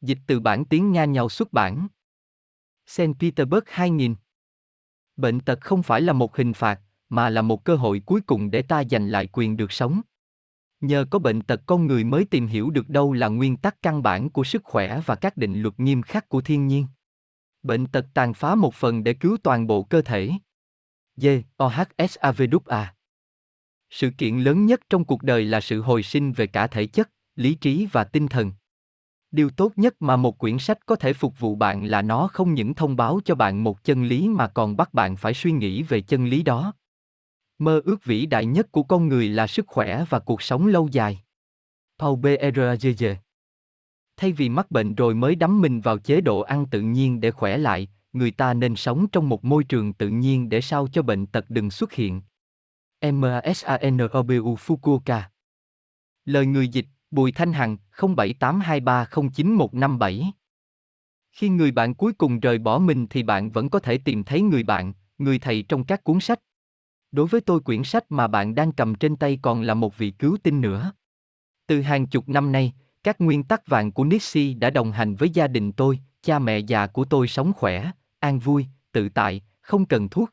Dịch từ bản tiếng Nga nhau xuất bản. St. Petersburg 2000 Bệnh tật không phải là một hình phạt, mà là một cơ hội cuối cùng để ta giành lại quyền được sống. Nhờ có bệnh tật con người mới tìm hiểu được đâu là nguyên tắc căn bản của sức khỏe và các định luật nghiêm khắc của thiên nhiên. Bệnh tật tàn phá một phần để cứu toàn bộ cơ thể. D. OHSAVWA Sự kiện lớn nhất trong cuộc đời là sự hồi sinh về cả thể chất, lý trí và tinh thần. Điều tốt nhất mà một quyển sách có thể phục vụ bạn là nó không những thông báo cho bạn một chân lý mà còn bắt bạn phải suy nghĩ về chân lý đó. Mơ ước vĩ đại nhất của con người là sức khỏe và cuộc sống lâu dài. Paul B. R. Thay vì mắc bệnh rồi mới đắm mình vào chế độ ăn tự nhiên để khỏe lại, người ta nên sống trong một môi trường tự nhiên để sao cho bệnh tật đừng xuất hiện. MASANOBU Fukuoka Lời người dịch, Bùi Thanh Hằng, 0782309157 Khi người bạn cuối cùng rời bỏ mình thì bạn vẫn có thể tìm thấy người bạn, người thầy trong các cuốn sách. Đối với tôi quyển sách mà bạn đang cầm trên tay còn là một vị cứu tinh nữa. Từ hàng chục năm nay, các nguyên tắc vàng của Nietzsche đã đồng hành với gia đình tôi, cha mẹ già của tôi sống khỏe, an vui, tự tại, không cần thuốc.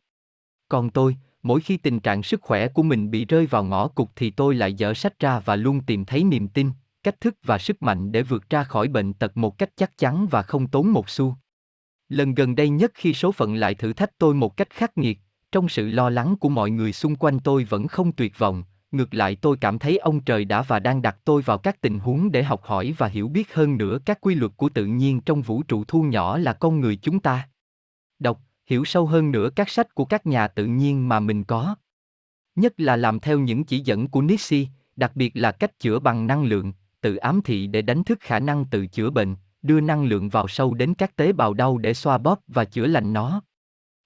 Còn tôi, mỗi khi tình trạng sức khỏe của mình bị rơi vào ngõ cụt thì tôi lại dở sách ra và luôn tìm thấy niềm tin, cách thức và sức mạnh để vượt ra khỏi bệnh tật một cách chắc chắn và không tốn một xu. Lần gần đây nhất khi số phận lại thử thách tôi một cách khắc nghiệt, trong sự lo lắng của mọi người xung quanh tôi vẫn không tuyệt vọng, ngược lại tôi cảm thấy ông trời đã và đang đặt tôi vào các tình huống để học hỏi và hiểu biết hơn nữa các quy luật của tự nhiên trong vũ trụ thu nhỏ là con người chúng ta. Đọc, hiểu sâu hơn nữa các sách của các nhà tự nhiên mà mình có. Nhất là làm theo những chỉ dẫn của Nietzsche, đặc biệt là cách chữa bằng năng lượng, tự ám thị để đánh thức khả năng tự chữa bệnh, đưa năng lượng vào sâu đến các tế bào đau để xoa bóp và chữa lành nó.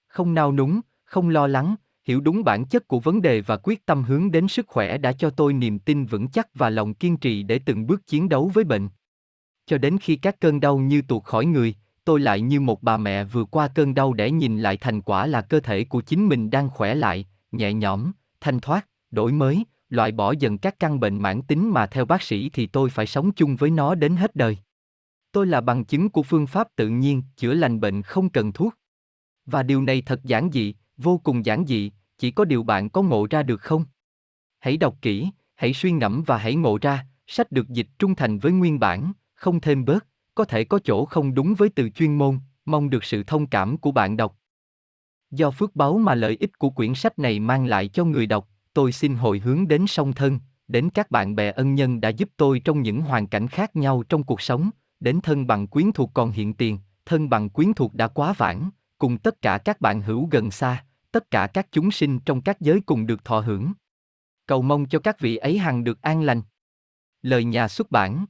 Không nao núng, không lo lắng, hiểu đúng bản chất của vấn đề và quyết tâm hướng đến sức khỏe đã cho tôi niềm tin vững chắc và lòng kiên trì để từng bước chiến đấu với bệnh. Cho đến khi các cơn đau như tuột khỏi người, tôi lại như một bà mẹ vừa qua cơn đau để nhìn lại thành quả là cơ thể của chính mình đang khỏe lại, nhẹ nhõm, thanh thoát, đổi mới, loại bỏ dần các căn bệnh mãn tính mà theo bác sĩ thì tôi phải sống chung với nó đến hết đời. Tôi là bằng chứng của phương pháp tự nhiên chữa lành bệnh không cần thuốc. Và điều này thật giản dị, vô cùng giản dị, chỉ có điều bạn có ngộ ra được không? Hãy đọc kỹ, hãy suy ngẫm và hãy ngộ ra, sách được dịch trung thành với nguyên bản, không thêm bớt, có thể có chỗ không đúng với từ chuyên môn, mong được sự thông cảm của bạn đọc. Do phước báu mà lợi ích của quyển sách này mang lại cho người đọc, tôi xin hồi hướng đến song thân, đến các bạn bè ân nhân đã giúp tôi trong những hoàn cảnh khác nhau trong cuộc sống, đến thân bằng quyến thuộc còn hiện tiền, thân bằng quyến thuộc đã quá vãng, cùng tất cả các bạn hữu gần xa, tất cả các chúng sinh trong các giới cùng được thọ hưởng. Cầu mong cho các vị ấy hằng được an lành. Lời nhà xuất bản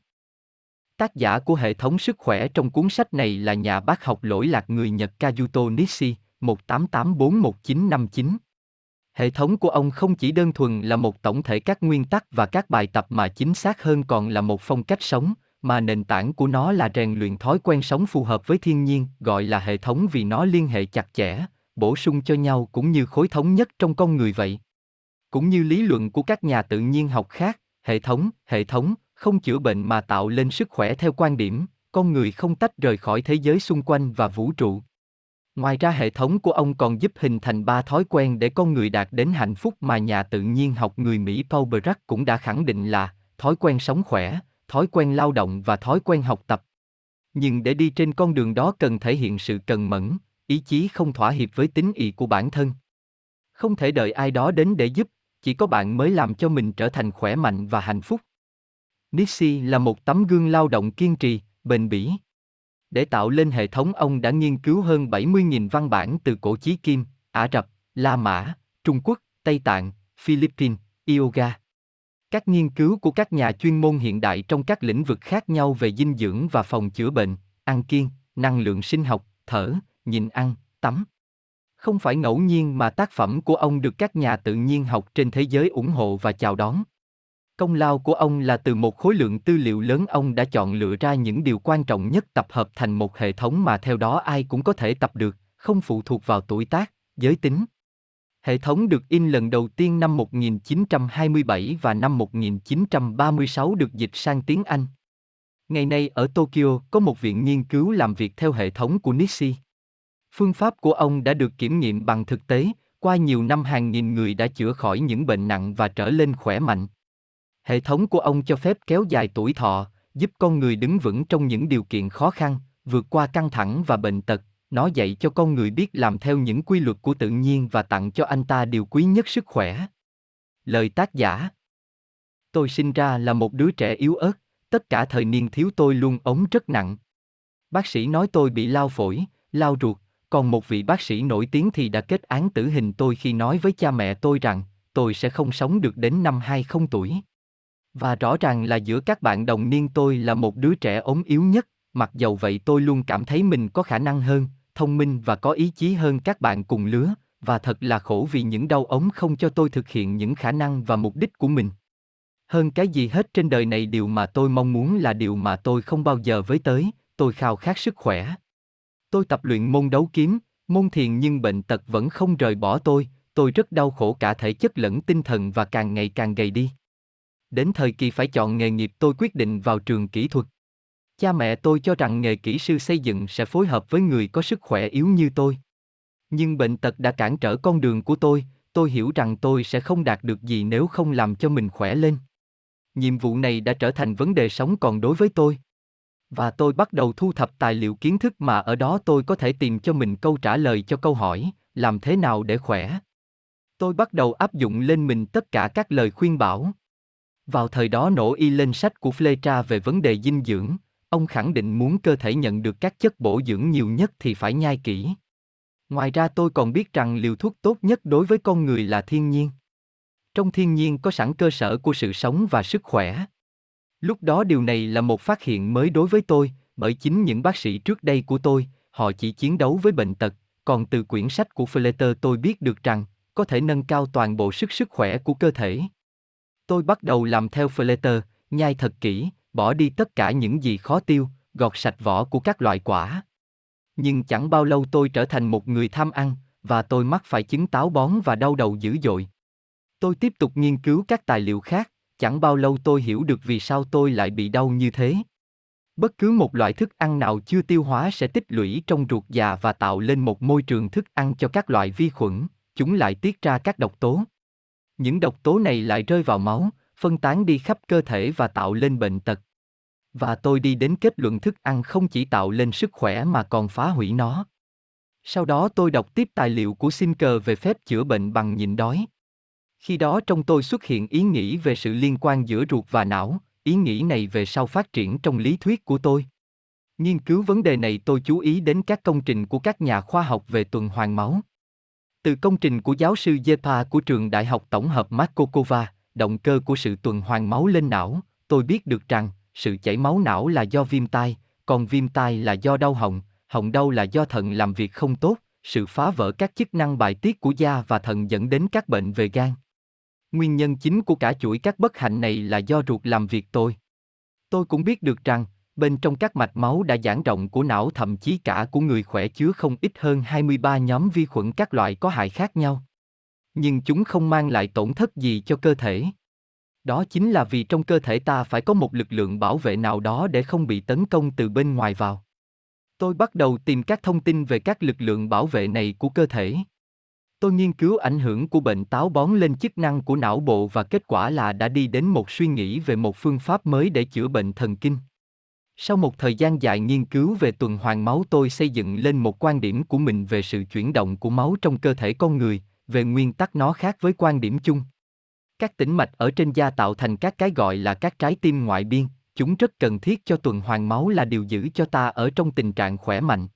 Tác giả của hệ thống sức khỏe trong cuốn sách này là nhà bác học lỗi lạc người Nhật Kazuto Nishi, 18841959. Hệ thống của ông không chỉ đơn thuần là một tổng thể các nguyên tắc và các bài tập mà chính xác hơn còn là một phong cách sống, mà nền tảng của nó là rèn luyện thói quen sống phù hợp với thiên nhiên, gọi là hệ thống vì nó liên hệ chặt chẽ, bổ sung cho nhau cũng như khối thống nhất trong con người vậy. Cũng như lý luận của các nhà tự nhiên học khác, hệ thống, hệ thống, không chữa bệnh mà tạo lên sức khỏe theo quan điểm, con người không tách rời khỏi thế giới xung quanh và vũ trụ. Ngoài ra hệ thống của ông còn giúp hình thành ba thói quen để con người đạt đến hạnh phúc mà nhà tự nhiên học người Mỹ Paul Brack cũng đã khẳng định là thói quen sống khỏe, thói quen lao động và thói quen học tập. Nhưng để đi trên con đường đó cần thể hiện sự cần mẫn, ý chí không thỏa hiệp với tính ý của bản thân. Không thể đợi ai đó đến để giúp, chỉ có bạn mới làm cho mình trở thành khỏe mạnh và hạnh phúc. Nixi là một tấm gương lao động kiên trì, bền bỉ. Để tạo lên hệ thống ông đã nghiên cứu hơn 70.000 văn bản từ cổ chí kim, Ả Rập, La Mã, Trung Quốc, Tây Tạng, Philippines, Yoga. Các nghiên cứu của các nhà chuyên môn hiện đại trong các lĩnh vực khác nhau về dinh dưỡng và phòng chữa bệnh, ăn kiêng, năng lượng sinh học, thở, nhìn ăn, tắm. Không phải ngẫu nhiên mà tác phẩm của ông được các nhà tự nhiên học trên thế giới ủng hộ và chào đón. Công lao của ông là từ một khối lượng tư liệu lớn ông đã chọn lựa ra những điều quan trọng nhất tập hợp thành một hệ thống mà theo đó ai cũng có thể tập được, không phụ thuộc vào tuổi tác, giới tính. Hệ thống được in lần đầu tiên năm 1927 và năm 1936 được dịch sang tiếng Anh. Ngày nay ở Tokyo có một viện nghiên cứu làm việc theo hệ thống của Nishi. Phương pháp của ông đã được kiểm nghiệm bằng thực tế, qua nhiều năm hàng nghìn người đã chữa khỏi những bệnh nặng và trở lên khỏe mạnh. Hệ thống của ông cho phép kéo dài tuổi thọ, giúp con người đứng vững trong những điều kiện khó khăn, vượt qua căng thẳng và bệnh tật. Nó dạy cho con người biết làm theo những quy luật của tự nhiên và tặng cho anh ta điều quý nhất sức khỏe. Lời tác giả Tôi sinh ra là một đứa trẻ yếu ớt, tất cả thời niên thiếu tôi luôn ống rất nặng. Bác sĩ nói tôi bị lao phổi, lao ruột, còn một vị bác sĩ nổi tiếng thì đã kết án tử hình tôi khi nói với cha mẹ tôi rằng tôi sẽ không sống được đến năm 20 tuổi. Và rõ ràng là giữa các bạn đồng niên tôi là một đứa trẻ ốm yếu nhất, mặc dầu vậy tôi luôn cảm thấy mình có khả năng hơn, thông minh và có ý chí hơn các bạn cùng lứa, và thật là khổ vì những đau ốm không cho tôi thực hiện những khả năng và mục đích của mình. Hơn cái gì hết trên đời này điều mà tôi mong muốn là điều mà tôi không bao giờ với tới, tôi khao khát sức khỏe. Tôi tập luyện môn đấu kiếm, môn thiền nhưng bệnh tật vẫn không rời bỏ tôi, tôi rất đau khổ cả thể chất lẫn tinh thần và càng ngày càng gầy đi. Đến thời kỳ phải chọn nghề nghiệp tôi quyết định vào trường kỹ thuật. Cha mẹ tôi cho rằng nghề kỹ sư xây dựng sẽ phối hợp với người có sức khỏe yếu như tôi. Nhưng bệnh tật đã cản trở con đường của tôi, tôi hiểu rằng tôi sẽ không đạt được gì nếu không làm cho mình khỏe lên. Nhiệm vụ này đã trở thành vấn đề sống còn đối với tôi. Và tôi bắt đầu thu thập tài liệu kiến thức mà ở đó tôi có thể tìm cho mình câu trả lời cho câu hỏi, làm thế nào để khỏe. Tôi bắt đầu áp dụng lên mình tất cả các lời khuyên bảo. Vào thời đó nổ y lên sách của Flecha về vấn đề dinh dưỡng, ông khẳng định muốn cơ thể nhận được các chất bổ dưỡng nhiều nhất thì phải nhai kỹ. Ngoài ra tôi còn biết rằng liều thuốc tốt nhất đối với con người là thiên nhiên. Trong thiên nhiên có sẵn cơ sở của sự sống và sức khỏe. Lúc đó điều này là một phát hiện mới đối với tôi, bởi chính những bác sĩ trước đây của tôi, họ chỉ chiến đấu với bệnh tật, còn từ quyển sách của Fletcher tôi biết được rằng, có thể nâng cao toàn bộ sức sức khỏe của cơ thể. Tôi bắt đầu làm theo Fletcher, nhai thật kỹ, bỏ đi tất cả những gì khó tiêu, gọt sạch vỏ của các loại quả. Nhưng chẳng bao lâu tôi trở thành một người tham ăn, và tôi mắc phải chứng táo bón và đau đầu dữ dội. Tôi tiếp tục nghiên cứu các tài liệu khác, chẳng bao lâu tôi hiểu được vì sao tôi lại bị đau như thế. Bất cứ một loại thức ăn nào chưa tiêu hóa sẽ tích lũy trong ruột già và tạo lên một môi trường thức ăn cho các loại vi khuẩn, chúng lại tiết ra các độc tố. Những độc tố này lại rơi vào máu, phân tán đi khắp cơ thể và tạo lên bệnh tật. Và tôi đi đến kết luận thức ăn không chỉ tạo lên sức khỏe mà còn phá hủy nó. Sau đó tôi đọc tiếp tài liệu của Sinker về phép chữa bệnh bằng nhịn đói. Khi đó trong tôi xuất hiện ý nghĩ về sự liên quan giữa ruột và não, ý nghĩ này về sau phát triển trong lý thuyết của tôi. Nghiên cứu vấn đề này tôi chú ý đến các công trình của các nhà khoa học về tuần hoàn máu. Từ công trình của giáo sư Zepa của trường Đại học Tổng hợp Markokova, động cơ của sự tuần hoàn máu lên não, tôi biết được rằng, sự chảy máu não là do viêm tai, còn viêm tai là do đau họng, họng đau là do thận làm việc không tốt, sự phá vỡ các chức năng bài tiết của da và thận dẫn đến các bệnh về gan. Nguyên nhân chính của cả chuỗi các bất hạnh này là do ruột làm việc tôi. Tôi cũng biết được rằng, bên trong các mạch máu đã giãn rộng của não, thậm chí cả của người khỏe chứa không ít hơn 23 nhóm vi khuẩn các loại có hại khác nhau. Nhưng chúng không mang lại tổn thất gì cho cơ thể. Đó chính là vì trong cơ thể ta phải có một lực lượng bảo vệ nào đó để không bị tấn công từ bên ngoài vào. Tôi bắt đầu tìm các thông tin về các lực lượng bảo vệ này của cơ thể. Tôi nghiên cứu ảnh hưởng của bệnh táo bón lên chức năng của não bộ và kết quả là đã đi đến một suy nghĩ về một phương pháp mới để chữa bệnh thần kinh. Sau một thời gian dài nghiên cứu về tuần hoàn máu tôi xây dựng lên một quan điểm của mình về sự chuyển động của máu trong cơ thể con người, về nguyên tắc nó khác với quan điểm chung. Các tĩnh mạch ở trên da tạo thành các cái gọi là các trái tim ngoại biên, chúng rất cần thiết cho tuần hoàn máu là điều giữ cho ta ở trong tình trạng khỏe mạnh.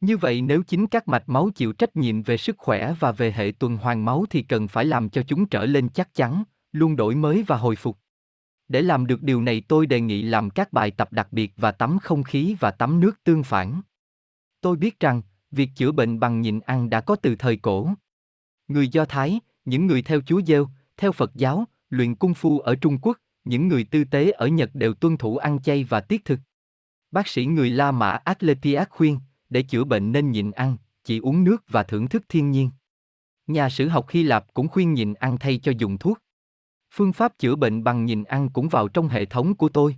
Như vậy nếu chính các mạch máu chịu trách nhiệm về sức khỏe và về hệ tuần hoàn máu thì cần phải làm cho chúng trở lên chắc chắn, luôn đổi mới và hồi phục. Để làm được điều này tôi đề nghị làm các bài tập đặc biệt và tắm không khí và tắm nước tương phản. Tôi biết rằng, việc chữa bệnh bằng nhịn ăn đã có từ thời cổ. Người Do Thái, những người theo Chúa Giêsu, theo Phật giáo, luyện cung phu ở Trung Quốc, những người tư tế ở Nhật đều tuân thủ ăn chay và tiết thực. Bác sĩ người La Mã Atletiak khuyên, để chữa bệnh nên nhịn ăn, chỉ uống nước và thưởng thức thiên nhiên. Nhà sử học Hy Lạp cũng khuyên nhịn ăn thay cho dùng thuốc. Phương pháp chữa bệnh bằng nhìn ăn cũng vào trong hệ thống của tôi.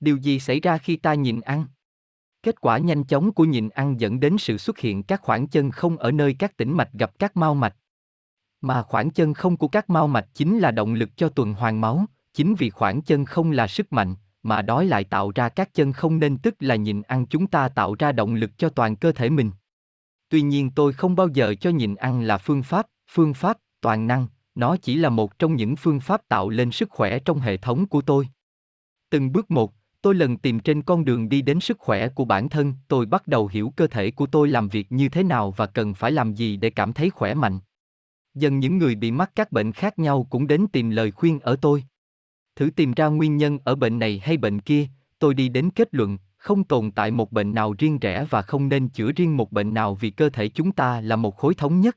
Điều gì xảy ra khi ta nhìn ăn? Kết quả nhanh chóng của nhìn ăn dẫn đến sự xuất hiện các khoảng chân không ở nơi các tĩnh mạch gặp các mao mạch. Mà khoảng chân không của các mao mạch chính là động lực cho tuần hoàn máu, chính vì khoảng chân không là sức mạnh, mà đói lại tạo ra các chân không nên tức là nhìn ăn chúng ta tạo ra động lực cho toàn cơ thể mình. Tuy nhiên tôi không bao giờ cho nhìn ăn là phương pháp, phương pháp, toàn năng, nó chỉ là một trong những phương pháp tạo lên sức khỏe trong hệ thống của tôi. Từng bước một, tôi lần tìm trên con đường đi đến sức khỏe của bản thân, tôi bắt đầu hiểu cơ thể của tôi làm việc như thế nào và cần phải làm gì để cảm thấy khỏe mạnh. Dần những người bị mắc các bệnh khác nhau cũng đến tìm lời khuyên ở tôi. Thử tìm ra nguyên nhân ở bệnh này hay bệnh kia, tôi đi đến kết luận, không tồn tại một bệnh nào riêng rẽ và không nên chữa riêng một bệnh nào vì cơ thể chúng ta là một khối thống nhất.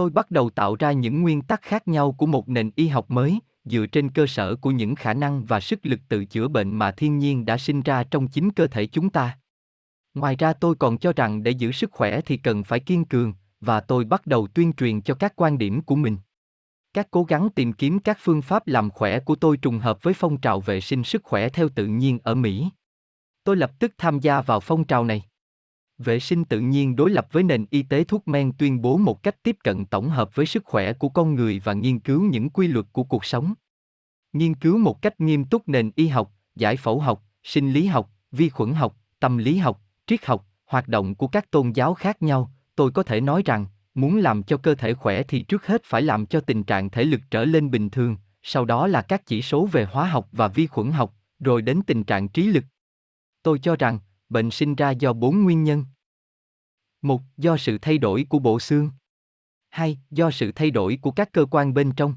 Tôi bắt đầu tạo ra những nguyên tắc khác nhau của một nền y học mới, dựa trên cơ sở của những khả năng và sức lực tự chữa bệnh mà thiên nhiên đã sinh ra trong chính cơ thể chúng ta. Ngoài ra tôi còn cho rằng để giữ sức khỏe thì cần phải kiên cường, và tôi bắt đầu tuyên truyền cho các quan điểm của mình. Các cố gắng tìm kiếm các phương pháp làm khỏe của tôi trùng hợp với phong trào vệ sinh sức khỏe theo tự nhiên ở Mỹ. Tôi lập tức tham gia vào phong trào này. Vệ sinh tự nhiên đối lập với nền y tế thuốc men tuyên bố một cách tiếp cận tổng hợp với sức khỏe của con người và nghiên cứu những quy luật của cuộc sống. Nghiên cứu một cách nghiêm túc nền y học, giải phẫu học, sinh lý học, vi khuẩn học, tâm lý học, triết học, hoạt động của các tôn giáo khác nhau, tôi có thể nói rằng, muốn làm cho cơ thể khỏe thì trước hết phải làm cho tình trạng thể lực trở lên bình thường, sau đó là các chỉ số về hóa học và vi khuẩn học, rồi đến tình trạng trí lực. Tôi cho rằng, bệnh sinh ra do bốn nguyên nhân. Một, do sự thay đổi của bộ xương. Hai, do sự thay đổi của các cơ quan bên trong.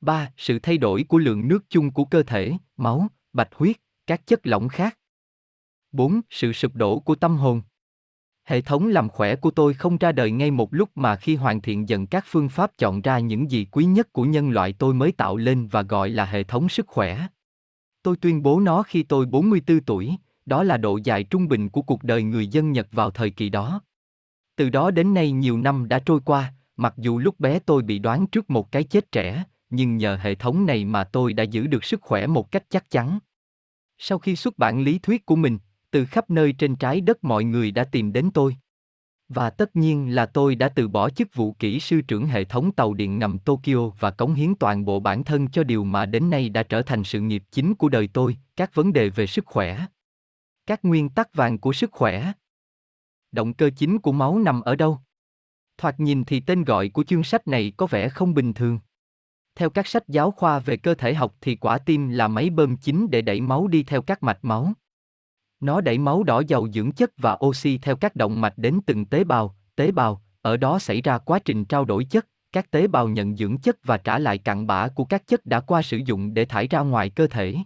Ba, sự thay đổi của lượng nước chung của cơ thể, máu, bạch huyết, các chất lỏng khác. Bốn, Sự sụp đổ của tâm hồn. Hệ thống làm khỏe của tôi không ra đời ngay một lúc mà khi hoàn thiện dần các phương pháp chọn ra những gì quý nhất của nhân loại tôi mới tạo lên và gọi là hệ thống sức khỏe. Tôi tuyên bố nó khi tôi 44 tuổi, đó là độ dài trung bình của cuộc đời người dân Nhật vào thời kỳ đó. Từ đó đến nay nhiều năm đã trôi qua, mặc dù lúc bé tôi bị đoán trước một cái chết trẻ, nhưng nhờ hệ thống này mà tôi đã giữ được sức khỏe một cách chắc chắn. Sau khi xuất bản lý thuyết của mình, từ khắp nơi trên trái đất mọi người đã tìm đến tôi. Và tất nhiên là tôi đã từ bỏ chức vụ kỹ sư trưởng hệ thống tàu điện ngầm Tokyo và cống hiến toàn bộ bản thân cho điều mà đến nay đã trở thành sự nghiệp chính của đời tôi, các vấn đề về sức khỏe. Các nguyên tắc vàng của sức khỏe. Động cơ chính của máu nằm ở đâu? Thoạt nhìn thì tên gọi của chương sách này có vẻ không bình thường. Theo các sách giáo khoa về cơ thể học thì quả tim là máy bơm chính để đẩy máu đi theo các mạch máu. Nó đẩy máu đỏ giàu dưỡng chất và oxy theo các động mạch đến từng tế bào, tế bào, ở đó xảy ra quá trình trao đổi chất, các tế bào nhận dưỡng chất và trả lại cặn bã của các chất đã qua sử dụng để thải ra ngoài cơ thể.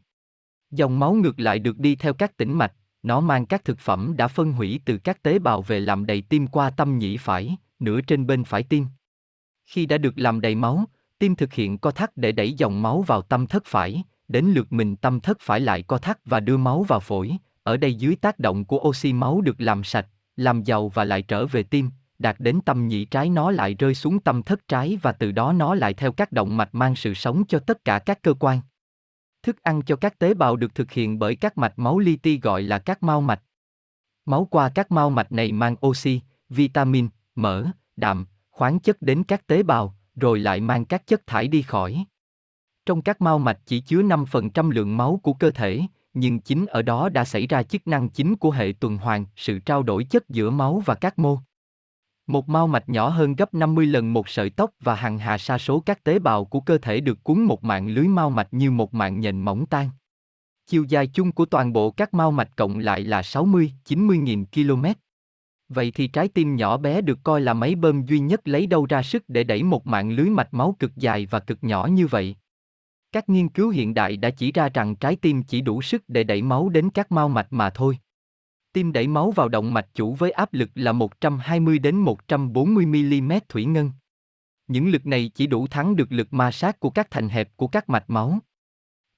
Dòng máu ngược lại được đi theo các tĩnh mạch, nó mang các thực phẩm đã phân hủy từ các tế bào về làm đầy tim qua tâm nhĩ phải, nửa trên bên phải tim. Khi đã được làm đầy máu, tim thực hiện co thắt để đẩy dòng máu vào tâm thất phải, đến lượt mình tâm thất phải lại co thắt và đưa máu vào phổi, ở đây dưới tác động của oxy máu được làm sạch, làm giàu và lại trở về tim, đạt đến tâm nhĩ trái nó lại rơi xuống tâm thất trái và từ đó nó lại theo các động mạch mang sự sống cho tất cả các cơ quan. Thức ăn cho các tế bào được thực hiện bởi các mạch máu li ti gọi là các mao mạch. Máu qua các mao mạch này mang oxy, vitamin, mỡ, đạm, khoáng chất đến các tế bào, rồi lại mang các chất thải đi khỏi. Trong các mao mạch chỉ chứa 5% lượng máu của cơ thể, nhưng chính ở đó đã xảy ra chức năng chính của hệ tuần hoàn, sự trao đổi chất giữa máu và các mô. Một mao mạch nhỏ hơn gấp 50 lần một sợi tóc và hằng hà sa số các tế bào của cơ thể được cuốn một mạng lưới mao mạch như một mạng nhện mỏng tan. Chiều dài chung của toàn bộ các mao mạch cộng lại là 60, 90 nghìn km. Vậy thì trái tim nhỏ bé được coi là máy bơm duy nhất lấy đâu ra sức để đẩy một mạng lưới mạch máu cực dài và cực nhỏ như vậy. Các nghiên cứu hiện đại đã chỉ ra rằng trái tim chỉ đủ sức để đẩy máu đến các mao mạch mà thôi. Tim đẩy máu vào động mạch chủ với áp lực là 120 đến 140 mm thủy ngân. Những lực này chỉ đủ thắng được lực ma sát của các thành hẹp của các mạch máu.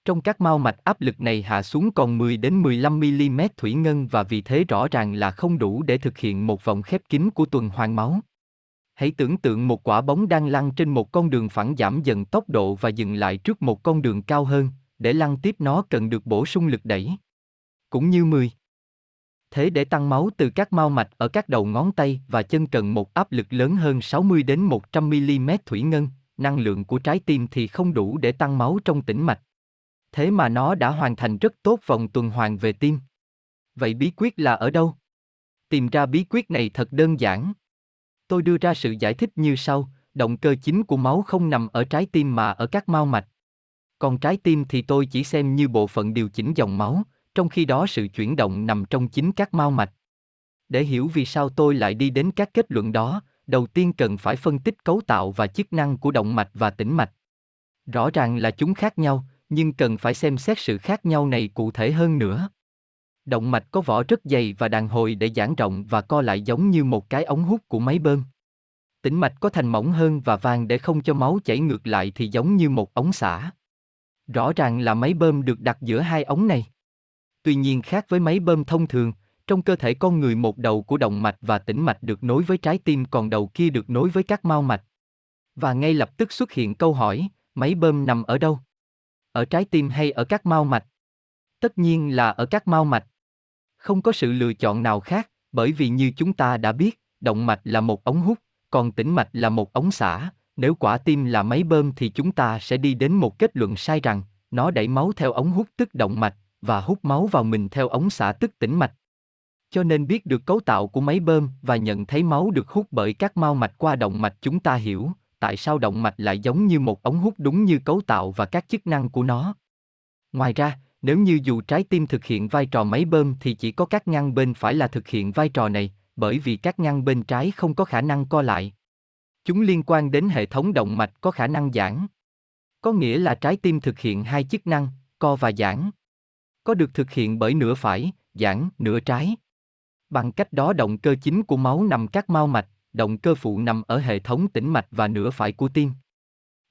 Trong các mao mạch áp lực này hạ xuống còn 10 đến 15 mm thủy ngân và vì thế rõ ràng là không đủ để thực hiện một vòng khép kín của tuần hoàn máu. Hãy tưởng tượng một quả bóng đang lăn trên một con đường phẳng giảm dần tốc độ và dừng lại trước một con đường cao hơn, để lăn tiếp nó cần được bổ sung lực đẩy. cũng như 10. Thế để tăng máu từ các mao mạch ở các đầu ngón tay và chân cần một áp lực lớn hơn 60 đến 100 mm thủy ngân, năng lượng của trái tim thì không đủ để tăng máu trong tĩnh mạch. Thế mà nó đã hoàn thành rất tốt vòng tuần hoàn về tim. Vậy bí quyết là ở đâu? Tìm ra bí quyết này thật đơn giản. Tôi đưa ra sự giải thích như sau, động cơ chính của máu không nằm ở trái tim mà ở các mao mạch. Còn trái tim thì tôi chỉ xem như bộ phận điều chỉnh dòng máu, trong khi đó sự chuyển động nằm trong chính các mao mạch. Để hiểu vì sao tôi lại đi đến các kết luận đó, đầu tiên cần phải phân tích cấu tạo và chức năng của động mạch và tĩnh mạch. Rõ ràng là chúng khác nhau, nhưng cần phải xem xét sự khác nhau này cụ thể hơn nữa. Động mạch có vỏ rất dày và đàn hồi để giãn rộng và co lại giống như một cái ống hút của máy bơm. Tĩnh mạch có thành mỏng hơn và vàng để không cho máu chảy ngược lại thì giống như một ống xả. Rõ ràng là máy bơm được đặt giữa hai ống này. Tuy nhiên khác với máy bơm thông thường, trong cơ thể con người một đầu của động mạch và tĩnh mạch được nối với trái tim còn đầu kia được nối với các mao mạch. Và ngay lập tức xuất hiện câu hỏi, máy bơm nằm ở đâu? Ở trái tim hay ở các mao mạch? Tất nhiên là ở các mao mạch. Không có sự lựa chọn nào khác, bởi vì như chúng ta đã biết, động mạch là một ống hút, còn tĩnh mạch là một ống xả, nếu quả tim là máy bơm thì chúng ta sẽ đi đến một kết luận sai rằng, nó đẩy máu theo ống hút tức động mạch, và hút máu vào mình theo ống xả tức tĩnh mạch. Cho nên biết được cấu tạo của máy bơm và nhận thấy máu được hút bởi các mao mạch qua động mạch chúng ta hiểu tại sao động mạch lại giống như một ống hút đúng như cấu tạo và các chức năng của nó. Ngoài ra, nếu như dù trái tim thực hiện vai trò máy bơm thì chỉ có các ngăn bên phải là thực hiện vai trò này, bởi vì các ngăn bên trái không có khả năng co lại. Chúng liên quan đến hệ thống động mạch có khả năng giãn. Có nghĩa là trái tim thực hiện hai chức năng, co và giãn. Có được thực hiện bởi nửa phải, giãn, nửa trái. Bằng cách đó động cơ chính của máu nằm các mao mạch, động cơ phụ nằm ở hệ thống tĩnh mạch và nửa phải của tim.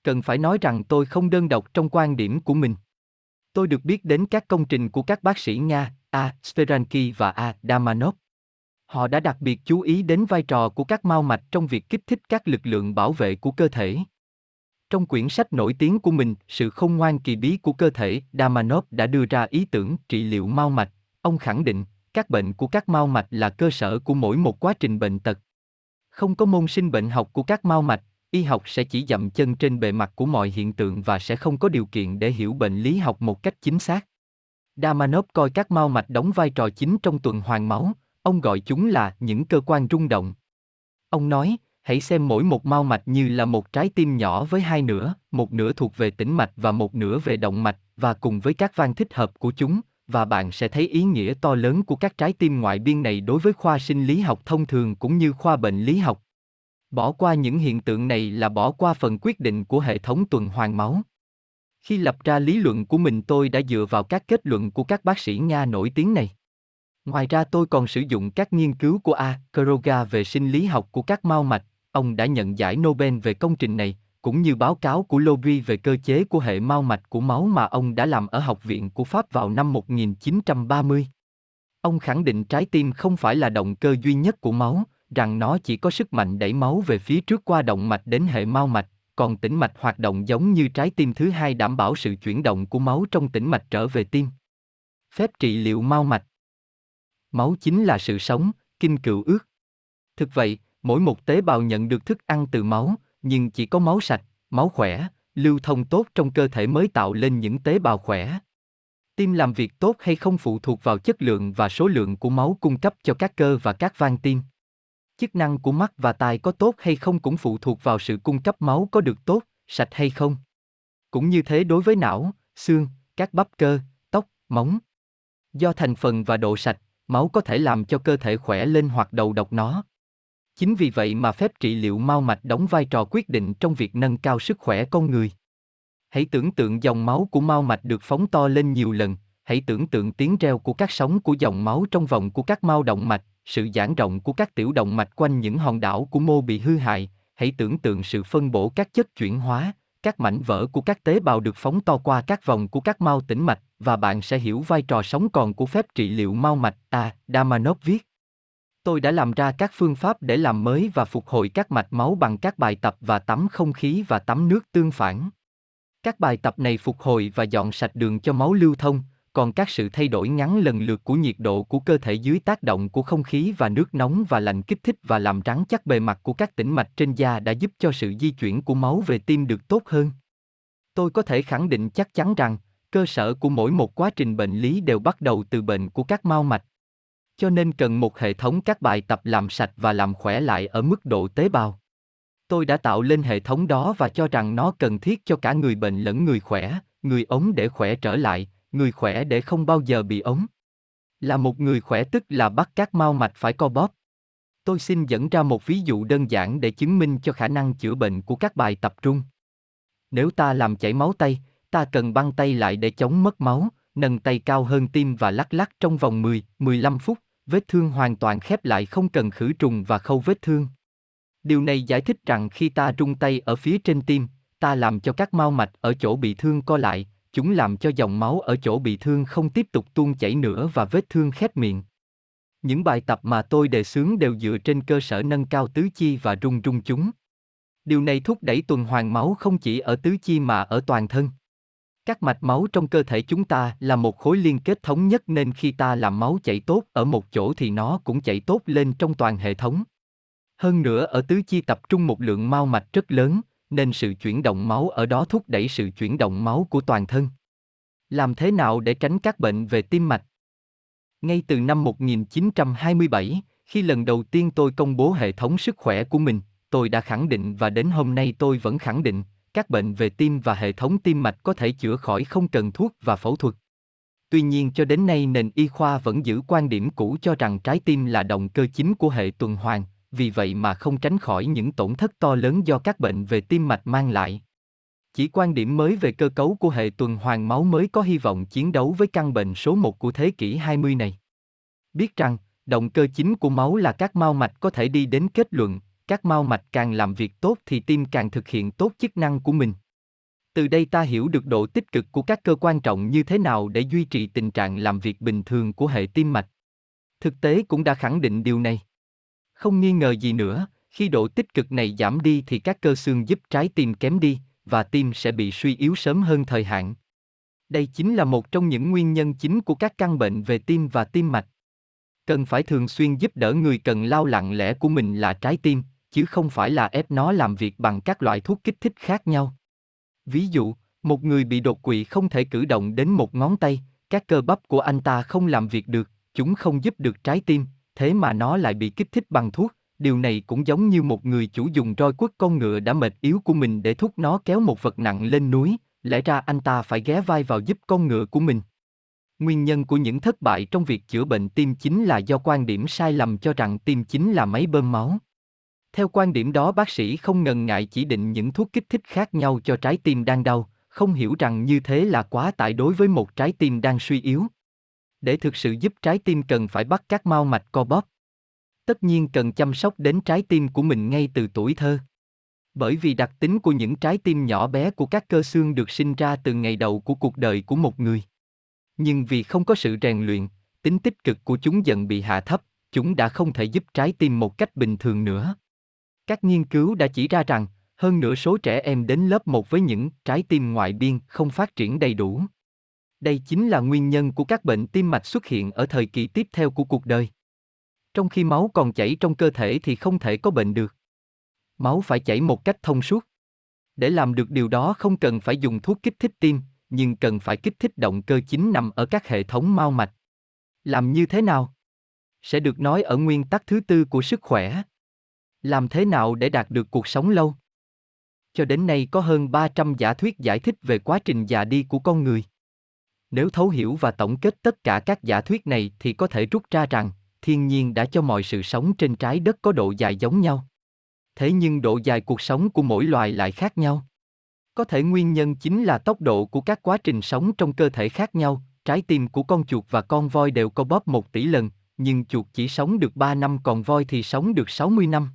Cần phải nói rằng tôi không đơn độc trong quan điểm của mình. Tôi được biết đến các công trình của các bác sĩ Nga, A. Speransky và A. Damanov. Họ đã đặc biệt chú ý đến vai trò của các mao mạch trong việc kích thích các lực lượng bảo vệ của cơ thể. Trong quyển sách nổi tiếng của mình, Sự không ngoan kỳ bí của cơ thể, Damanov đã đưa ra ý tưởng trị liệu mao mạch. Ông khẳng định, các bệnh của các mao mạch là cơ sở của mỗi một quá trình bệnh tật. Không có môn sinh bệnh học của các mao mạch, y học sẽ chỉ dậm chân trên bề mặt của mọi hiện tượng và sẽ không có điều kiện để hiểu bệnh lý học một cách chính xác. Damanov coi các mao mạch đóng vai trò chính trong tuần hoàn máu, ông gọi chúng là những cơ quan rung động. Ông nói, hãy xem mỗi một mao mạch như là một trái tim nhỏ với hai nửa, một nửa thuộc về tĩnh mạch và một nửa về động mạch, và cùng với các van thích hợp của chúng, và bạn sẽ thấy ý nghĩa to lớn của các trái tim ngoại biên này đối với khoa sinh lý học thông thường cũng như khoa bệnh lý học. Bỏ qua những hiện tượng này là bỏ qua phần quyết định của hệ thống tuần hoàn máu. Khi lập ra lý luận của mình tôi đã dựa vào các kết luận của các bác sĩ Nga nổi tiếng này. Ngoài ra tôi còn sử dụng các nghiên cứu của A. Kroga về sinh lý học của các mao mạch, ông đã nhận giải Nobel về công trình này, cũng như báo cáo của Lobry về cơ chế của hệ mao mạch của máu mà ông đã làm ở Học viện của Pháp vào năm 1930. Ông khẳng định trái tim không phải là động cơ duy nhất của máu, rằng nó chỉ có sức mạnh đẩy máu về phía trước qua động mạch đến hệ mao mạch, còn tĩnh mạch hoạt động giống như trái tim thứ hai đảm bảo sự chuyển động của máu trong tĩnh mạch trở về tim. Phép trị liệu mao mạch Máu chính là sự sống, kinh cựu ước. Thực vậy, mỗi một tế bào nhận được thức ăn từ máu, nhưng chỉ có máu sạch, máu khỏe, lưu thông tốt trong cơ thể mới tạo lên những tế bào khỏe. Tim làm việc tốt hay không phụ thuộc vào chất lượng và số lượng của máu cung cấp cho các cơ và các van tim. Chức năng của mắt và tai có tốt hay không cũng phụ thuộc vào sự cung cấp máu có được tốt, sạch hay không. Cũng như thế đối với não, xương, các bắp cơ, tóc, móng. Do thành phần và độ sạch, máu có thể làm cho cơ thể khỏe lên hoặc đầu độc nó. Chính vì vậy mà phép trị liệu mau mạch đóng vai trò quyết định trong việc nâng cao sức khỏe con người. Hãy tưởng tượng dòng máu của mau mạch được phóng to lên nhiều lần, hãy tưởng tượng tiếng reo của các sóng của dòng máu trong vòng của các mau động mạch, sự giãn rộng của các tiểu động mạch quanh những hòn đảo của mô bị hư hại, hãy tưởng tượng sự phân bổ các chất chuyển hóa, các mảnh vỡ của các tế bào được phóng to qua các vòng của các mau tĩnh mạch và bạn sẽ hiểu vai trò sống còn của phép trị liệu mau mạch. À, Damanov viết. Tôi đã làm ra các phương pháp để làm mới và phục hồi các mạch máu bằng các bài tập và tắm không khí và tắm nước tương phản. Các bài tập này phục hồi và dọn sạch đường cho máu lưu thông, còn các sự thay đổi ngắn lần lượt của nhiệt độ của cơ thể dưới tác động của không khí và nước nóng và lạnh kích thích và làm rắn chắc bề mặt của các tĩnh mạch trên da đã giúp cho sự di chuyển của máu về tim được tốt hơn. Tôi có thể khẳng định chắc chắn rằng, cơ sở của mỗi một quá trình bệnh lý đều bắt đầu từ bệnh của các mao mạch. Cho nên cần một hệ thống các bài tập làm sạch và làm khỏe lại ở mức độ tế bào. Tôi đã tạo lên hệ thống đó và cho rằng nó cần thiết cho cả người bệnh lẫn người khỏe, người ống để khỏe trở lại, người khỏe để không bao giờ bị ống. Là một người khỏe tức là bắt các mau mạch phải co bóp. Tôi xin dẫn ra một ví dụ đơn giản để chứng minh cho khả năng chữa bệnh của các bài tập trung. Nếu ta làm chảy máu tay, ta cần băng tay lại để chống mất máu, nâng tay cao hơn tim và lắc lắc trong vòng 10, 15 phút, vết thương hoàn toàn khép lại không cần khử trùng và khâu vết thương. Điều này giải thích rằng khi ta rung tay ở phía trên tim, ta làm cho các mao mạch ở chỗ bị thương co lại, chúng làm cho dòng máu ở chỗ bị thương không tiếp tục tuôn chảy nữa và vết thương khép miệng. Những bài tập mà tôi đề xướng đều dựa trên cơ sở nâng cao tứ chi và rung rung chúng. Điều này thúc đẩy tuần hoàn máu không chỉ ở tứ chi mà ở toàn thân. Các mạch máu trong cơ thể chúng ta là một khối liên kết thống nhất nên khi ta làm máu chảy tốt ở một chỗ thì nó cũng chảy tốt lên trong toàn hệ thống. Hơn nữa ở tứ chi tập trung một lượng mao mạch rất lớn, nên sự chuyển động máu ở đó thúc đẩy sự chuyển động máu của toàn thân. Làm thế nào để tránh các bệnh về tim mạch? Ngay từ năm 1927, khi lần đầu tiên tôi công bố hệ thống sức khỏe của mình, tôi đã khẳng định và đến hôm nay tôi vẫn khẳng định, các bệnh về tim và hệ thống tim mạch có thể chữa khỏi không cần thuốc và phẫu thuật. Tuy nhiên cho đến nay nền y khoa vẫn giữ quan điểm cũ cho rằng trái tim là động cơ chính của hệ tuần hoàn, vì vậy mà không tránh khỏi những tổn thất to lớn do các bệnh về tim mạch mang lại. Chỉ quan điểm mới về cơ cấu của hệ tuần hoàn máu mới có hy vọng chiến đấu với căn bệnh số 1 của thế kỷ 20 này. Biết rằng, động cơ chính của máu là các mao mạch có thể đi đến kết luận, các mao mạch càng làm việc tốt thì tim càng thực hiện tốt chức năng của mình. Từ đây ta hiểu được độ tích cực của các cơ quan trọng như thế nào để duy trì tình trạng làm việc bình thường của hệ tim mạch. Thực tế cũng đã khẳng định điều này. Không nghi ngờ gì nữa, khi độ tích cực này giảm đi thì các cơ xương giúp trái tim kém đi, và tim sẽ bị suy yếu sớm hơn thời hạn. Đây chính là một trong những nguyên nhân chính của các căn bệnh về tim và tim mạch. Cần phải thường xuyên giúp đỡ người cần lao lặng lẽ của mình là trái tim, chứ không phải là ép nó làm việc bằng các loại thuốc kích thích khác nhau. Ví dụ, một người bị đột quỵ không thể cử động đến một ngón tay, các cơ bắp của anh ta không làm việc được, chúng không giúp được trái tim, thế mà nó lại bị kích thích bằng thuốc, điều này cũng giống như một người chủ dùng roi quất con ngựa đã mệt yếu của mình để thúc nó kéo một vật nặng lên núi, lẽ ra anh ta phải ghé vai vào giúp con ngựa của mình. Nguyên nhân của những thất bại trong việc chữa bệnh tim chính là do quan điểm sai lầm cho rằng tim chính là máy bơm máu. Theo quan điểm đó bác sĩ không ngần ngại chỉ định những thuốc kích thích khác nhau cho trái tim đang đau, không hiểu rằng như thế là quá tải đối với một trái tim đang suy yếu. Để thực sự giúp trái tim cần phải bắt các mao mạch co bóp. Tất nhiên cần chăm sóc đến trái tim của mình ngay từ tuổi thơ. Bởi vì đặc tính của những trái tim nhỏ bé của các cơ xương được sinh ra từ ngày đầu của cuộc đời của một người. Nhưng vì không có sự rèn luyện, tính tích cực của chúng dần bị hạ thấp, chúng đã không thể giúp trái tim một cách bình thường nữa. Các nghiên cứu đã chỉ ra rằng, hơn nửa số trẻ em đến lớp 1 với những trái tim ngoại biên không phát triển đầy đủ. Đây chính là nguyên nhân của các bệnh tim mạch xuất hiện ở thời kỳ tiếp theo của cuộc đời. Trong khi máu còn chảy trong cơ thể thì không thể có bệnh được. Máu phải chảy một cách thông suốt. Để làm được điều đó không cần phải dùng thuốc kích thích tim, nhưng cần phải kích thích động cơ chính nằm ở các hệ thống mao mạch. Làm như thế nào? Sẽ được nói ở nguyên tắc thứ tư của sức khỏe. Làm thế nào để đạt được cuộc sống lâu? Cho đến nay có hơn 300 giả thuyết giải thích về quá trình già đi của con người. Nếu thấu hiểu và tổng kết tất cả các giả thuyết này thì có thể rút ra rằng, thiên nhiên đã cho mọi sự sống trên trái đất có độ dài giống nhau. Thế nhưng độ dài cuộc sống của mỗi loài lại khác nhau. Có thể nguyên nhân chính là tốc độ của các quá trình sống trong cơ thể khác nhau, trái tim của con chuột và con voi đều co bóp một tỷ lần, nhưng chuột chỉ sống được 3 năm còn voi thì sống được 60 năm.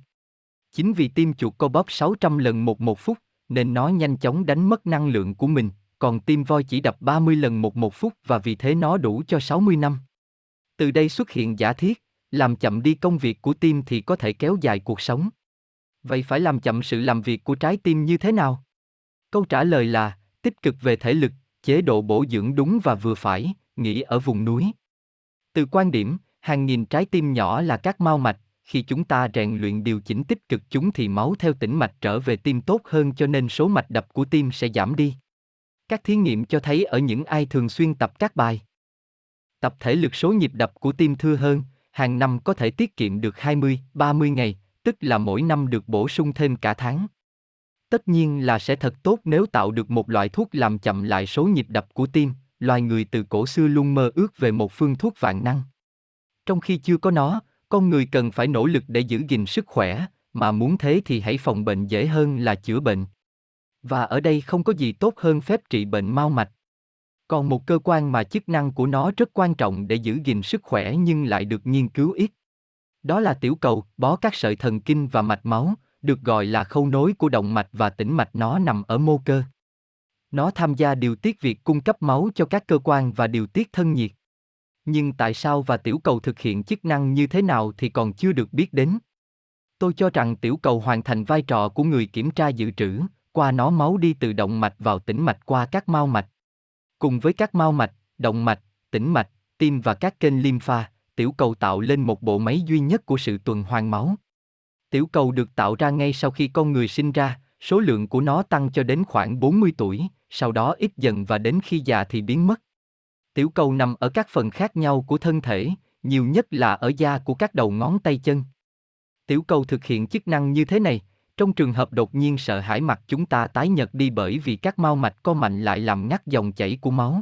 Chính vì tim chuột co bóp 600 lần một một phút, nên nó nhanh chóng đánh mất năng lượng của mình, còn tim voi chỉ đập 30 lần một một phút và vì thế nó đủ cho 60 năm. Từ đây xuất hiện giả thiết, làm chậm đi công việc của tim thì có thể kéo dài cuộc sống. Vậy phải làm chậm sự làm việc của trái tim như thế nào? Câu trả lời là, tích cực về thể lực, chế độ bổ dưỡng đúng và vừa phải, nghỉ ở vùng núi. Từ quan điểm, hàng nghìn trái tim nhỏ là các mao mạch, khi chúng ta rèn luyện điều chỉnh tích cực chúng thì máu theo tĩnh mạch trở về tim tốt hơn cho nên số mạch đập của tim sẽ giảm đi. Các thí nghiệm cho thấy ở những ai thường xuyên tập các bài tập thể lực số nhịp đập của tim thưa hơn, hàng năm có thể tiết kiệm được 20, 30 ngày, tức là mỗi năm được bổ sung thêm cả tháng. Tất nhiên là sẽ thật tốt nếu tạo được một loại thuốc làm chậm lại số nhịp đập của tim, loài người từ cổ xưa luôn mơ ước về một phương thuốc vạn năng. Trong khi chưa có nó, con người cần phải nỗ lực để giữ gìn sức khỏe, mà muốn thế thì hãy phòng bệnh dễ hơn là chữa bệnh. Và ở đây không có gì tốt hơn phép trị bệnh mau mạch. Còn một cơ quan mà chức năng của nó rất quan trọng để giữ gìn sức khỏe nhưng lại được nghiên cứu ít. Đó là tiểu cầu, bó các sợi thần kinh và mạch máu, được gọi là khâu nối của động mạch và tĩnh mạch nó nằm ở mô cơ. Nó tham gia điều tiết việc cung cấp máu cho các cơ quan và điều tiết thân nhiệt. Nhưng tại sao và tiểu cầu thực hiện chức năng như thế nào thì còn chưa được biết đến. Tôi cho rằng tiểu cầu hoàn thành vai trò của người kiểm tra dự trữ, qua nó máu đi từ động mạch vào tĩnh mạch qua các mao mạch. Cùng với các mao mạch, động mạch, tĩnh mạch, tim và các kênh lympha, tiểu cầu tạo lên một bộ máy duy nhất của sự tuần hoàn máu. Tiểu cầu được tạo ra ngay sau khi con người sinh ra, số lượng của nó tăng cho đến khoảng 40 tuổi, sau đó ít dần và đến khi già thì biến mất. Tiểu cầu nằm ở các phần khác nhau của thân thể, nhiều nhất là ở da của các đầu ngón tay chân. Tiểu cầu thực hiện chức năng như thế này, trong trường hợp đột nhiên sợ hãi mặt chúng ta tái nhật đi bởi vì các mao mạch co mạnh lại làm ngắt dòng chảy của máu.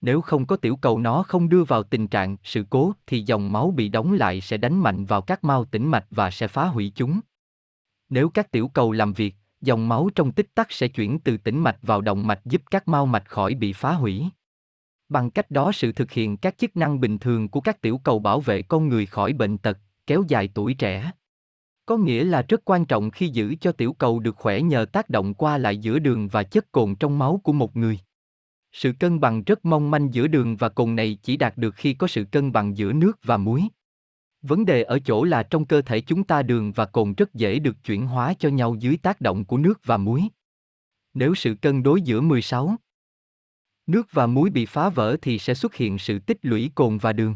Nếu không có tiểu cầu nó không đưa vào tình trạng sự cố thì dòng máu bị đóng lại sẽ đánh mạnh vào các mao tĩnh mạch và sẽ phá hủy chúng. Nếu các tiểu cầu làm việc, dòng máu trong tích tắc sẽ chuyển từ tĩnh mạch vào động mạch giúp các mao mạch khỏi bị phá hủy. Bằng cách đó sự thực hiện các chức năng bình thường của các tiểu cầu bảo vệ con người khỏi bệnh tật, kéo dài tuổi trẻ. Có nghĩa là rất quan trọng khi giữ cho tiểu cầu được khỏe nhờ tác động qua lại giữa đường và chất cồn trong máu của một người. Sự cân bằng rất mong manh giữa đường và cồn này chỉ đạt được khi có sự cân bằng giữa nước và muối. Vấn đề ở chỗ là trong cơ thể chúng ta đường và cồn rất dễ được chuyển hóa cho nhau dưới tác động của nước và muối. Nếu sự cân đối giữa 16 nước và muối bị phá vỡ thì sẽ xuất hiện sự tích lũy cồn và đường.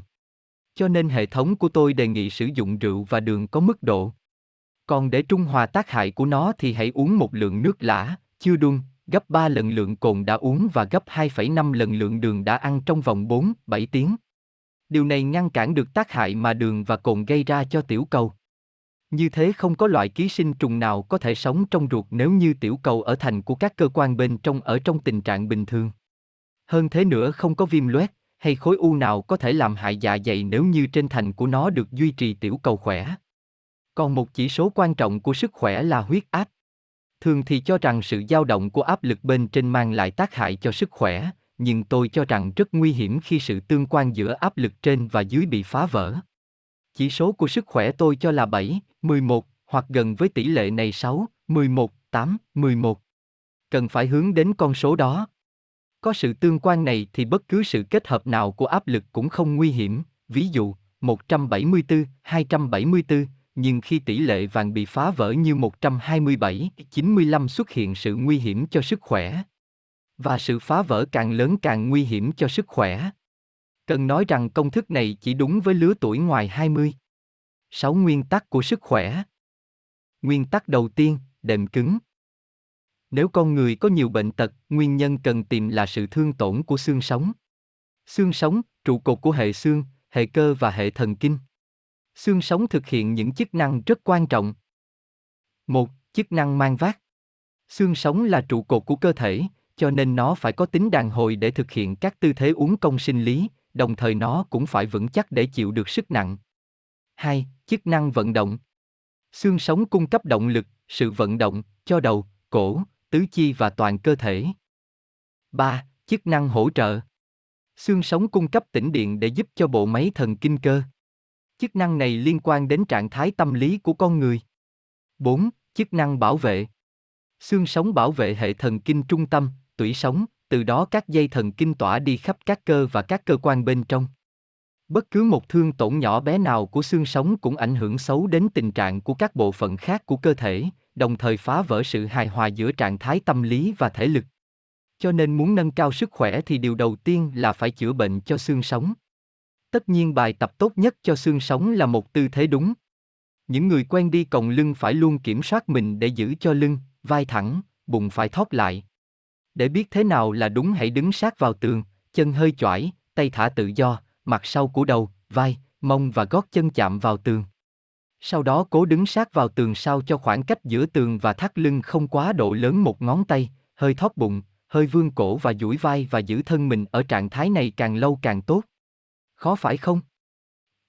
Cho nên hệ thống của tôi đề nghị sử dụng rượu và đường có mức độ. Còn để trung hòa tác hại của nó thì hãy uống một lượng nước lã, chưa đun, gấp 3 lần lượng cồn đã uống và gấp 2,5 lần lượng đường đã ăn trong vòng 4, 7 tiếng. Điều này ngăn cản được tác hại mà đường và cồn gây ra cho tiểu cầu. Như thế không có loại ký sinh trùng nào có thể sống trong ruột nếu như tiểu cầu ở thành của các cơ quan bên trong ở trong tình trạng bình thường. Hơn thế nữa không có viêm loét hay khối u nào có thể làm hại dạ dày nếu như trên thành của nó được duy trì tiểu cầu khỏe. Còn một chỉ số quan trọng của sức khỏe là huyết áp. Thường thì cho rằng sự dao động của áp lực bên trên mang lại tác hại cho sức khỏe, nhưng tôi cho rằng rất nguy hiểm khi sự tương quan giữa áp lực trên và dưới bị phá vỡ. Chỉ số của sức khỏe tôi cho là 7, 11, hoặc gần với tỷ lệ này 6, 11, 8, 11. Cần phải hướng đến con số đó. Có sự tương quan này thì bất cứ sự kết hợp nào của áp lực cũng không nguy hiểm, ví dụ, 174, 274, nhưng khi tỷ lệ vàng bị phá vỡ như 127, 95 xuất hiện sự nguy hiểm cho sức khỏe. Và sự phá vỡ càng lớn càng nguy hiểm cho sức khỏe. Cần nói rằng công thức này chỉ đúng với lứa tuổi ngoài 20. 6 nguyên tắc của sức khỏe. Nguyên tắc đầu tiên, đệm cứng. Nếu con người có nhiều bệnh tật, nguyên nhân cần tìm là sự thương tổn của xương sống. Xương sống, trụ cột của hệ xương, hệ cơ và hệ thần kinh. Xương sống thực hiện những chức năng rất quan trọng. Một, chức năng mang vác. Xương sống là trụ cột của cơ thể, cho nên nó phải có tính đàn hồi để thực hiện các tư thế uốn công sinh lý, đồng thời nó cũng phải vững chắc để chịu được sức nặng. 2. Chức năng vận động. Xương sống cung cấp động lực, sự vận động cho đầu, cổ, tứ chi và toàn cơ thể. 3. Chức năng hỗ trợ. Xương sống cung cấp tĩnh điện để giúp cho bộ máy thần kinh cơ. Chức năng này liên quan đến trạng thái tâm lý của con người. 4. Chức năng bảo vệ. Xương sống bảo vệ hệ thần kinh trung tâm, tủy sống, từ đó các dây thần kinh tỏa đi khắp các cơ và các cơ quan bên trong. Bất cứ một thương tổn nhỏ bé nào của xương sống cũng ảnh hưởng xấu đến tình trạng của các bộ phận khác của cơ thể, đồng thời phá vỡ sự hài hòa giữa trạng thái tâm lý và thể lực. Cho nên muốn nâng cao sức khỏe thì điều đầu tiên là phải chữa bệnh cho xương sống. Tất nhiên bài tập tốt nhất cho xương sống là một tư thế đúng. Những người quen đi còng lưng phải luôn kiểm soát mình để giữ cho lưng, vai thẳng, bụng phải thót lại. Để biết thế nào là đúng hãy đứng sát vào tường, chân hơi chỏi, tay thả tự do, mặt sau của đầu, vai, mông và gót chân chạm vào tường. Sau đó cố đứng sát vào tường sao cho khoảng cách giữa tường và thắt lưng không quá độ lớn một ngón tay, hơi thóp bụng, hơi vươn cổ và duỗi vai và giữ thân mình ở trạng thái này càng lâu càng tốt. Khó phải không?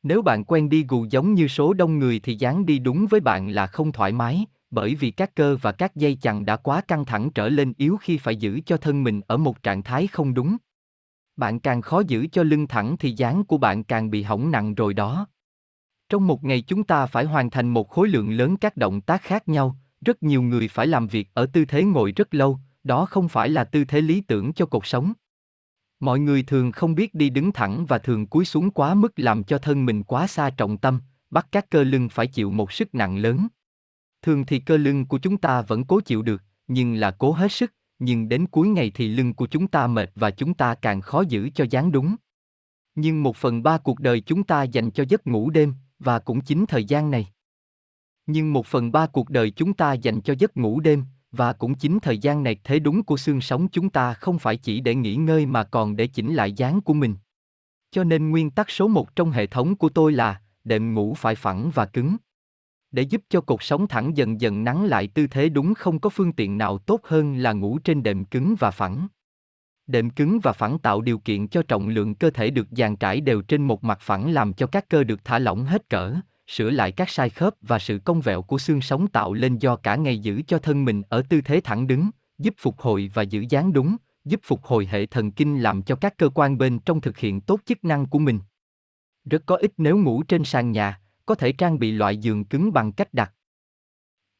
Nếu bạn quen đi gù giống như số đông người thì dáng đi đúng với bạn là không thoải mái, bởi vì các cơ và các dây chằng đã quá căng thẳng trở lên yếu khi phải giữ cho thân mình ở một trạng thái không đúng. Bạn càng khó giữ cho lưng thẳng thì dáng của bạn càng bị hỏng nặng rồi đó. Trong một ngày chúng ta phải hoàn thành một khối lượng lớn các động tác khác nhau, rất nhiều người phải làm việc ở tư thế ngồi rất lâu, đó không phải là tư thế lý tưởng cho cuộc sống. Mọi người thường không biết đi đứng thẳng và thường cúi xuống quá mức làm cho thân mình quá xa trọng tâm, bắt các cơ lưng phải chịu một sức nặng lớn. Thường thì cơ lưng của chúng ta vẫn cố chịu được, nhưng là cố hết sức, nhưng đến cuối ngày thì lưng của chúng ta mệt và chúng ta càng khó giữ cho dáng đúng. Nhưng một phần ba cuộc đời chúng ta dành cho giấc ngủ đêm, và cũng chính thời gian này. Nhưng một phần ba cuộc đời chúng ta dành cho giấc ngủ đêm, và cũng chính thời gian này thế đúng của xương sống chúng ta không phải chỉ để nghỉ ngơi mà còn để chỉnh lại dáng của mình. Cho nên nguyên tắc số một trong hệ thống của tôi là, đệm ngủ phải phẳng và cứng. Để giúp cho cột sống thẳng dần dần nắng lại tư thế đúng không có phương tiện nào tốt hơn là ngủ trên đệm cứng và phẳng. Đệm cứng và phẳng tạo điều kiện cho trọng lượng cơ thể được dàn trải đều trên một mặt phẳng làm cho các cơ được thả lỏng hết cỡ, sửa lại các sai khớp và sự cong vẹo của xương sống tạo lên do cả ngày giữ cho thân mình ở tư thế thẳng đứng, giúp phục hồi và giữ dáng đúng, giúp phục hồi hệ thần kinh làm cho các cơ quan bên trong thực hiện tốt chức năng của mình. Rất có ích nếu ngủ trên sàn nhà, có thể trang bị loại giường cứng bằng cách đặt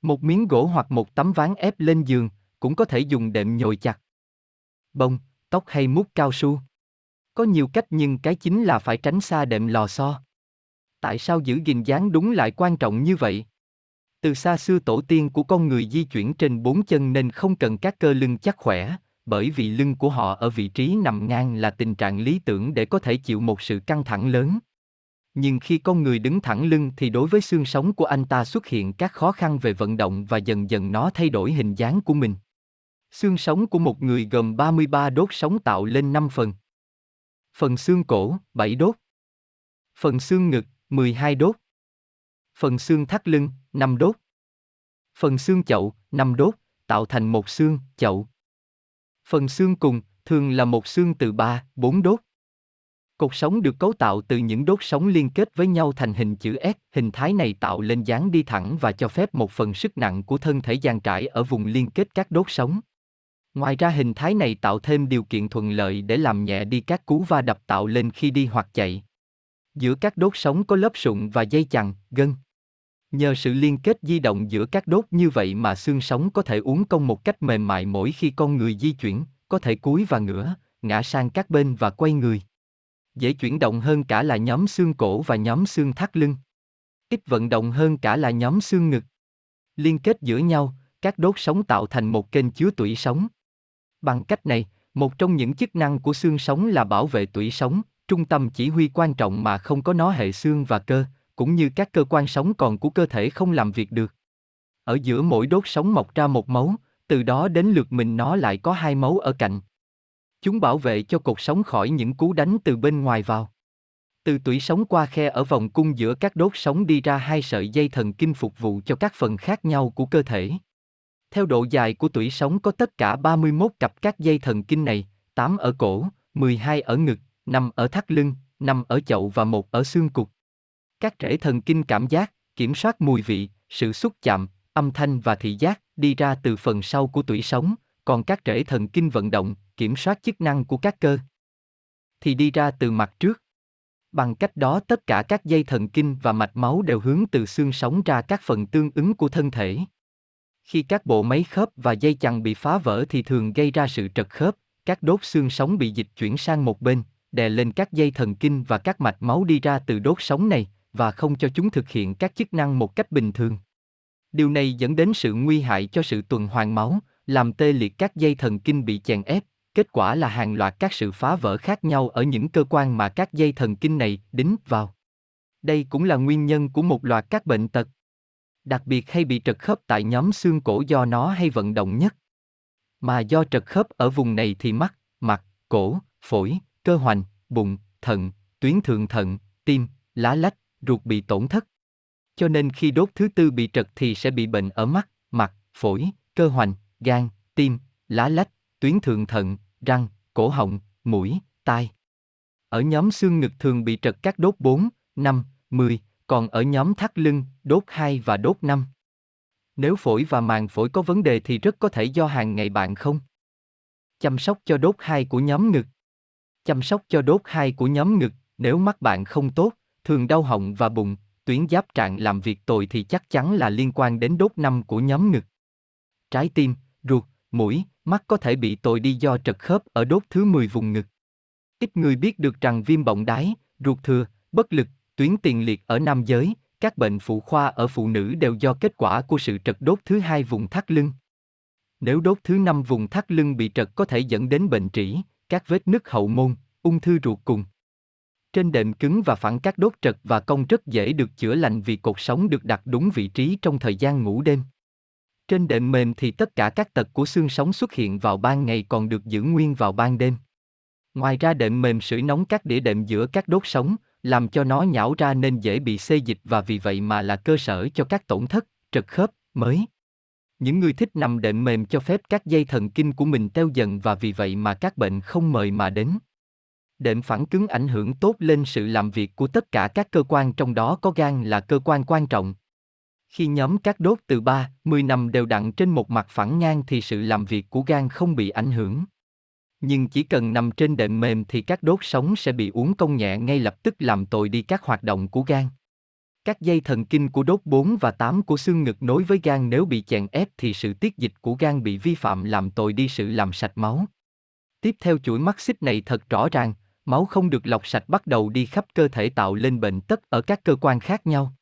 một miếng gỗ hoặc một tấm ván ép lên giường, cũng có thể dùng đệm nhồi chặt. Bông, tóc hay mút cao su. Có nhiều cách nhưng cái chính là phải tránh xa đệm lò xo. Tại sao giữ gìn dáng đúng lại quan trọng như vậy? Từ xa xưa tổ tiên của con người di chuyển trên bốn chân nên không cần các cơ lưng chắc khỏe, bởi vì lưng của họ ở vị trí nằm ngang là tình trạng lý tưởng để có thể chịu một sự căng thẳng lớn. Nhưng khi con người đứng thẳng lưng thì đối với xương sống của anh ta xuất hiện các khó khăn về vận động và dần dần nó thay đổi hình dáng của mình. Xương sống của một người gồm 33 đốt sống tạo lên 5 phần. Phần xương cổ, 7 đốt. Phần xương ngực, 12 đốt. Phần xương thắt lưng, 5 đốt. Phần xương chậu, 5 đốt, tạo thành một xương, chậu. Phần xương cùng, thường là một xương từ 3, 4 đốt. Cột sống được cấu tạo từ những đốt sống liên kết với nhau thành hình chữ S, hình thái này tạo lên dáng đi thẳng và cho phép một phần sức nặng của thân thể dàn trải ở vùng liên kết các đốt sống. Ngoài ra hình thái này tạo thêm điều kiện thuận lợi để làm nhẹ đi các cú va đập tạo lên khi đi hoặc chạy. Giữa các đốt sống có lớp sụn và dây chằng, gân. Nhờ sự liên kết di động giữa các đốt như vậy mà xương sống có thể uốn cong một cách mềm mại mỗi khi con người di chuyển, có thể cúi và ngửa, ngã sang các bên và quay người. Dễ chuyển động hơn cả là nhóm xương cổ và nhóm xương thắt lưng. Ít vận động hơn cả là nhóm xương ngực. Liên kết giữa nhau, các đốt sống tạo thành một kênh chứa tủy sống. Bằng cách này, một trong những chức năng của xương sống là bảo vệ tủy sống, trung tâm chỉ huy quan trọng mà không có nó hệ xương và cơ, cũng như các cơ quan sống còn của cơ thể không làm việc được. Ở giữa mỗi đốt sống mọc ra một máu, từ đó đến lượt mình nó lại có hai máu ở cạnh. Chúng bảo vệ cho cột sống khỏi những cú đánh từ bên ngoài vào. Từ tủy sống qua khe ở vòng cung giữa các đốt sống đi ra hai sợi dây thần kinh phục vụ cho các phần khác nhau của cơ thể. Theo độ dài của tủy sống có tất cả 31 cặp các dây thần kinh này, 8 ở cổ, 12 ở ngực, 5 ở thắt lưng, 5 ở chậu và một ở xương cục. Các rễ thần kinh cảm giác, kiểm soát mùi vị, sự xúc chạm, âm thanh và thị giác đi ra từ phần sau của tủy sống, còn các rễ thần kinh vận động, kiểm soát chức năng của các cơ thì đi ra từ mặt trước. Bằng cách đó tất cả các dây thần kinh và mạch máu đều hướng từ xương sống ra các phần tương ứng của thân thể. Khi các bộ máy khớp và dây chằng bị phá vỡ thì thường gây ra sự trật khớp, các đốt xương sống bị dịch chuyển sang một bên, đè lên các dây thần kinh và các mạch máu đi ra từ đốt sống này và không cho chúng thực hiện các chức năng một cách bình thường. Điều này dẫn đến sự nguy hại cho sự tuần hoàn máu, làm tê liệt các dây thần kinh bị chèn ép, kết quả là hàng loạt các sự phá vỡ khác nhau ở những cơ quan mà các dây thần kinh này đính vào. Đây cũng là nguyên nhân của một loạt các bệnh tật. Đặc biệt hay bị trật khớp tại nhóm xương cổ do nó hay vận động nhất. Mà do trật khớp ở vùng này thì mắt, mặt, cổ, phổi, cơ hoành, bụng, thận, tuyến thượng thận, tim, lá lách, ruột bị tổn thất. Cho nên khi đốt thứ tư bị trật thì sẽ bị bệnh ở mắt, mặt, phổi, cơ hoành, gan, tim, lá lách, tuyến thượng thận, răng, cổ họng, mũi, tai. Ở nhóm xương ngực thường bị trật các đốt 4, 5, 10, còn ở nhóm thắt lưng, đốt 2 và đốt 5. Nếu phổi và màng phổi có vấn đề thì rất có thể do hàng ngày bạn không. Chăm sóc cho đốt 2 của nhóm ngực. Chăm sóc cho đốt 2 của nhóm ngực, nếu mắt bạn không tốt, thường đau họng và bụng, tuyến giáp trạng làm việc tồi thì chắc chắn là liên quan đến đốt 5 của nhóm ngực. Trái tim, ruột, mũi, mắt có thể bị tồi đi do trật khớp ở đốt thứ 10 vùng ngực. Ít người biết được rằng viêm bọng đái, ruột thừa, bất lực, tuyến tiền liệt ở nam giới, các bệnh phụ khoa ở phụ nữ đều do kết quả của sự trật đốt thứ hai vùng thắt lưng. Nếu đốt thứ năm vùng thắt lưng bị trật có thể dẫn đến bệnh trĩ, các vết nứt hậu môn, ung thư ruột cùng. Trên đệm cứng và phẳng các đốt trật và cong rất dễ được chữa lành vì cột sống được đặt đúng vị trí trong thời gian ngủ đêm. Trên đệm mềm thì tất cả các tật của xương sống xuất hiện vào ban ngày còn được giữ nguyên vào ban đêm. Ngoài ra đệm mềm sưởi nóng các đĩa đệm giữa các đốt sống, làm cho nó nhão ra nên dễ bị xê dịch và vì vậy mà là cơ sở cho các tổn thất, trật khớp, mới. Những người thích nằm đệm mềm cho phép các dây thần kinh của mình teo dần và vì vậy mà các bệnh không mời mà đến. Đệm phẳng cứng ảnh hưởng tốt lên sự làm việc của tất cả các cơ quan trong đó có gan là cơ quan quan trọng. Khi nhóm các đốt từ 3, 10 năm đều đặn trên một mặt phẳng ngang thì sự làm việc của gan không bị ảnh hưởng. Nhưng chỉ cần nằm trên đệm mềm thì các đốt sống sẽ bị uốn cong nhẹ ngay lập tức làm tồi đi các hoạt động của gan. Các dây thần kinh của đốt 4 và 8 của xương ngực nối với gan nếu bị chèn ép thì sự tiết dịch của gan bị vi phạm làm tồi đi sự làm sạch máu. Tiếp theo chuỗi mắt xích này thật rõ ràng, máu không được lọc sạch bắt đầu đi khắp cơ thể tạo lên bệnh tất ở các cơ quan khác nhau.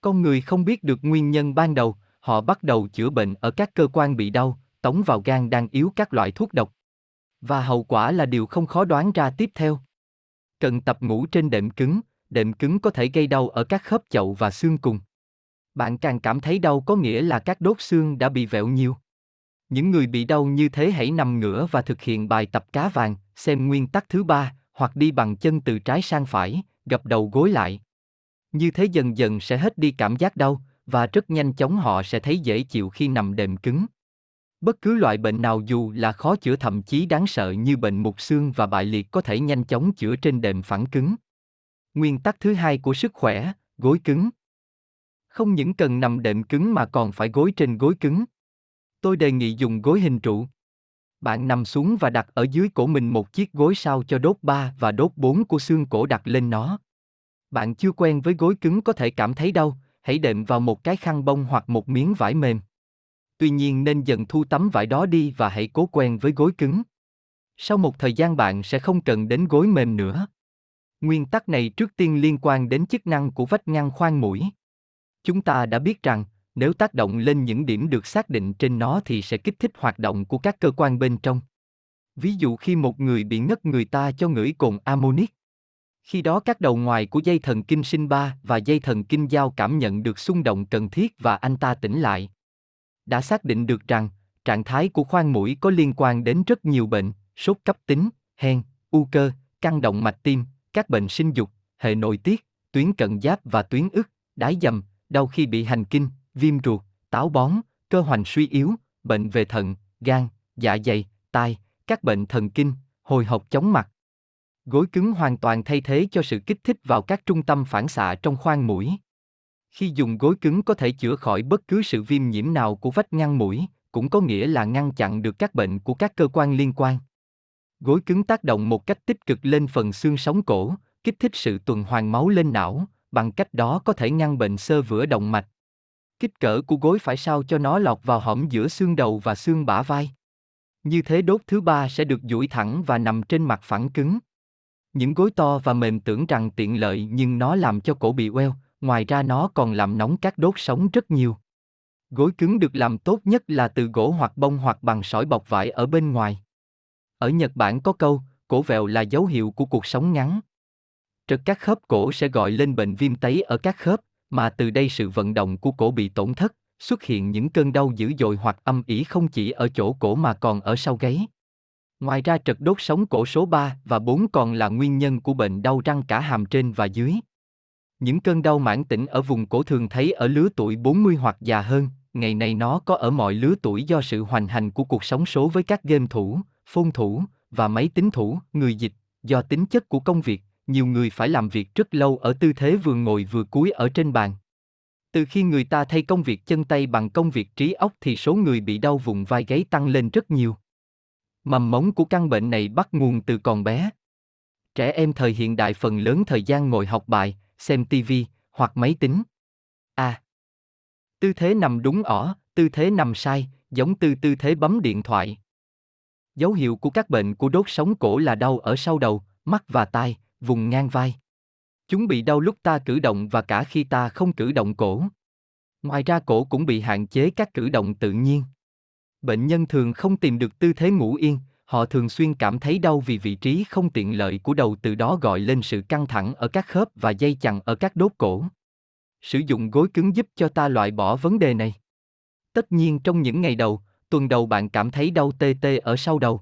Con người không biết được nguyên nhân ban đầu, họ bắt đầu chữa bệnh ở các cơ quan bị đau, tống vào gan đang yếu các loại thuốc độc. Và hậu quả là điều không khó đoán ra tiếp theo. Cần tập ngủ trên đệm cứng, đệm cứng có thể gây đau ở các khớp chậu và xương cùng. Bạn càng cảm thấy đau có nghĩa là các đốt xương đã bị vẹo nhiều. Những người bị đau như thế hãy nằm ngửa và thực hiện bài tập cá vàng, xem nguyên tắc thứ ba, hoặc đi bằng chân từ trái sang phải, gập đầu gối lại. Như thế dần dần sẽ hết đi cảm giác đau, và rất nhanh chóng họ sẽ thấy dễ chịu khi nằm đệm cứng. Bất cứ loại bệnh nào dù là khó chữa thậm chí đáng sợ như bệnh mục xương và bại liệt có thể nhanh chóng chữa trên đệm phẳng cứng. Nguyên tắc thứ hai của sức khỏe, gối cứng. Không những cần nằm đệm cứng mà còn phải gối trên gối cứng. Tôi đề nghị dùng gối hình trụ. Bạn nằm xuống và đặt ở dưới cổ mình một chiếc gối sao cho đốt 3 và đốt 4 của xương cổ đặt lên nó. Bạn chưa quen với gối cứng có thể cảm thấy đau, hãy đệm vào một cái khăn bông hoặc một miếng vải mềm. Tuy nhiên nên dần thu tấm vải đó đi và hãy cố quen với gối cứng. Sau một thời gian bạn sẽ không cần đến gối mềm nữa. Nguyên tắc này trước tiên liên quan đến chức năng của vách ngăn khoang mũi. Chúng ta đã biết rằng, nếu tác động lên những điểm được xác định trên nó thì sẽ kích thích hoạt động của các cơ quan bên trong. Ví dụ khi một người bị ngất người ta cho ngửi cồn amonic. Khi đó các đầu ngoài của dây thần kinh sinh ba và dây thần kinh giao cảm nhận được xung động cần thiết và anh ta tỉnh lại. Đã xác định được rằng, trạng thái của khoang mũi có liên quan đến rất nhiều bệnh, sốt cấp tính, hen, u cơ, căng động mạch tim, các bệnh sinh dục, hệ nội tiết, tuyến cận giáp và tuyến ức, đái dầm, đau khi bị hành kinh, viêm ruột, táo bón, cơ hoành suy yếu, bệnh về thận, gan, dạ dày, tai, các bệnh thần kinh, hồi hộp chóng mặt. Gối cứng hoàn toàn thay thế cho sự kích thích vào các trung tâm phản xạ trong khoang mũi. Khi dùng gối cứng có thể chữa khỏi bất cứ sự viêm nhiễm nào của vách ngăn mũi, cũng có nghĩa là ngăn chặn được các bệnh của các cơ quan liên quan. Gối cứng tác động một cách tích cực lên phần xương sống cổ, kích thích sự tuần hoàn máu lên não, bằng cách đó có thể ngăn bệnh sơ vữa động mạch. Kích cỡ của gối phải sao cho nó lọt vào hõm giữa xương đầu và xương bả vai. Như thế đốt thứ ba sẽ được duỗi thẳng và nằm trên mặt phẳng cứng. Những gối to và mềm tưởng rằng tiện lợi nhưng nó làm cho cổ bị queo, ngoài ra nó còn làm nóng các đốt sống rất nhiều. Gối cứng được làm tốt nhất là từ gỗ hoặc bông hoặc bằng sỏi bọc vải ở bên ngoài. Ở Nhật Bản có câu, cổ vẹo là dấu hiệu của cuộc sống ngắn. Trật các khớp cổ sẽ gọi lên bệnh viêm tấy ở các khớp, mà từ đây sự vận động của cổ bị tổn thất, xuất hiện những cơn đau dữ dội hoặc âm ỉ không chỉ ở chỗ cổ mà còn ở sau gáy. Ngoài ra trật đốt sống cổ số 3 và 4 còn là nguyên nhân của bệnh đau răng cả hàm trên và dưới. Những cơn đau mãn tĩnh ở vùng cổ thường thấy ở lứa tuổi 40 hoặc già hơn, ngày nay nó có ở mọi lứa tuổi do sự hoành hành của cuộc sống số với các game thủ, phôn thủ và máy tính thủ, người dịch, do tính chất của công việc, nhiều người phải làm việc rất lâu ở tư thế vừa ngồi vừa cúi ở trên bàn. Từ khi người ta thay công việc chân tay bằng công việc trí óc thì số người bị đau vùng vai gáy tăng lên rất nhiều. Mầm mống của căn bệnh này bắt nguồn từ còn bé. Trẻ em thời hiện đại phần lớn thời gian ngồi học bài, xem TV hoặc máy tính. A. À, tư thế nằm đúng ỏ, tư thế nằm sai, giống tư tư thế bấm điện thoại. Dấu hiệu của các bệnh của đốt sống cổ là đau ở sau đầu, mắt và tai, vùng ngang vai. Chúng bị đau lúc ta cử động và cả khi ta không cử động cổ. Ngoài ra cổ cũng bị hạn chế các cử động tự nhiên. Bệnh nhân thường không tìm được tư thế ngủ yên, họ thường xuyên cảm thấy đau vì vị trí không tiện lợi của đầu từ đó gọi lên sự căng thẳng ở các khớp và dây chằng ở các đốt cổ. Sử dụng gối cứng giúp cho ta loại bỏ vấn đề này. Tất nhiên trong những ngày đầu, tuần đầu bạn cảm thấy đau tê tê ở sau đầu.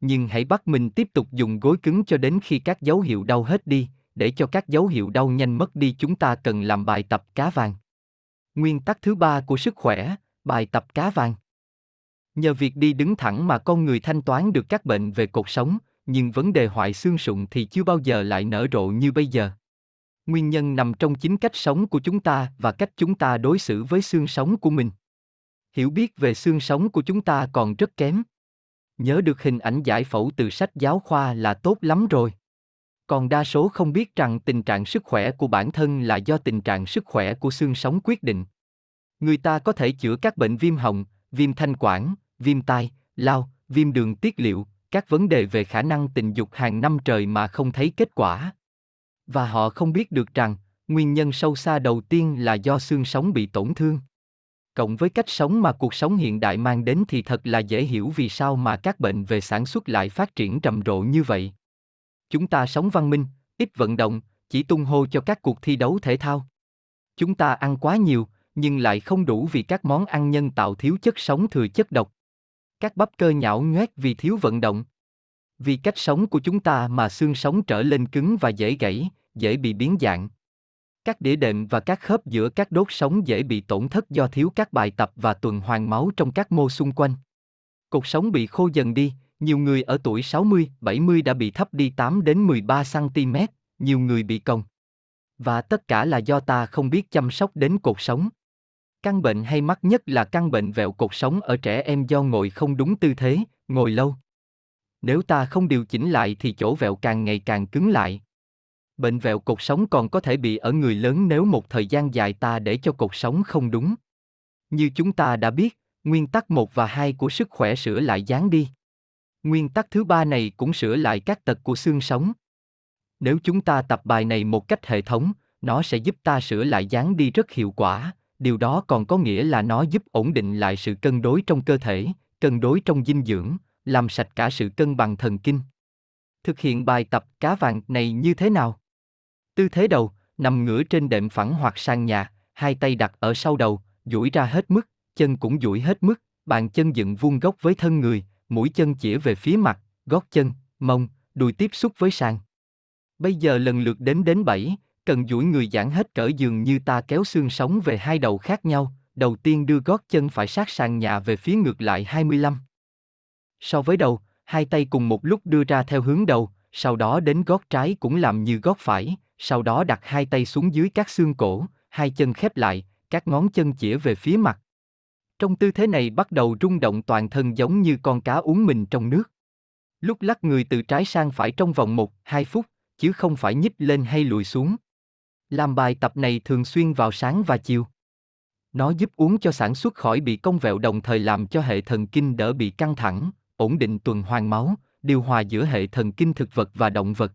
Nhưng hãy bắt mình tiếp tục dùng gối cứng cho đến khi các dấu hiệu đau hết đi, để cho các dấu hiệu đau nhanh mất đi chúng ta cần làm bài tập cá vàng. Nguyên tắc thứ ba của sức khỏe, bài tập cá vàng. Nhờ việc đi đứng thẳng mà con người thanh toán được các bệnh về cột sống, nhưng vấn đề hoại xương sụn thì chưa bao giờ lại nở rộ như bây giờ. Nguyên nhân nằm trong chính cách sống của chúng ta và cách chúng ta đối xử với xương sống của mình. Hiểu biết về xương sống của chúng ta còn rất kém. Nhớ được hình ảnh giải phẫu từ sách giáo khoa là tốt lắm rồi. Còn đa số không biết rằng tình trạng sức khỏe của bản thân là do tình trạng sức khỏe của xương sống quyết định. Người ta có thể chữa các bệnh viêm họng, viêm thanh quản, viêm tai, lao, viêm đường tiết liệu, các vấn đề về khả năng tình dục hàng năm trời mà không thấy kết quả. Và họ không biết được rằng, nguyên nhân sâu xa đầu tiên là do xương sống bị tổn thương. Cộng với cách sống mà cuộc sống hiện đại mang đến thì thật là dễ hiểu vì sao mà các bệnh về sản xuất lại phát triển rầm rộ như vậy. Chúng ta sống văn minh, ít vận động, chỉ tung hô cho các cuộc thi đấu thể thao. Chúng ta ăn quá nhiều, nhưng lại không đủ vì các món ăn nhân tạo thiếu chất sống thừa chất độc. Các bắp cơ nhão nhoét vì thiếu vận động. Vì cách sống của chúng ta mà xương sống trở lên cứng và dễ gãy, dễ bị biến dạng. Các đĩa đệm và các khớp giữa các đốt sống dễ bị tổn thất do thiếu các bài tập và tuần hoàn máu trong các mô xung quanh. Cột sống bị khô dần đi, nhiều người ở tuổi 60, 70 đã bị thấp đi 8 đến 13 cm, nhiều người bị cong. Và tất cả là do ta không biết chăm sóc đến cột sống. Căn bệnh hay mắc nhất là căn bệnh vẹo cột sống ở trẻ em do ngồi không đúng tư thế, ngồi lâu. Nếu ta không điều chỉnh lại thì chỗ vẹo càng ngày càng cứng lại. Bệnh vẹo cột sống còn có thể bị ở người lớn nếu một thời gian dài ta để cho cột sống không đúng. Như chúng ta đã biết, nguyên tắc 1 và 2 của sức khỏe sửa lại dáng đi. Nguyên tắc thứ ba này cũng sửa lại các tật của xương sống. Nếu chúng ta tập bài này một cách hệ thống, nó sẽ giúp ta sửa lại dáng đi rất hiệu quả, điều đó còn có nghĩa là nó giúp ổn định lại sự cân đối trong cơ thể, cân đối trong dinh dưỡng, làm sạch cả sự cân bằng thần kinh. Thực hiện bài tập cá vàng này như thế nào? Tư thế đầu, nằm ngửa trên đệm phẳng hoặc sàn nhà, hai tay đặt ở sau đầu, duỗi ra hết mức, chân cũng duỗi hết mức, bàn chân dựng vuông góc với thân người, mũi chân chĩa về phía mặt, gót chân, mông, đùi tiếp xúc với sàn. Bây giờ lần lượt đếm đến 7, cần duỗi người giãn hết cỡ giường như ta kéo xương sống về hai đầu khác nhau, đầu tiên đưa gót chân phải sát sàn nhà về phía ngược lại 25. So với đầu, hai tay cùng một lúc đưa ra theo hướng đầu, sau đó đến gót trái cũng làm như gót phải, sau đó đặt hai tay xuống dưới các xương cổ, hai chân khép lại, các ngón chân chĩa về phía mặt. Trong tư thế này bắt đầu rung động toàn thân giống như con cá uống mình trong nước. Lúc lắc người từ trái sang phải trong vòng 1, 2 phút, chứ không phải nhích lên hay lùi xuống. Làm bài tập này thường xuyên vào sáng và chiều. Nó giúp uống cho sản xuất khỏi bị cong vẹo đồng thời làm cho hệ thần kinh đỡ bị căng thẳng, ổn định tuần hoàn máu, điều hòa giữa hệ thần kinh thực vật và động vật.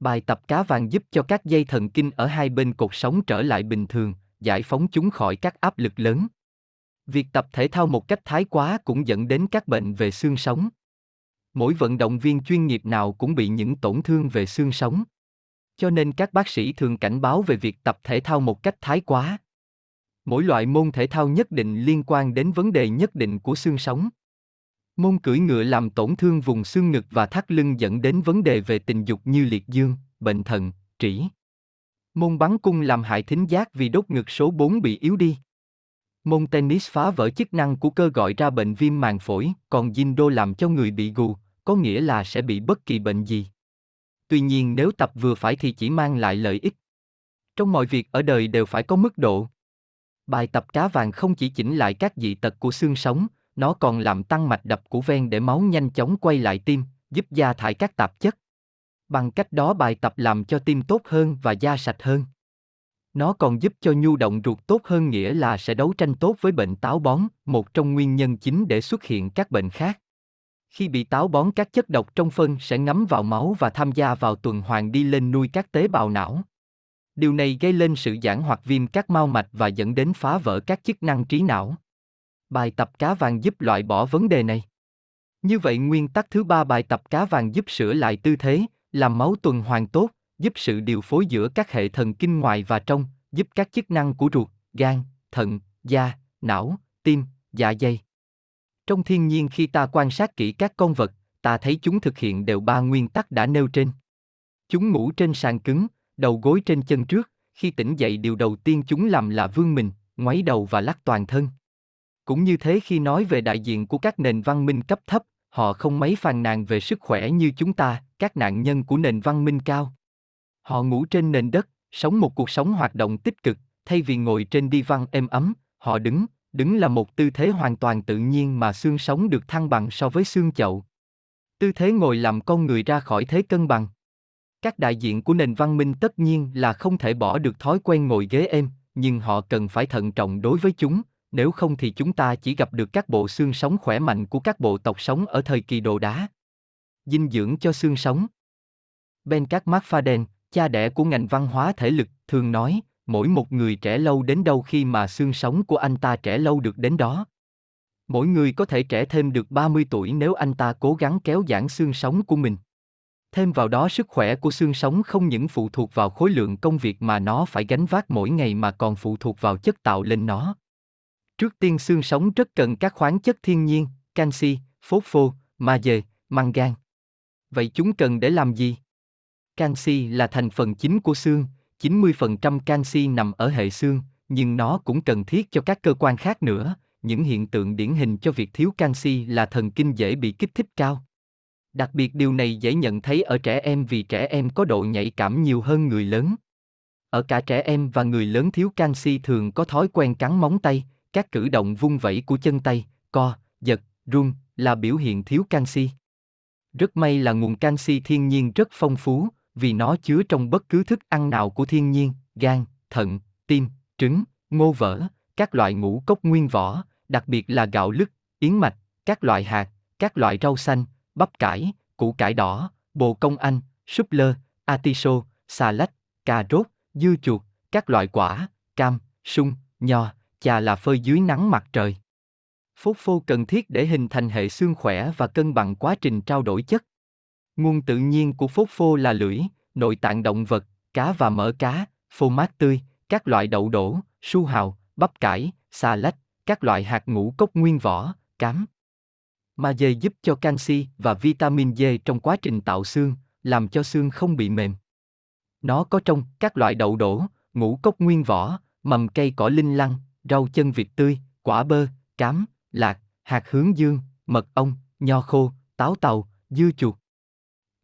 Bài tập cá vàng giúp cho các dây thần kinh ở hai bên cột sống trở lại bình thường, giải phóng chúng khỏi các áp lực lớn. Việc tập thể thao một cách thái quá cũng dẫn đến các bệnh về xương sống. Mỗi vận động viên chuyên nghiệp nào cũng bị những tổn thương về xương sống. Cho nên các bác sĩ thường cảnh báo về việc tập thể thao một cách thái quá. Mỗi loại môn thể thao nhất định liên quan đến vấn đề nhất định của xương sống. Môn cưỡi ngựa làm tổn thương vùng xương ngực và thắt lưng dẫn đến vấn đề về tình dục như liệt dương, bệnh thận, trĩ. Môn bắn cung làm hại thính giác vì đốt ngực số 4 bị yếu đi. Môn tennis phá vỡ chức năng của cơ gọi ra bệnh viêm màng phổi, còn Jindo làm cho người bị gù, có nghĩa là sẽ bị bất kỳ bệnh gì. Tuy nhiên nếu tập vừa phải thì chỉ mang lại lợi ích. Trong mọi việc ở đời đều phải có mức độ. Bài tập cá vàng không chỉ chỉnh lại các dị tật của xương sống, nó còn làm tăng mạch đập của ven để máu nhanh chóng quay lại tim, giúp da thải các tạp chất. Bằng cách đó bài tập làm cho tim tốt hơn và da sạch hơn. Nó còn giúp cho nhu động ruột tốt hơn nghĩa là sẽ đấu tranh tốt với bệnh táo bón, một trong nguyên nhân chính để xuất hiện các bệnh khác. Khi bị táo bón các chất độc trong phân sẽ ngấm vào máu và tham gia vào tuần hoàn đi lên nuôi các tế bào não. Điều này gây lên sự giãn hoặc viêm các mao mạch và dẫn đến phá vỡ các chức năng trí não. Bài tập cá vàng giúp loại bỏ vấn đề này. Như vậy nguyên tắc thứ ba bài tập cá vàng giúp sửa lại tư thế, làm máu tuần hoàn tốt, giúp sự điều phối giữa các hệ thần kinh ngoài và trong, giúp các chức năng của ruột, gan, thận, da, não, tim, dạ dày. Trong thiên nhiên khi ta quan sát kỹ các con vật, ta thấy chúng thực hiện đều ba nguyên tắc đã nêu trên. Chúng ngủ trên sàn cứng, đầu gối trên chân trước, khi tỉnh dậy điều đầu tiên chúng làm là vươn mình, ngoáy đầu và lắc toàn thân. Cũng như thế khi nói về đại diện của các nền văn minh cấp thấp, họ không mấy phàn nàn về sức khỏe như chúng ta, các nạn nhân của nền văn minh cao. Họ ngủ trên nền đất, sống một cuộc sống hoạt động tích cực, thay vì ngồi trên đi văn êm ấm, họ đứng, đứng là một tư thế hoàn toàn tự nhiên mà xương sống được thăng bằng so với xương chậu. Tư thế ngồi làm con người ra khỏi thế cân bằng. Các đại diện của nền văn minh tất nhiên là không thể bỏ được thói quen ngồi ghế êm, nhưng họ cần phải thận trọng đối với chúng, nếu không thì chúng ta chỉ gặp được các bộ xương sống khỏe mạnh của các bộ tộc sống ở thời kỳ đồ đá. Dinh dưỡng cho xương sống Ben Các Faden, cha đẻ của ngành văn hóa thể lực, thường nói, mỗi một người trẻ lâu đến đâu khi mà xương sống của anh ta trẻ lâu được đến đó. Mỗi người có thể trẻ thêm được 30 tuổi nếu anh ta cố gắng kéo giãn xương sống của mình. Thêm vào đó sức khỏe của xương sống không những phụ thuộc vào khối lượng công việc mà nó phải gánh vác mỗi ngày mà còn phụ thuộc vào chất tạo lên nó. Trước tiên xương sống rất cần các khoáng chất thiên nhiên, canxi, phốt-phô, magie, mangan. Vậy chúng cần để làm gì? Canxi là thành phần chính của xương, 90% canxi nằm ở hệ xương, nhưng nó cũng cần thiết cho các cơ quan khác nữa. Những hiện tượng điển hình cho việc thiếu canxi là thần kinh dễ bị kích thích cao. Đặc biệt điều này dễ nhận thấy ở trẻ em vì trẻ em có độ nhạy cảm nhiều hơn người lớn. Ở cả trẻ em và người lớn thiếu canxi thường có thói quen cắn móng tay, các cử động vung vẩy của chân tay, co, giật, run là biểu hiện thiếu canxi. Rất may là nguồn canxi thiên nhiên rất phong phú, vì nó chứa trong bất cứ thức ăn nào của thiên nhiên, gan, thận, tim, trứng, ngô vỡ, các loại ngũ cốc nguyên vỏ, đặc biệt là gạo lứt, yến mạch, các loại hạt, các loại rau xanh, bắp cải, củ cải đỏ, bồ công anh, súp lơ, atiso, xà lách, cà rốt, dưa chuột, các loại quả, cam, sung, nho, chà là phơi dưới nắng mặt trời. Phốt phô cần thiết để hình thành hệ xương khỏe và cân bằng quá trình trao đổi chất. Nguồn tự nhiên của phốt phô là lưỡi, nội tạng động vật, cá và mỡ cá, phô mát tươi, các loại đậu đổ, su hào, bắp cải, xà lách, các loại hạt ngũ cốc nguyên vỏ, cám. Magie giúp cho canxi và vitamin D trong quá trình tạo xương, làm cho xương không bị mềm. Nó có trong các loại đậu đổ, ngũ cốc nguyên vỏ, mầm cây cỏ linh lăng, rau chân vịt tươi, quả bơ, cám, lạc, hạt hướng dương, mật ong, nho khô, táo tàu, dưa chuột.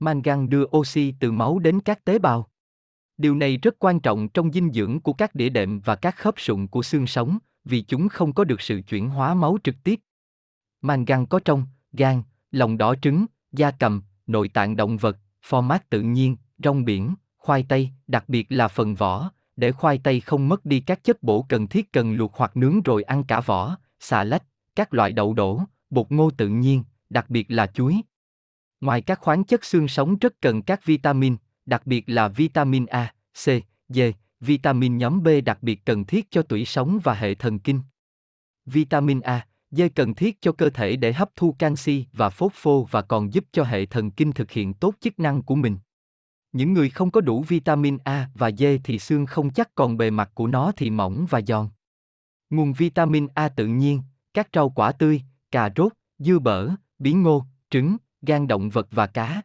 Mangan đưa oxy từ máu đến các tế bào. Điều này rất quan trọng trong dinh dưỡng của các đĩa đệm và các khớp sụn của xương sống, vì chúng không có được sự chuyển hóa máu trực tiếp. Mangan có trong gan, lòng đỏ trứng, da cầm, nội tạng động vật, format tự nhiên, rong biển, khoai tây, đặc biệt là phần vỏ, để khoai tây không mất đi các chất bổ cần thiết cần luộc hoặc nướng rồi ăn cả vỏ, xà lách, các loại đậu đổ, bột ngô tự nhiên, đặc biệt là chuối. Ngoài các khoáng chất xương sống rất cần các vitamin, đặc biệt là vitamin A, C, D, vitamin nhóm B đặc biệt cần thiết cho tủy sống và hệ thần kinh. Vitamin A, D cần thiết cho cơ thể để hấp thu canxi và phốt phô và còn giúp cho hệ thần kinh thực hiện tốt chức năng của mình. Những người không có đủ vitamin A và D thì xương không chắc còn bề mặt của nó thì mỏng và giòn. Nguồn vitamin A tự nhiên, các rau quả tươi, cà rốt, dưa bở, bí ngô, trứng, gan động vật và cá.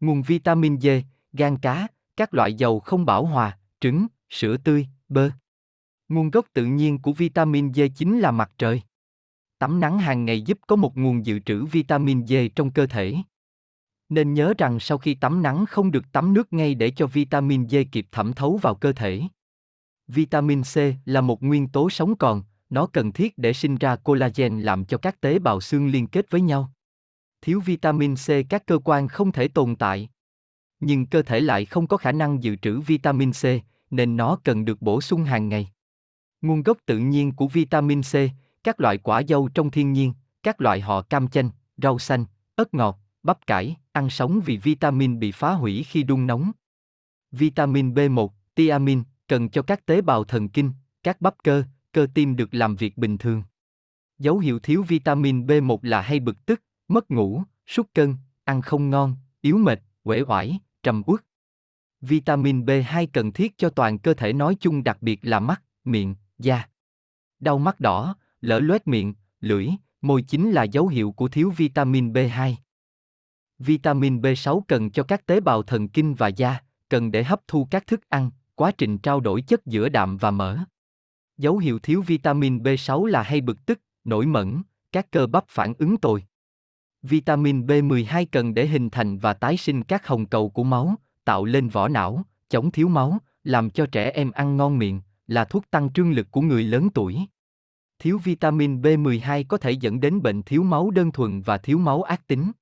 Nguồn vitamin D, gan cá, các loại dầu không bảo hòa, trứng, sữa tươi, bơ. Nguồn gốc tự nhiên của vitamin D chính là mặt trời. Tắm nắng hàng ngày giúp có một nguồn dự trữ vitamin D trong cơ thể. Nên nhớ rằng sau khi tắm nắng không được tắm nước ngay để cho vitamin D kịp thẩm thấu vào cơ thể. Vitamin C là một nguyên tố sống còn, nó cần thiết để sinh ra collagen làm cho các tế bào xương liên kết với nhau. Thiếu vitamin C các cơ quan không thể tồn tại. Nhưng cơ thể lại không có khả năng dự trữ vitamin C, nên nó cần được bổ sung hàng ngày. Nguồn gốc tự nhiên của vitamin C, các loại quả dâu trong thiên nhiên, các loại họ cam chanh, rau xanh, ớt ngọt, bắp cải, ăn sống vì vitamin bị phá hủy khi đun nóng. Vitamin B1, tiamin cần cho các tế bào thần kinh, các bắp cơ, cơ tim được làm việc bình thường. Dấu hiệu thiếu vitamin B1 là hay bực tức, mất ngủ, sút cân, ăn không ngon, yếu mệt, uể oải, trầm uất. Vitamin B2 cần thiết cho toàn cơ thể nói chung đặc biệt là mắt, miệng, da. Đau mắt đỏ, lở loét miệng, lưỡi, môi chính là dấu hiệu của thiếu vitamin B2. Vitamin B6 cần cho các tế bào thần kinh và da, cần để hấp thu các thức ăn, quá trình trao đổi chất giữa đạm và mỡ. Dấu hiệu thiếu vitamin B6 là hay bực tức, nổi mẩn, các cơ bắp phản ứng tồi. Vitamin B12 cần để hình thành và tái sinh các hồng cầu của máu, tạo lên vỏ não, chống thiếu máu, làm cho trẻ em ăn ngon miệng, là thuốc tăng trương lực của người lớn tuổi. Thiếu vitamin B12 có thể dẫn đến bệnh thiếu máu đơn thuần và thiếu máu ác tính.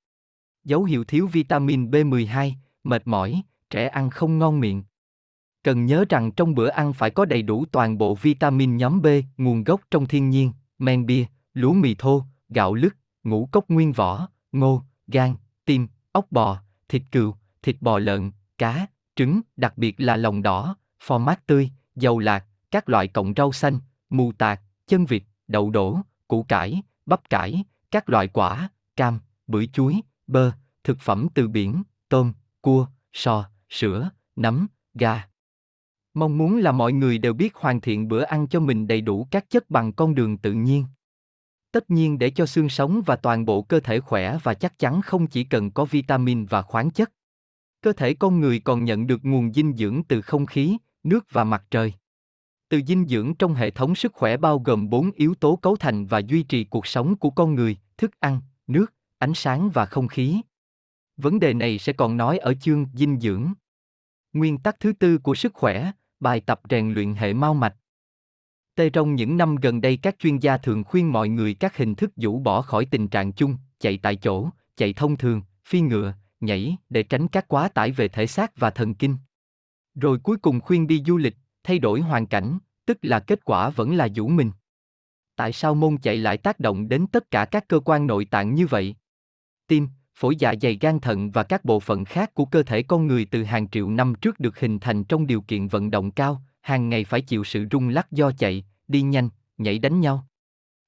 Dấu hiệu thiếu vitamin B12, mệt mỏi, trẻ ăn không ngon miệng. Cần nhớ rằng trong bữa ăn phải có đầy đủ toàn bộ vitamin nhóm B, nguồn gốc trong thiên nhiên, men bia, lúa mì thô, gạo lứt, ngũ cốc nguyên vỏ, ngô, gan, tim, ốc bò, thịt cừu, thịt bò lợn, cá, trứng, đặc biệt là lòng đỏ, phô mát tươi, dầu lạc, các loại cộng rau xanh, mù tạt, chân vịt, đậu đổ, củ cải, bắp cải, các loại quả, cam, bưởi chuối, bơ, thực phẩm từ biển, tôm, cua, sò, sữa, nấm, gà. Mong muốn là mọi người đều biết hoàn thiện bữa ăn cho mình đầy đủ các chất bằng con đường tự nhiên. Tất nhiên để cho xương sống và toàn bộ cơ thể khỏe và chắc chắn không chỉ cần có vitamin và khoáng chất. Cơ thể con người còn nhận được nguồn dinh dưỡng từ không khí, nước và mặt trời. Từ dinh dưỡng trong hệ thống sức khỏe bao gồm 4 yếu tố cấu thành và duy trì cuộc sống của con người, thức ăn, nước, ánh sáng và không khí. Vấn đề này sẽ còn nói ở chương dinh dưỡng. Nguyên tắc thứ tư của sức khỏe, bài tập rèn luyện hệ mau mạch. Tê trong những năm gần đây các chuyên gia thường khuyên mọi người các hình thức rũ bỏ khỏi tình trạng chung, chạy tại chỗ, chạy thông thường, phi ngựa, nhảy để tránh các quá tải về thể xác và thần kinh. Rồi cuối cùng khuyên đi du lịch, thay đổi hoàn cảnh, tức là kết quả vẫn là vũ mình. Tại sao môn chạy lại tác động đến tất cả các cơ quan nội tạng như vậy? Tim, phổi dạ dày gan thận và các bộ phận khác của cơ thể con người từ hàng triệu năm trước được hình thành trong điều kiện vận động cao, hàng ngày phải chịu sự rung lắc do chạy, đi nhanh, nhảy đánh nhau.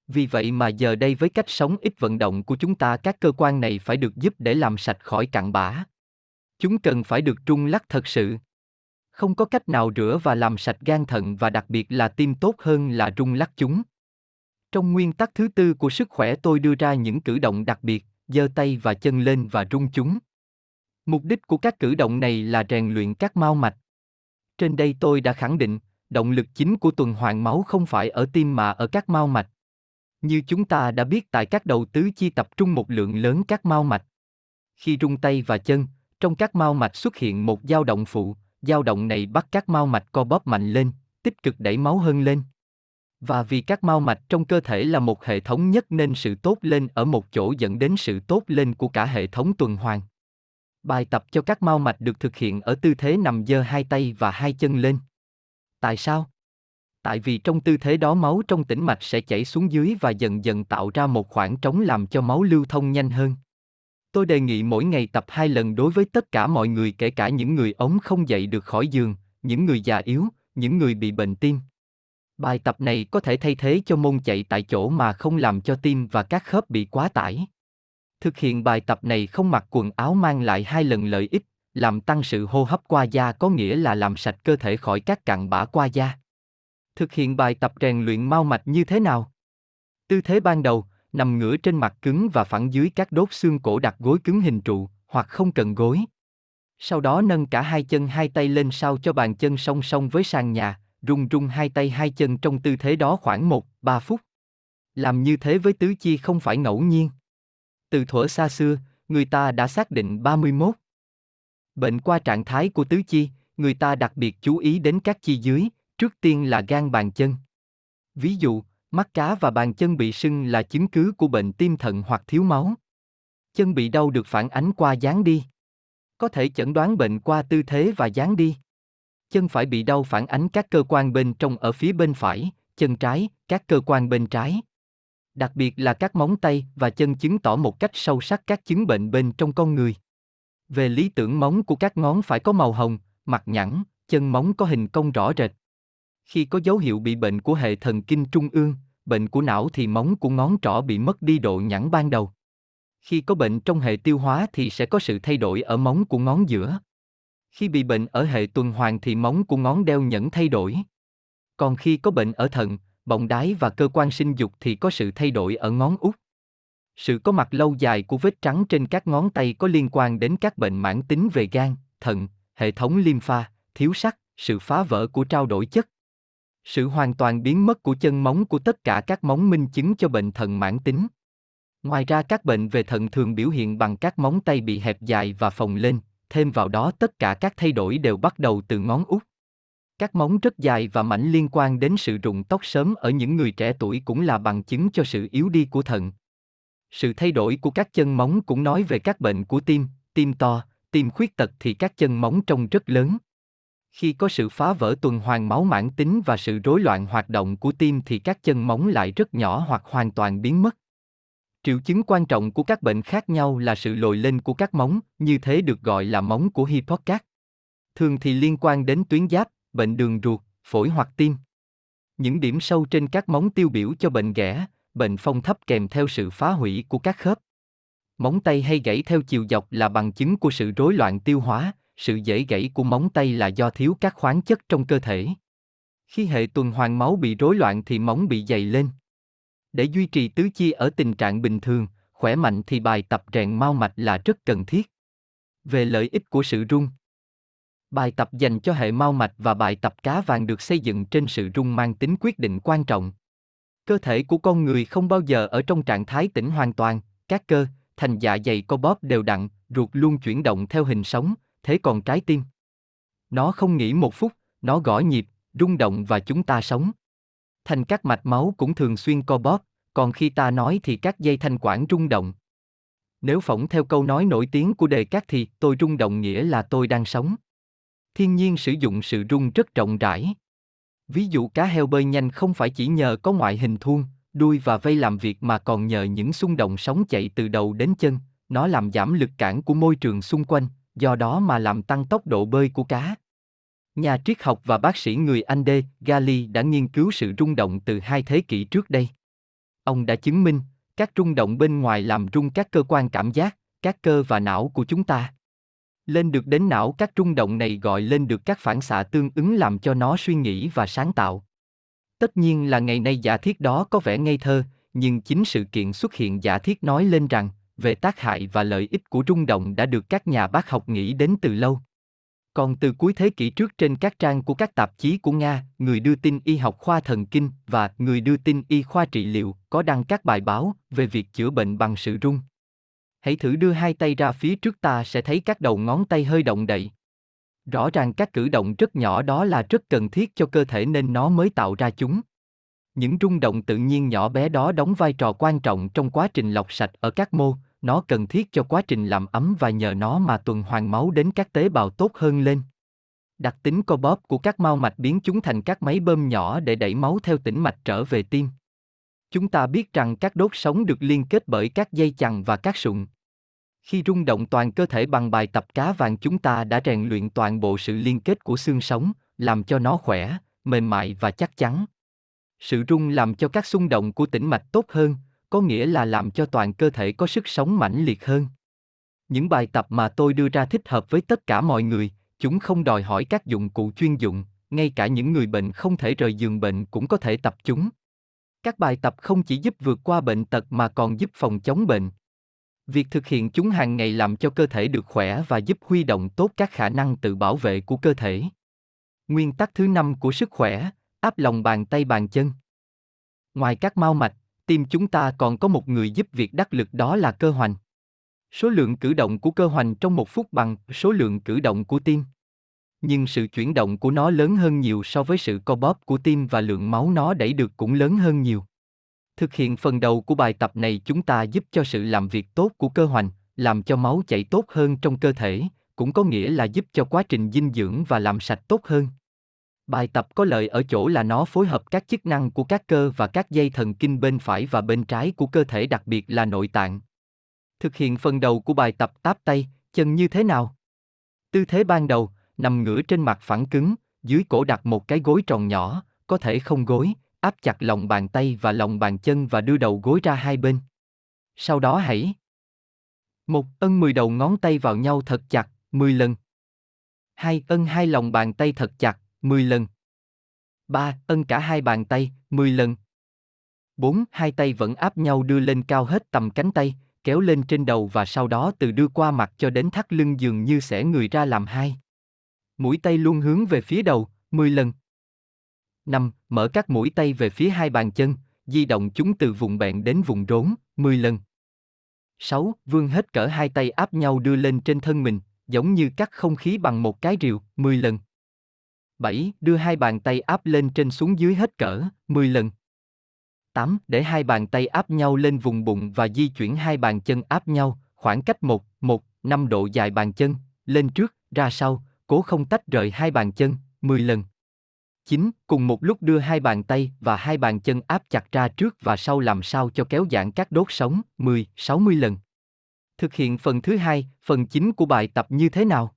Vì vậy mà giờ đây với cách sống ít vận động của chúng ta các cơ quan này phải được giúp để làm sạch khỏi cặn bã. Chúng cần phải được rung lắc thật sự. Không có cách nào rửa và làm sạch gan thận và đặc biệt là tim tốt hơn là rung lắc chúng. Trong nguyên tắc thứ tư của sức khỏe tôi đưa ra những cử động đặc biệt, giơ tay và chân lên và rung chúng. Mục đích của các cử động này là rèn luyện các mao mạch. Trên đây tôi đã khẳng định, động lực chính của tuần hoàn máu không phải ở tim mà ở các mao mạch. Như chúng ta đã biết tại các đầu tứ chi tập trung một lượng lớn các mao mạch. Khi rung tay và chân, trong các mao mạch xuất hiện một dao động phụ, dao động này bắt các mao mạch co bóp mạnh lên, tích cực đẩy máu hơn lên. Và vì các mao mạch trong cơ thể là một hệ thống nhất nên sự tốt lên ở một chỗ dẫn đến sự tốt lên của cả hệ thống tuần hoàn. Bài tập cho các mao mạch được thực hiện ở tư thế nằm giơ hai tay và hai chân lên. Tại sao? Tại vì trong tư thế đó máu trong tĩnh mạch sẽ chảy xuống dưới và dần dần tạo ra một khoảng trống làm cho máu lưu thông nhanh hơn. Tôi đề nghị mỗi ngày tập hai lần đối với tất cả mọi người kể cả những người ống không dậy được khỏi giường, những người già yếu, những người bị bệnh tim. Bài tập này có thể thay thế cho môn chạy tại chỗ mà không làm cho tim và các khớp bị quá tải. Thực hiện bài tập này không mặc quần áo mang lại hai lần lợi ích, làm tăng sự hô hấp qua da có nghĩa là làm sạch cơ thể khỏi các cặn bã qua da. Thực hiện bài tập rèn luyện mau mạch như thế nào? Tư thế ban đầu, nằm ngửa trên mặt cứng và phẳng dưới các đốt xương cổ đặt gối cứng hình trụ, hoặc không cần gối. Sau đó nâng cả hai chân hai tay lên sau cho bàn chân song song với sàn nhà, rung rung hai tay hai chân trong tư thế đó khoảng 1-3 phút. Làm như thế với tứ chi không phải ngẫu nhiên. Từ thuở xa xưa, người ta đã xác định 31. Bệnh qua trạng thái của tứ chi, người ta đặc biệt chú ý đến các chi dưới, trước tiên là gan bàn chân. Ví dụ, mắt cá và bàn chân bị sưng là chứng cứ của bệnh tim thận hoặc thiếu máu. Chân bị đau được phản ánh qua dáng đi. Có thể chẩn đoán bệnh qua tư thế và dáng đi. Chân phải bị đau phản ánh các cơ quan bên trong ở phía bên phải, chân trái, các cơ quan bên trái. Đặc biệt là các móng tay và chân chứng tỏ một cách sâu sắc các chứng bệnh bên trong con người. Về lý tưởng móng của các ngón phải có màu hồng, mặt nhẵn, chân móng có hình cong rõ rệt. Khi có dấu hiệu bị bệnh của hệ thần kinh trung ương, bệnh của não thì móng của ngón trỏ bị mất đi độ nhẵn ban đầu. Khi có bệnh trong hệ tiêu hóa thì sẽ có sự thay đổi ở móng của ngón giữa. Khi bị bệnh ở hệ tuần hoàn thì móng của ngón đeo nhẫn thay đổi. Còn khi có bệnh ở thận, bọng đái và cơ quan sinh dục thì có sự thay đổi ở ngón út. Sự có mặt lâu dài của vết trắng trên các ngón tay có liên quan đến các bệnh mãn tính về gan, thận, hệ thống lympha, thiếu sắt, sự phá vỡ của trao đổi chất. Sự hoàn toàn biến mất của chân móng của tất cả các móng minh chứng cho bệnh thận mãn tính. Ngoài ra các bệnh về thận thường biểu hiện bằng các móng tay bị hẹp dài và phồng lên, thêm vào đó tất cả các thay đổi đều bắt đầu từ ngón út. Các móng rất dài và mảnh liên quan đến sự rụng tóc sớm ở những người trẻ tuổi cũng là bằng chứng cho sự yếu đi của thận. Sự thay đổi của các chân móng cũng nói về các bệnh của tim, tim to, tim khuyết tật thì các chân móng trông rất lớn. Khi có sự phá vỡ tuần hoàn máu mãn tính và sự rối loạn hoạt động của tim thì các chân móng lại rất nhỏ hoặc hoàn toàn biến mất. Triệu chứng quan trọng của các bệnh khác nhau là sự lồi lên của các móng, như thế được gọi là móng của Hippocrates. Thường thì liên quan đến tuyến giáp, bệnh đường ruột, phổi hoặc tim. Những điểm sâu trên các móng tiêu biểu cho bệnh ghẻ, bệnh phong thấp kèm theo sự phá hủy của các khớp. Móng tay hay gãy theo chiều dọc là bằng chứng của sự rối loạn tiêu hóa, sự dễ gãy của móng tay là do thiếu các khoáng chất trong cơ thể. Khi hệ tuần hoàn máu bị rối loạn thì móng bị dày lên. Để duy trì tứ chi ở tình trạng bình thường, khỏe mạnh thì bài tập rèn mau mạch là rất cần thiết. Về lợi ích của sự rung, Bài tập dành cho hệ mau mạch và bài tập cá vàng được xây dựng trên sự rung mang tính quyết định quan trọng. Cơ thể của con người không bao giờ ở trong trạng thái tĩnh hoàn toàn, các cơ, thành dạ dày co bóp đều đặn, ruột luôn chuyển động theo hình sóng, thế còn trái tim. Nó không nghỉ một phút, nó gõ nhịp, rung động và chúng ta sống. Thành các mạch máu cũng thường xuyên co bóp, còn khi ta nói thì các dây thanh quản rung động. Nếu phỏng theo câu nói nổi tiếng của đề các thì tôi rung động nghĩa là tôi đang sống. Thiên nhiên sử dụng sự rung rất rộng rãi. Ví dụ cá heo bơi nhanh không phải chỉ nhờ có ngoại hình thuôn, đuôi và vây làm việc mà còn nhờ những xung động sóng chạy từ đầu đến chân, nó làm giảm lực cản của môi trường xung quanh, do đó mà làm tăng tốc độ bơi của cá. Nhà triết học và bác sĩ người Anh D. Gali đã nghiên cứu sự rung động từ hai thế kỷ trước đây. Ông đã chứng minh, các rung động bên ngoài làm rung các cơ quan cảm giác, các cơ và não của chúng ta. Lên được đến não các rung động này gọi lên được các phản xạ tương ứng làm cho nó suy nghĩ và sáng tạo. Tất nhiên là ngày nay giả thiết đó có vẻ ngây thơ, nhưng chính sự kiện xuất hiện giả thiết nói lên rằng, về tác hại và lợi ích của rung động đã được các nhà bác học nghĩ đến từ lâu. Còn từ cuối thế kỷ trước trên các trang của các tạp chí của Nga, người đưa tin y học khoa thần kinh và người đưa tin y khoa trị liệu có đăng các bài báo về việc chữa bệnh bằng sự rung. Hãy thử đưa hai tay ra phía trước ta sẽ thấy các đầu ngón tay hơi động đậy. Rõ ràng các cử động rất nhỏ đó là rất cần thiết cho cơ thể nên nó mới tạo ra chúng. Những rung động tự nhiên nhỏ bé đó đóng vai trò quan trọng trong quá trình lọc sạch ở các mô, nó cần thiết cho quá trình làm ấm và nhờ nó mà tuần hoàn máu đến các tế bào tốt hơn lên. Đặc tính co bóp của các mao mạch biến chúng thành các máy bơm nhỏ để đẩy máu theo tĩnh mạch trở về tim. Chúng ta biết rằng các đốt sống được liên kết bởi các dây chằng và các sụn. Khi rung động toàn cơ thể bằng bài tập cá vàng chúng ta đã rèn luyện toàn bộ sự liên kết của xương sống, làm cho nó khỏe, mềm mại và chắc chắn. Sự rung làm cho các xung động của tĩnh mạch tốt hơn, có nghĩa là làm cho toàn cơ thể có sức sống mãnh liệt hơn. Những bài tập mà tôi đưa ra thích hợp với tất cả mọi người, chúng không đòi hỏi các dụng cụ chuyên dụng, ngay cả những người bệnh không thể rời giường bệnh cũng có thể tập chúng. Các bài tập không chỉ giúp vượt qua bệnh tật mà còn giúp phòng chống bệnh. Việc thực hiện chúng hàng ngày làm cho cơ thể được khỏe và giúp huy động tốt các khả năng tự bảo vệ của cơ thể. Nguyên tắc thứ năm của sức khỏe, áp lòng bàn tay bàn chân. Ngoài các mao mạch, tim chúng ta còn có một người giúp việc đắc lực đó là cơ hoành. Số lượng cử động của cơ hoành trong một phút bằng số lượng cử động của tim. Nhưng sự chuyển động của nó lớn hơn nhiều so với sự co bóp của tim và lượng máu nó đẩy được cũng lớn hơn nhiều. Thực hiện phần đầu của bài tập này chúng ta giúp cho sự làm việc tốt của cơ hoành, làm cho máu chảy tốt hơn trong cơ thể, cũng có nghĩa là giúp cho quá trình dinh dưỡng và làm sạch tốt hơn. Bài tập có lợi ở chỗ là nó phối hợp các chức năng của các cơ và các dây thần kinh bên phải và bên trái của cơ thể đặc biệt là nội tạng. Thực hiện phần đầu của bài tập táp tay, chân như thế nào? Tư thế ban đầu, nằm ngửa trên mặt phẳng cứng, dưới cổ đặt một cái gối tròn nhỏ, có thể không gối, áp chặt lòng bàn tay và lòng bàn chân và đưa đầu gối ra hai bên. Sau đó hãy một Ân 10 đầu ngón tay vào nhau thật chặt, 10 lần. hai Ân hai lòng bàn tay thật chặt, 10 lần. 3. Ân cả hai bàn tay, 10 lần. 4. Hai tay vẫn áp nhau đưa lên cao hết tầm cánh tay, kéo lên trên đầu và sau đó từ đưa qua mặt cho đến thắt lưng dường như sẽ người ra làm hai. Mũi tay luôn hướng về phía đầu, 10 lần. 5. Mở các mũi tay về phía hai bàn chân, di động chúng từ vùng bẹn đến vùng rốn, 10 lần. 6. Vươn hết cỡ hai tay áp nhau đưa lên trên thân mình, giống như cắt không khí bằng một cái rìu, 10 lần. 7. Đưa hai bàn tay áp lên trên xuống dưới hết cỡ, 10 lần. 8. Để hai bàn tay áp nhau lên vùng bụng và di chuyển hai bàn chân áp nhau, khoảng cách 1, 1, 5 độ dài bàn chân, lên trước, ra sau, cố không tách rời hai bàn chân, 10 lần. 9. Cùng một lúc đưa hai bàn tay và hai bàn chân áp chặt ra trước và sau làm sao cho kéo giãn các đốt sống, 10, 60 lần. Thực hiện phần thứ hai, phần chính của bài tập như thế nào?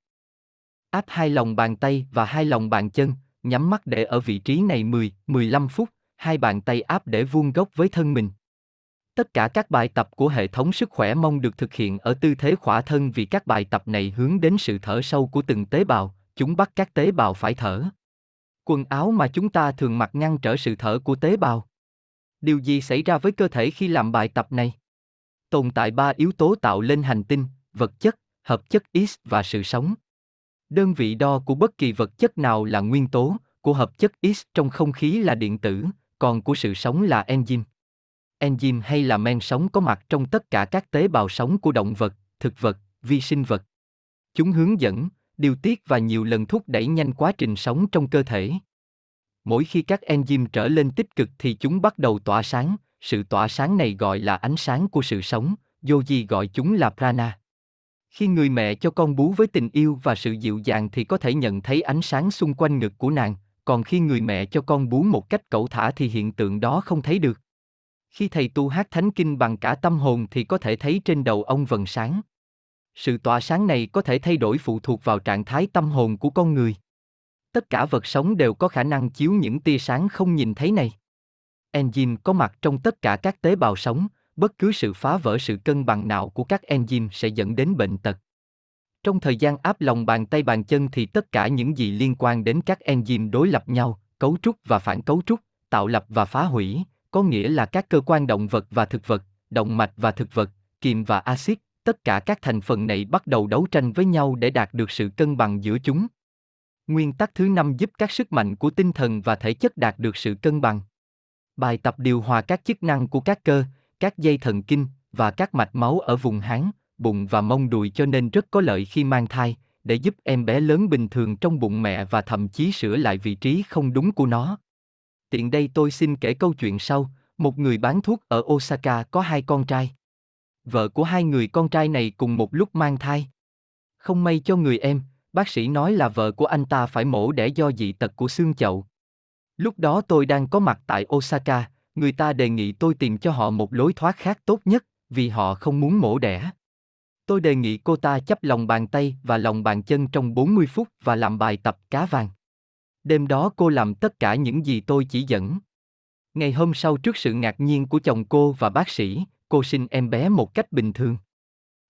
Áp hai lòng bàn tay và hai lòng bàn chân, nhắm mắt để ở vị trí này 10, 15 phút, hai bàn tay áp để vuông góc với thân mình. Tất cả các bài tập của hệ thống sức khỏe mong được thực hiện ở tư thế khỏa thân vì các bài tập này hướng đến sự thở sâu của từng tế bào, chúng bắt các tế bào phải thở. Quần áo mà chúng ta thường mặc ngăn trở sự thở của tế bào. Điều gì xảy ra với cơ thể khi làm bài tập này? Tồn tại ba yếu tố tạo lên hành tinh, vật chất, hợp chất X và sự sống. Đơn vị đo của bất kỳ vật chất nào là nguyên tố, của hợp chất X trong không khí là điện tử, còn của sự sống là enzyme. Enzyme hay là men sống có mặt trong tất cả các tế bào sống của động vật, thực vật, vi sinh vật. Chúng hướng dẫn, điều tiết và nhiều lần thúc đẩy nhanh quá trình sống trong cơ thể. Mỗi khi các enzyme trở lên tích cực thì chúng bắt đầu tỏa sáng, sự tỏa sáng này gọi là ánh sáng của sự sống, Yogi gọi chúng là prana. Khi người mẹ cho con bú với tình yêu và sự dịu dàng thì có thể nhận thấy ánh sáng xung quanh ngực của nàng, còn khi người mẹ cho con bú một cách cẩu thả thì hiện tượng đó không thấy được. Khi thầy tu hát thánh kinh bằng cả tâm hồn thì có thể thấy trên đầu ông vần sáng. Sự tỏa sáng này có thể thay đổi phụ thuộc vào trạng thái tâm hồn của con người. Tất cả vật sống đều có khả năng chiếu những tia sáng không nhìn thấy này. Enzyme có mặt trong tất cả các tế bào sống, bất cứ sự phá vỡ sự cân bằng nào của các enzyme sẽ dẫn đến bệnh tật. Trong thời gian áp lòng bàn tay bàn chân thì tất cả những gì liên quan đến các enzyme đối lập nhau, cấu trúc và phản cấu trúc, tạo lập và phá hủy, có nghĩa là các cơ quan động vật và thực vật, động mạch và thực vật, kiềm và axit, tất cả các thành phần này bắt đầu đấu tranh với nhau để đạt được sự cân bằng giữa chúng. Nguyên tắc thứ năm giúp các sức mạnh của tinh thần và thể chất đạt được sự cân bằng. Bài tập điều hòa các chức năng của các cơ, các dây thần kinh và các mạch máu ở vùng háng, bụng và mông đùi cho nên rất có lợi khi mang thai, để giúp em bé lớn bình thường trong bụng mẹ và thậm chí sửa lại vị trí không đúng của nó. Tiện đây tôi xin kể câu chuyện sau, một người bán thuốc ở Osaka có hai con trai. Vợ của hai người con trai này cùng một lúc mang thai. Không may cho người em, bác sĩ nói là vợ của anh ta phải mổ đẻ do dị tật của xương chậu. Lúc đó tôi đang có mặt tại Osaka, người ta đề nghị tôi tìm cho họ một lối thoát khác tốt nhất, vì họ không muốn mổ đẻ. Tôi đề nghị cô ta chấp lòng bàn tay và lòng bàn chân trong 40 phút và làm bài tập cá vàng. Đêm đó cô làm tất cả những gì tôi chỉ dẫn. Ngày hôm sau trước sự ngạc nhiên của chồng cô và bác sĩ, cô sinh em bé một cách bình thường.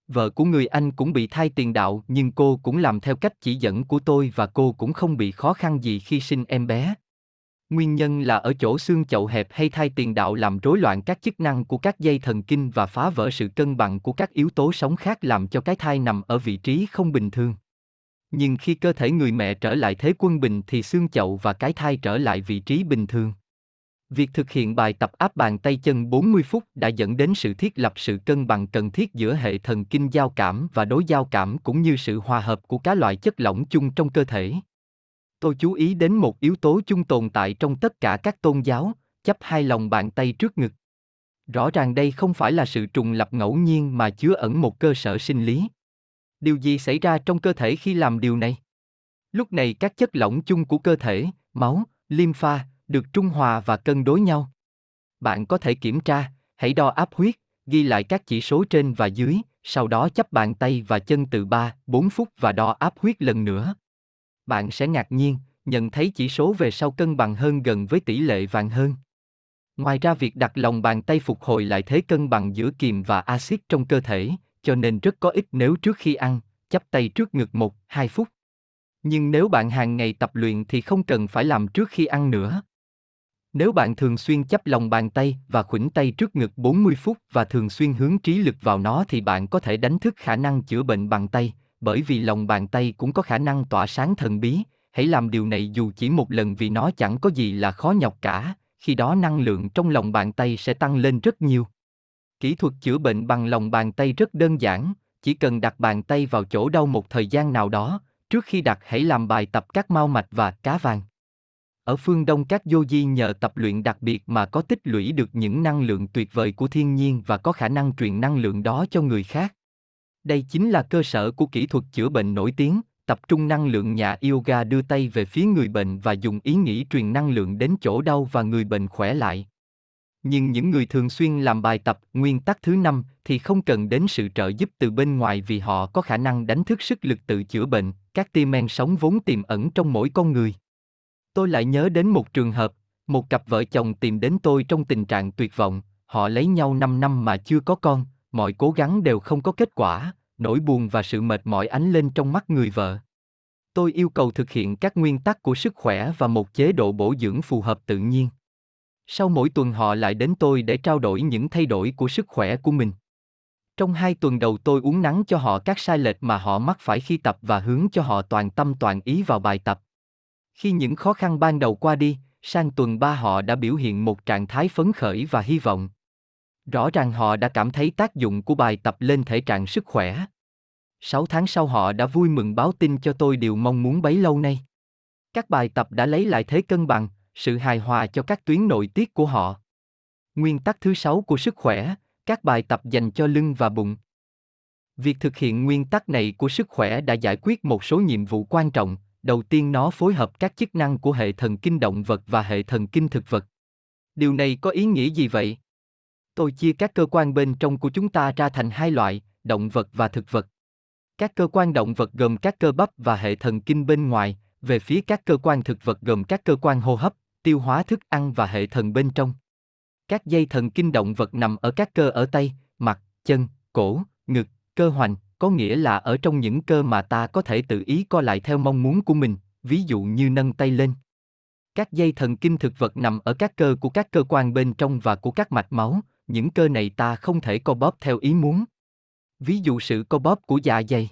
Vợ của người anh cũng bị thai tiền đạo nhưng cô cũng làm theo cách chỉ dẫn của tôi và cô cũng không bị khó khăn gì khi sinh em bé. Nguyên nhân là ở chỗ xương chậu hẹp hay thai tiền đạo làm rối loạn các chức năng của các dây thần kinh và phá vỡ sự cân bằng của các yếu tố sống khác làm cho cái thai nằm ở vị trí không bình thường. Nhưng khi cơ thể người mẹ trở lại thế quân bình thì xương chậu và cái thai trở lại vị trí bình thường. Việc thực hiện bài tập áp bàn tay chân 40 phút đã dẫn đến sự thiết lập sự cân bằng cần thiết giữa hệ thần kinh giao cảm và đối giao cảm cũng như sự hòa hợp của các loại chất lỏng chung trong cơ thể. Tôi chú ý đến một yếu tố chung tồn tại trong tất cả các tôn giáo, chấp hai lòng bàn tay trước ngực. Rõ ràng đây không phải là sự trùng lập ngẫu nhiên mà chứa ẩn một cơ sở sinh lý. Điều gì xảy ra trong cơ thể khi làm điều này? Lúc này các chất lỏng chung của cơ thể, máu, lympha, được trung hòa và cân đối nhau. Bạn có thể kiểm tra, hãy đo áp huyết, ghi lại các chỉ số trên và dưới, sau đó chấp bàn tay và chân từ 3, 4 phút và đo áp huyết lần nữa. Bạn sẽ ngạc nhiên, nhận thấy chỉ số về sau cân bằng hơn gần với tỷ lệ vàng hơn. Ngoài ra việc đặt lòng bàn tay phục hồi lại thế cân bằng giữa kiềm và axit trong cơ thể, cho nên rất có ích nếu trước khi ăn, chắp tay trước ngực 1, 2 phút. Nhưng nếu bạn hàng ngày tập luyện thì không cần phải làm trước khi ăn nữa. Nếu bạn thường xuyên chấp lòng bàn tay và khuỷu tay trước ngực 40 phút và thường xuyên hướng trí lực vào nó thì bạn có thể đánh thức khả năng chữa bệnh bằng tay, bởi vì lòng bàn tay cũng có khả năng tỏa sáng thần bí, hãy làm điều này dù chỉ một lần vì nó chẳng có gì là khó nhọc cả, khi đó năng lượng trong lòng bàn tay sẽ tăng lên rất nhiều. Kỹ thuật chữa bệnh bằng lòng bàn tay rất đơn giản, chỉ cần đặt bàn tay vào chỗ đau một thời gian nào đó, trước khi đặt hãy làm bài tập các mau mạch và cá vàng. Ở phương Đông các yogi nhờ tập luyện đặc biệt mà có tích lũy được những năng lượng tuyệt vời của thiên nhiên và có khả năng truyền năng lượng đó cho người khác. Đây chính là cơ sở của kỹ thuật chữa bệnh nổi tiếng, tập trung năng lượng nhà yoga đưa tay về phía người bệnh và dùng ý nghĩ truyền năng lượng đến chỗ đau và người bệnh khỏe lại. Nhưng những người thường xuyên làm bài tập nguyên tắc thứ năm thì không cần đến sự trợ giúp từ bên ngoài vì họ có khả năng đánh thức sức lực tự chữa bệnh, các tia men sống vốn tiềm ẩn trong mỗi con người. Tôi lại nhớ đến một trường hợp, một cặp vợ chồng tìm đến tôi trong tình trạng tuyệt vọng, họ lấy nhau 5 năm mà chưa có con, mọi cố gắng đều không có kết quả, nỗi buồn và sự mệt mỏi ánh lên trong mắt người vợ. Tôi yêu cầu thực hiện các nguyên tắc của sức khỏe và một chế độ bổ dưỡng phù hợp tự nhiên. Sau mỗi tuần họ lại đến tôi để trao đổi những thay đổi của sức khỏe của mình. Trong hai tuần đầu tôi uống nắng cho họ các sai lệch mà họ mắc phải khi tập và hướng cho họ toàn tâm toàn ý vào bài tập. Khi những khó khăn ban đầu qua đi, sang tuần ba họ đã biểu hiện một trạng thái phấn khởi và hy vọng. Rõ ràng họ đã cảm thấy tác dụng của bài tập lên thể trạng sức khỏe. Sáu tháng sau họ đã vui mừng báo tin cho tôi điều mong muốn bấy lâu nay. Các bài tập đã lấy lại thế cân bằng, sự hài hòa cho các tuyến nội tiết của họ. Nguyên tắc thứ sáu của sức khỏe, các bài tập dành cho lưng và bụng. Việc thực hiện nguyên tắc này của sức khỏe đã giải quyết một số nhiệm vụ quan trọng, đầu tiên nó phối hợp các chức năng của hệ thần kinh động vật và hệ thần kinh thực vật. Điều này có ý nghĩa gì vậy? Tôi chia các cơ quan bên trong của chúng ta ra thành hai loại, động vật và thực vật. Các cơ quan động vật gồm các cơ bắp và hệ thần kinh bên ngoài, về phía các cơ quan thực vật gồm các cơ quan hô hấp, tiêu hóa thức ăn và hệ thần bên trong. Các dây thần kinh động vật nằm ở các cơ ở tay, mặt, chân, cổ, ngực, cơ hoành, có nghĩa là ở trong những cơ mà ta có thể tự ý co lại theo mong muốn của mình, ví dụ như nâng tay lên. Các dây thần kinh thực vật nằm ở các cơ của các cơ quan bên trong và của các mạch máu, những cơ này ta không thể co bóp theo ý muốn. Ví dụ sự co bóp của dạ dày.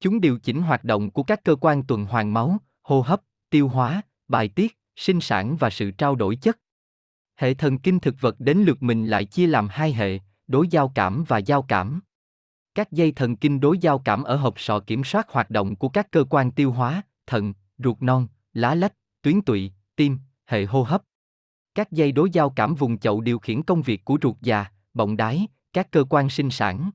Chúng điều chỉnh hoạt động của các cơ quan tuần hoàn máu, hô hấp, tiêu hóa, bài tiết, sinh sản và sự trao đổi chất. Hệ thần kinh thực vật đến lượt mình lại chia làm hai hệ, đối giao cảm và giao cảm. Các dây thần kinh đối giao cảm ở hộp sọ kiểm soát hoạt động của các cơ quan tiêu hóa, thận, ruột non, lá lách, tuyến tụy, tim, hệ hô hấp. Các dây đối giao cảm vùng chậu điều khiển công việc của ruột già, bọng đái, các cơ quan sinh sản.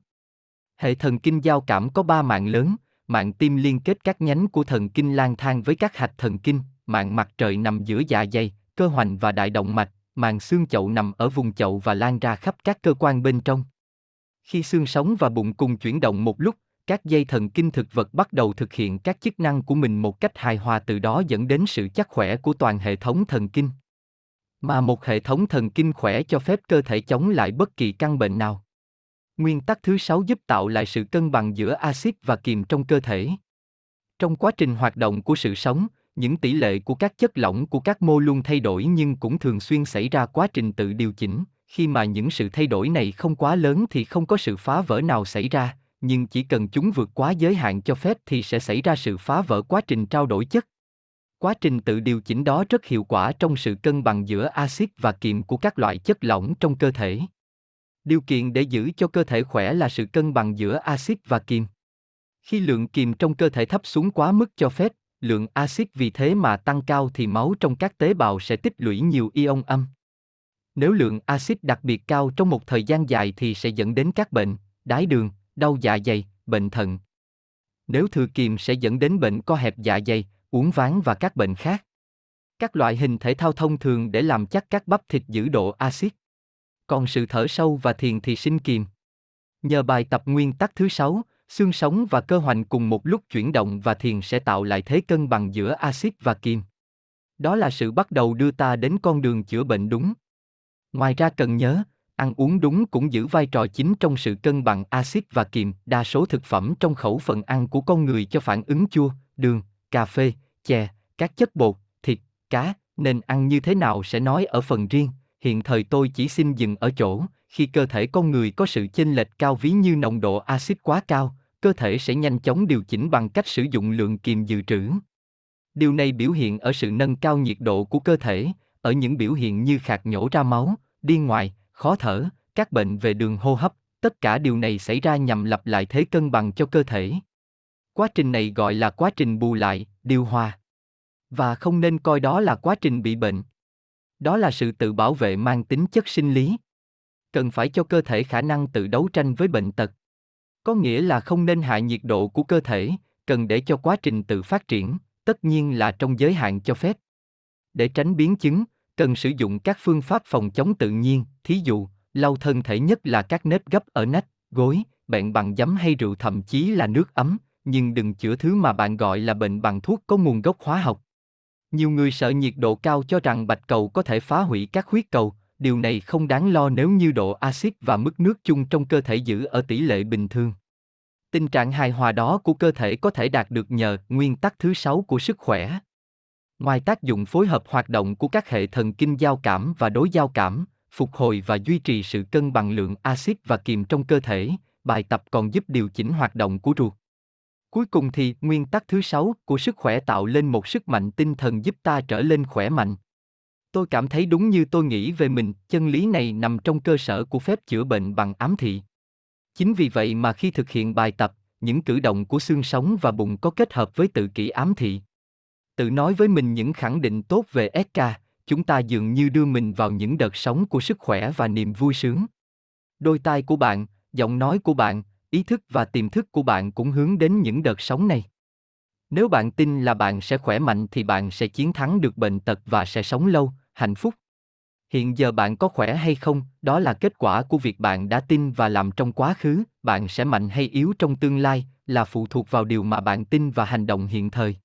Hệ thần kinh giao cảm có ba mạng lớn, mạng tim liên kết các nhánh của thần kinh lang thang với các hạch thần kinh, mạng mặt trời nằm giữa dạ dày, cơ hoành và đại động mạch, màng xương chậu nằm ở vùng chậu và lan ra khắp các cơ quan bên trong. Khi xương sống và bụng cùng chuyển động một lúc, các dây thần kinh thực vật bắt đầu thực hiện các chức năng của mình một cách hài hòa từ đó dẫn đến sự chắc khỏe của toàn hệ thống thần kinh. Mà một hệ thống thần kinh khỏe cho phép cơ thể chống lại bất kỳ căn bệnh nào. Nguyên tắc thứ sáu giúp tạo lại sự cân bằng giữa axit và kiềm trong cơ thể. Trong quá trình hoạt động của sự sống, những tỷ lệ của các chất lỏng của các mô luôn thay đổi nhưng cũng thường xuyên xảy ra quá trình tự điều chỉnh, khi mà những sự thay đổi này không quá lớn thì không có sự phá vỡ nào xảy ra, nhưng chỉ cần chúng vượt quá giới hạn cho phép thì sẽ xảy ra sự phá vỡ quá trình trao đổi chất. Quá trình tự điều chỉnh đó rất hiệu quả trong sự cân bằng giữa axit và kiềm của các loại chất lỏng trong cơ thể. Điều kiện để giữ cho cơ thể khỏe là sự cân bằng giữa axit và kiềm. Khi lượng kiềm trong cơ thể thấp xuống quá mức cho phép, lượng axit vì thế mà tăng cao thì máu trong các tế bào sẽ tích lũy nhiều ion âm. Nếu lượng axit đặc biệt cao trong một thời gian dài thì sẽ dẫn đến các bệnh, đái đường, đau dạ dày, bệnh thận. Nếu thừa kiềm sẽ dẫn đến bệnh co hẹp dạ dày, uốn ván và các bệnh khác. Các loại hình thể thao thông thường để làm chắc các bắp thịt giữ độ axit. Còn sự thở sâu và thiền thì sinh kiềm. Nhờ bài tập nguyên tắc thứ sáu, xương sống và cơ hoành cùng một lúc chuyển động và thiền sẽ tạo lại thế cân bằng giữa axit và kiềm. Đó là sự bắt đầu đưa ta đến con đường chữa bệnh đúng. Ngoài ra cần nhớ, ăn uống đúng cũng giữ vai trò chính trong sự cân bằng axit và kiềm. Đa số thực phẩm trong khẩu phần ăn của con người cho phản ứng chua, đường, cà phê, chè, các chất bột, thịt, cá, nên ăn như thế nào sẽ nói ở phần riêng. Hiện thời tôi chỉ xin dừng ở chỗ, khi cơ thể con người có sự chênh lệch cao ví như nồng độ axit quá cao, cơ thể sẽ nhanh chóng điều chỉnh bằng cách sử dụng lượng kiềm dự trữ. Điều này biểu hiện ở sự nâng cao nhiệt độ của cơ thể, ở những biểu hiện như khạc nhổ ra máu, điên ngoài, khó thở, các bệnh về đường hô hấp, tất cả điều này xảy ra nhằm lập lại thế cân bằng cho cơ thể. Quá trình này gọi là quá trình bù lại, điều hòa. Và không nên coi đó là quá trình bị bệnh. Đó là sự tự bảo vệ mang tính chất sinh lý. Cần phải cho cơ thể khả năng tự đấu tranh với bệnh tật. Có nghĩa là không nên hạ nhiệt độ của cơ thể, cần để cho quá trình tự phát triển, tất nhiên là trong giới hạn cho phép. Để tránh biến chứng, cần sử dụng các phương pháp phòng chống tự nhiên, thí dụ, lau thân thể nhất là các nếp gấp ở nách, gối, bệnh bằng giấm hay rượu thậm chí là nước ấm, nhưng đừng chữa thứ mà bạn gọi là bệnh bằng thuốc có nguồn gốc hóa học. Nhiều người sợ nhiệt độ cao cho rằng bạch cầu có thể phá hủy các huyết cầu, điều này không đáng lo nếu như độ axit và mức nước chung trong cơ thể giữ ở tỷ lệ bình thường. Tình trạng hài hòa đó của cơ thể có thể đạt được nhờ nguyên tắc thứ sáu của sức khỏe. Ngoài tác dụng phối hợp hoạt động của các hệ thần kinh giao cảm và đối giao cảm, phục hồi và duy trì sự cân bằng lượng axit và kiềm trong cơ thể, bài tập còn giúp điều chỉnh hoạt động của ruột. Cuối cùng thì nguyên tắc thứ sáu của sức khỏe tạo lên một sức mạnh tinh thần giúp ta trở lên khỏe mạnh. Tôi cảm thấy đúng như tôi nghĩ về mình, chân lý này nằm trong cơ sở của phép chữa bệnh bằng ám thị. Chính vì vậy mà khi thực hiện bài tập, những cử động của xương sống và bụng có kết hợp với tự kỷ ám thị. Tự nói với mình những khẳng định tốt về SK, chúng ta dường như đưa mình vào những đợt sống của sức khỏe và niềm vui sướng. Đôi tai của bạn, giọng nói của bạn, ý thức và tiềm thức của bạn cũng hướng đến những đợt sóng này. Nếu bạn tin là bạn sẽ khỏe mạnh thì bạn sẽ chiến thắng được bệnh tật và sẽ sống lâu, hạnh phúc. Hiện giờ bạn có khỏe hay không, đó là kết quả của việc bạn đã tin và làm trong quá khứ, bạn sẽ mạnh hay yếu trong tương lai, là phụ thuộc vào điều mà bạn tin và hành động hiện thời.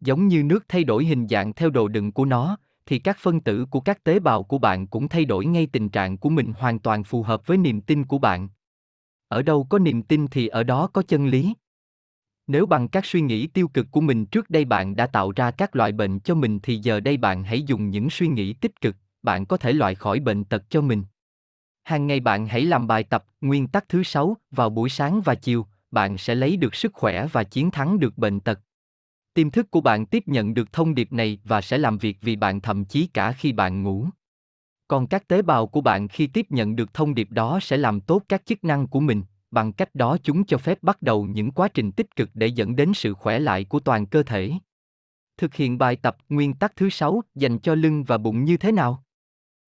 Giống như nước thay đổi hình dạng theo đồ đựng của nó, thì các phân tử của các tế bào của bạn cũng thay đổi ngay tình trạng của mình hoàn toàn phù hợp với niềm tin của bạn. Ở đâu có niềm tin thì ở đó có chân lý. Nếu bằng các suy nghĩ tiêu cực của mình trước đây bạn đã tạo ra các loại bệnh cho mình thì giờ đây bạn hãy dùng những suy nghĩ tích cực, bạn có thể loại khỏi bệnh tật cho mình. Hàng ngày bạn hãy làm bài tập nguyên tắc thứ sáu vào buổi sáng và chiều, bạn sẽ lấy được sức khỏe và chiến thắng được bệnh tật. Tiềm thức của bạn tiếp nhận được thông điệp này và sẽ làm việc vì bạn thậm chí cả khi bạn ngủ. Còn các tế bào của bạn khi tiếp nhận được thông điệp đó sẽ làm tốt các chức năng của mình, bằng cách đó chúng cho phép bắt đầu những quá trình tích cực để dẫn đến sự khỏe lại của toàn cơ thể. Thực hiện bài tập nguyên tắc thứ sáu dành cho lưng và bụng như thế nào?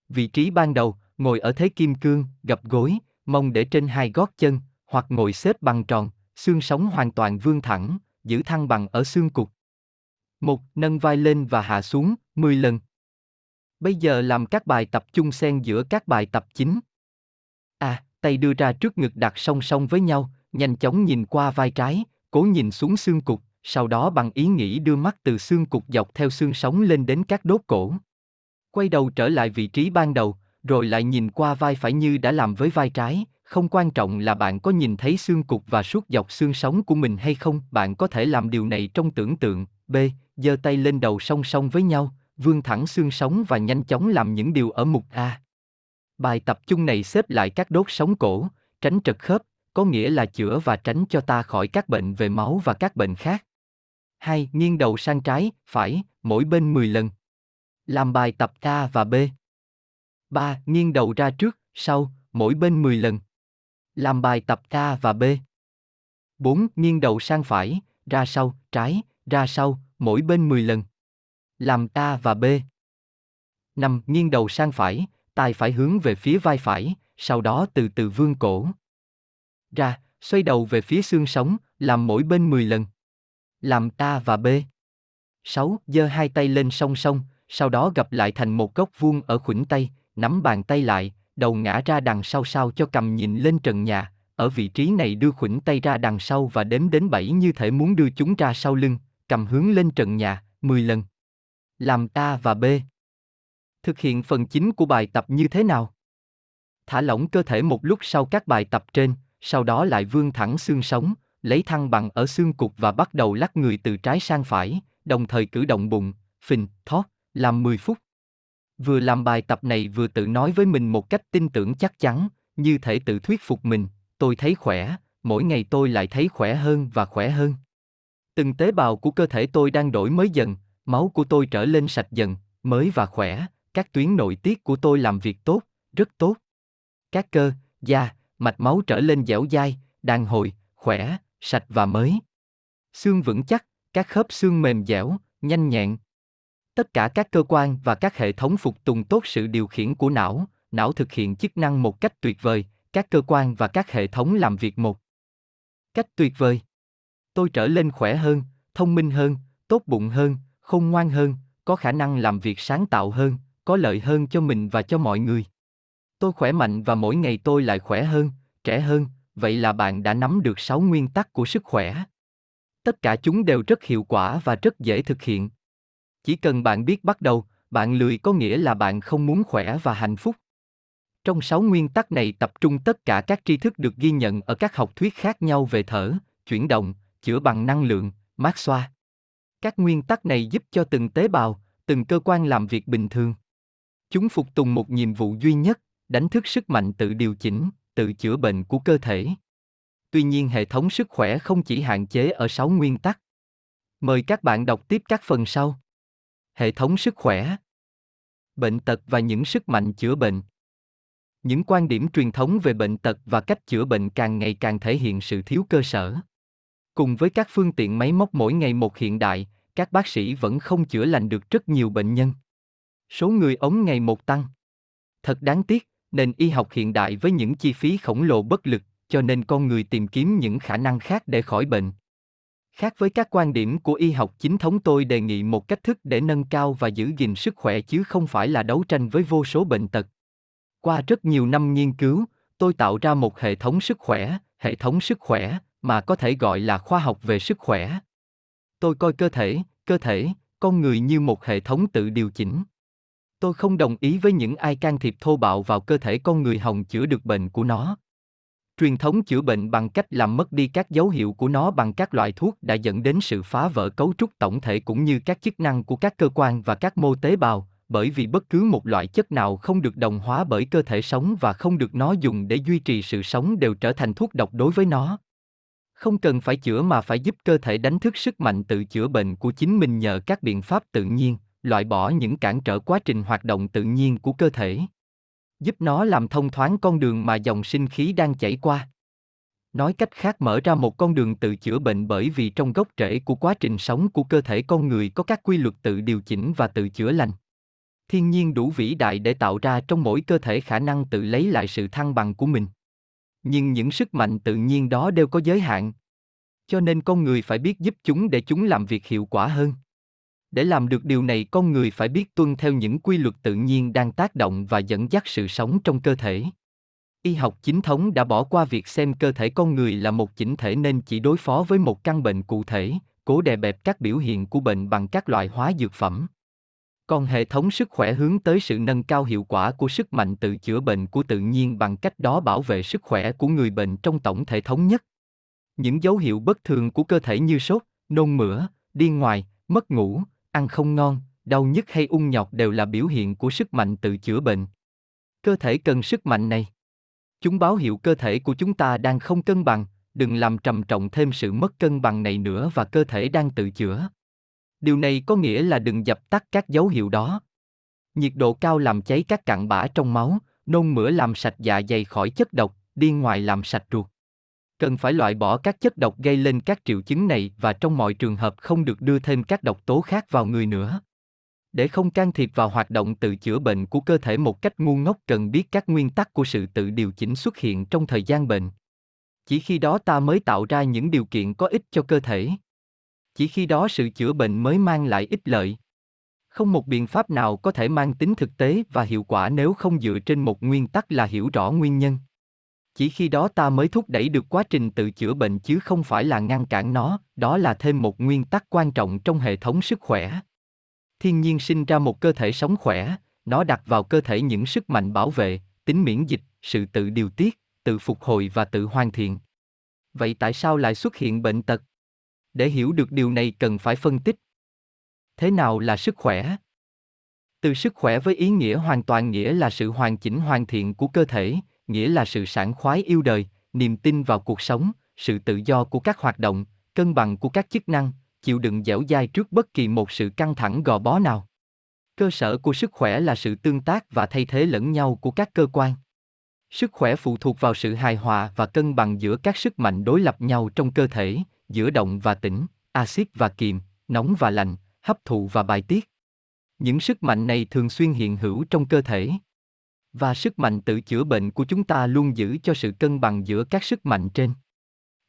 Vị trí ban đầu, ngồi ở thế kim cương, gập gối, mông để trên hai gót chân, hoặc ngồi xếp bằng tròn, xương sống hoàn toàn vươn thẳng, giữ thăng bằng ở xương cụt. Một, nâng vai lên và hạ xuống, 10 lần. Bây giờ làm các bài tập chung xen giữa các bài tập chính. A. tay đưa ra trước ngực đặt song song với nhau, nhanh chóng nhìn qua vai trái, cố nhìn xuống xương cụt, sau đó bằng ý nghĩ đưa mắt từ xương cụt dọc theo xương sống lên đến các đốt cổ. Quay đầu trở lại vị trí ban đầu, rồi lại nhìn qua vai phải như đã làm với vai trái, không quan trọng là bạn có nhìn thấy xương cục và suốt dọc xương sống của mình hay không, bạn có thể làm điều này trong tưởng tượng. B. giơ tay lên đầu song song với nhau, vươn thẳng xương sống và nhanh chóng làm những điều ở mục A. Bài tập chung này xếp lại các đốt sống cổ, tránh trật khớp, có nghĩa là chữa và tránh cho ta khỏi các bệnh về máu và các bệnh khác. 2. Nghiêng đầu sang trái, phải, mỗi bên 10 lần. Làm bài tập A và B. 3. Nghiêng đầu ra trước, sau, mỗi bên 10 lần. Làm bài tập A và B. 4. Nghiêng đầu sang phải, ra sau, trái, ra sau, mỗi bên 10 lần. Làm A và B. 5. Nghiêng đầu sang phải, tay phải hướng về phía vai phải, sau đó từ từ vươn cổ. Ra, xoay đầu về phía xương sống, làm mỗi bên 10 lần. Làm A và B. 6. Giơ hai tay lên song song, sau đó gặp lại thành một góc vuông ở khuỷu tay, nắm bàn tay lại, đầu ngã ra đằng sau sao cho cầm nhìn lên trần nhà, ở vị trí này đưa khuỷu tay ra đằng sau và đếm đến 7 như thể muốn đưa chúng ra sau lưng, cầm hướng lên trần nhà, 10 lần. Làm A và B. Thực hiện phần chính của bài tập như thế nào? Thả lỏng cơ thể một lúc sau các bài tập trên, sau đó lại vươn thẳng xương sống, lấy thăng bằng ở xương cục và bắt đầu lắc người từ trái sang phải, đồng thời cử động bụng, phình, thoát, làm 10 phút. Vừa làm bài tập này vừa tự nói với mình một cách tin tưởng chắc chắn, như thể tự thuyết phục mình, tôi thấy khỏe, mỗi ngày tôi lại thấy khỏe hơn và khỏe hơn. Từng tế bào của cơ thể tôi đang đổi mới dần, máu của tôi trở lên sạch dần, mới và khỏe, các tuyến nội tiết của tôi làm việc tốt, rất tốt. Các cơ, da, mạch máu trở lên dẻo dai, đàn hồi, khỏe, sạch và mới. Xương vững chắc, các khớp xương mềm dẻo, nhanh nhẹn. Tất cả các cơ quan và các hệ thống phục tùng tốt sự điều khiển của não, não thực hiện chức năng một cách tuyệt vời, các cơ quan và các hệ thống làm việc một cách tuyệt vời. Tôi trở lên khỏe hơn, thông minh hơn, tốt bụng hơn, khôn ngoan hơn, có khả năng làm việc sáng tạo hơn, có lợi hơn cho mình và cho mọi người. Tôi khỏe mạnh và mỗi ngày tôi lại khỏe hơn, trẻ hơn, vậy là bạn đã nắm được 6 nguyên tắc của sức khỏe. Tất cả chúng đều rất hiệu quả và rất dễ thực hiện. Chỉ cần bạn biết bắt đầu, bạn lười có nghĩa là bạn không muốn khỏe và hạnh phúc. Trong 6 nguyên tắc này tập trung tất cả các tri thức được ghi nhận ở các học thuyết khác nhau về thở, chuyển động, chữa bằng năng lượng, mát xoa. Các nguyên tắc này giúp cho từng tế bào, từng cơ quan làm việc bình thường. Chúng phục tùng một nhiệm vụ duy nhất, đánh thức sức mạnh tự điều chỉnh, tự chữa bệnh của cơ thể. Tuy nhiên hệ thống sức khỏe không chỉ hạn chế ở 6 nguyên tắc. Mời các bạn đọc tiếp các phần sau. Hệ thống sức khỏe Bệnh tật và những sức mạnh chữa bệnh Những quan điểm truyền thống về bệnh tật và cách chữa bệnh càng ngày càng thể hiện sự thiếu cơ sở. Cùng với các phương tiện máy móc mỗi ngày một hiện đại, các bác sĩ vẫn không chữa lành được rất nhiều bệnh nhân. Số người ống ngày một tăng. Thật đáng tiếc, nền y học hiện đại với những chi phí khổng lồ bất lực, cho nên con người tìm kiếm những khả năng khác để khỏi bệnh. Khác với các quan điểm của y học chính thống tôi đề nghị một cách thức để nâng cao và giữ gìn sức khỏe chứ không phải là đấu tranh với vô số bệnh tật. Qua rất nhiều năm nghiên cứu, tôi tạo ra một hệ thống sức khỏe, hệ thống sức khỏe mà có thể gọi là khoa học về sức khỏe. Tôi coi cơ thể, cơ thể, con người như một hệ thống tự điều chỉnh. Tôi không đồng ý với những ai can thiệp thô bạo vào cơ thể con người hòng chữa được bệnh của nó. Truyền thống chữa bệnh bằng cách làm mất đi các dấu hiệu của nó bằng các loại thuốc đã dẫn đến sự phá vỡ cấu trúc tổng thể cũng như các chức năng của các cơ quan và các mô tế bào, bởi vì bất cứ một loại chất nào không được đồng hóa bởi cơ thể sống và không được nó dùng để duy trì sự sống đều trở thành thuốc độc đối với nó. Không cần phải chữa mà phải giúp cơ thể đánh thức sức mạnh tự chữa bệnh của chính mình nhờ các biện pháp tự nhiên, loại bỏ những cản trở quá trình hoạt động tự nhiên của cơ thể giúp nó làm thông thoáng con đường mà dòng sinh khí đang chảy qua. Nói cách khác mở ra một con đường tự chữa bệnh bởi vì trong gốc rễ của quá trình sống của cơ thể con người có các quy luật tự điều chỉnh và tự chữa lành. Thiên nhiên đủ vĩ đại để tạo ra trong mỗi cơ thể khả năng tự lấy lại sự thăng bằng của mình. Nhưng những sức mạnh tự nhiên đó đều có giới hạn. Cho nên con người phải biết giúp chúng để chúng làm việc hiệu quả hơn. Để làm được điều này con người phải biết tuân theo những quy luật tự nhiên đang tác động và dẫn dắt sự sống trong cơ thể. Y học chính thống đã bỏ qua việc xem cơ thể con người là một chỉnh thể nên chỉ đối phó với một căn bệnh cụ thể, cố đè bẹp các biểu hiện của bệnh bằng các loại hóa dược phẩm. Còn hệ thống sức khỏe hướng tới sự nâng cao hiệu quả của sức mạnh tự chữa bệnh của tự nhiên bằng cách đó bảo vệ sức khỏe của người bệnh trong tổng thể thống nhất. Những dấu hiệu bất thường của cơ thể như sốt, nôn mửa, đi ngoài, mất ngủ, ăn không ngon, đau nhức hay ung nhọt đều là biểu hiện của sức mạnh tự chữa bệnh. Cơ thể cần sức mạnh này. Chúng báo hiệu cơ thể của chúng ta đang không cân bằng, đừng làm trầm trọng thêm sự mất cân bằng này nữa và cơ thể đang tự chữa. Điều này có nghĩa là đừng dập tắt các dấu hiệu đó. Nhiệt độ cao làm cháy các cặn bã trong máu, nôn mửa làm sạch dạ dày khỏi chất độc, điên ngoài làm sạch ruột. Cần phải loại bỏ các chất độc gây lên các triệu chứng này và trong mọi trường hợp không được đưa thêm các độc tố khác vào người nữa. Để không can thiệp vào hoạt động tự chữa bệnh của cơ thể một cách ngu ngốc cần biết các nguyên tắc của sự tự điều chỉnh xuất hiện trong thời gian bệnh. Chỉ khi đó ta mới tạo ra những điều kiện có ích cho cơ thể. Chỉ khi đó sự chữa bệnh mới mang lại ích lợi. Không một biện pháp nào có thể mang tính thực tế và hiệu quả nếu không dựa trên một nguyên tắc là hiểu rõ nguyên nhân. Chỉ khi đó ta mới thúc đẩy được quá trình tự chữa bệnh chứ không phải là ngăn cản nó, đó là thêm một nguyên tắc quan trọng trong hệ thống sức khỏe. Thiên nhiên sinh ra một cơ thể sống khỏe, nó đặt vào cơ thể những sức mạnh bảo vệ, tính miễn dịch, sự tự điều tiết, tự phục hồi và tự hoàn thiện. Vậy tại sao lại xuất hiện bệnh tật? Để hiểu được điều này cần phải phân tích. Thế nào là sức khỏe? Từ sức khỏe với ý nghĩa hoàn toàn nghĩa là sự hoàn chỉnh hoàn thiện của cơ thể, nghĩa là sự sảng khoái yêu đời, niềm tin vào cuộc sống, sự tự do của các hoạt động, cân bằng của các chức năng, chịu đựng dẻo dai trước bất kỳ một sự căng thẳng gò bó nào. Cơ sở của sức khỏe là sự tương tác và thay thế lẫn nhau của các cơ quan. Sức khỏe phụ thuộc vào sự hài hòa và cân bằng giữa các sức mạnh đối lập nhau trong cơ thể, giữa động và tĩnh, axit và kiềm, nóng và lạnh, hấp thụ và bài tiết. Những sức mạnh này thường xuyên hiện hữu trong cơ thể. Và sức mạnh tự chữa bệnh của chúng ta luôn giữ cho sự cân bằng giữa các sức mạnh trên.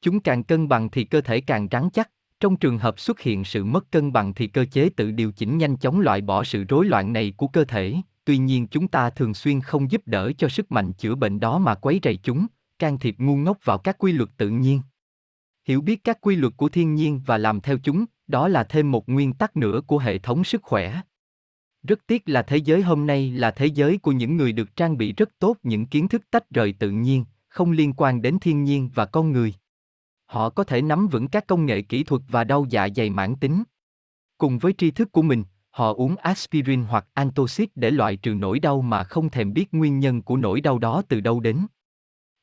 Chúng càng cân bằng thì cơ thể càng rắn chắc, trong trường hợp xuất hiện sự mất cân bằng thì cơ chế tự điều chỉnh nhanh chóng loại bỏ sự rối loạn này của cơ thể, tuy nhiên chúng ta thường xuyên không giúp đỡ cho sức mạnh chữa bệnh đó mà quấy rầy chúng, can thiệp ngu ngốc vào các quy luật tự nhiên. Hiểu biết các quy luật của thiên nhiên và làm theo chúng, đó là thêm một nguyên tắc nữa của hệ thống sức khỏe. Rất tiếc là thế giới hôm nay là thế giới của những người được trang bị rất tốt những kiến thức tách rời tự nhiên, không liên quan đến thiên nhiên và con người. Họ có thể nắm vững các công nghệ kỹ thuật và đau dạ dày mãn tính. Cùng với tri thức của mình, họ uống aspirin hoặc antacid để loại trừ nỗi đau mà không thèm biết nguyên nhân của nỗi đau đó từ đâu đến.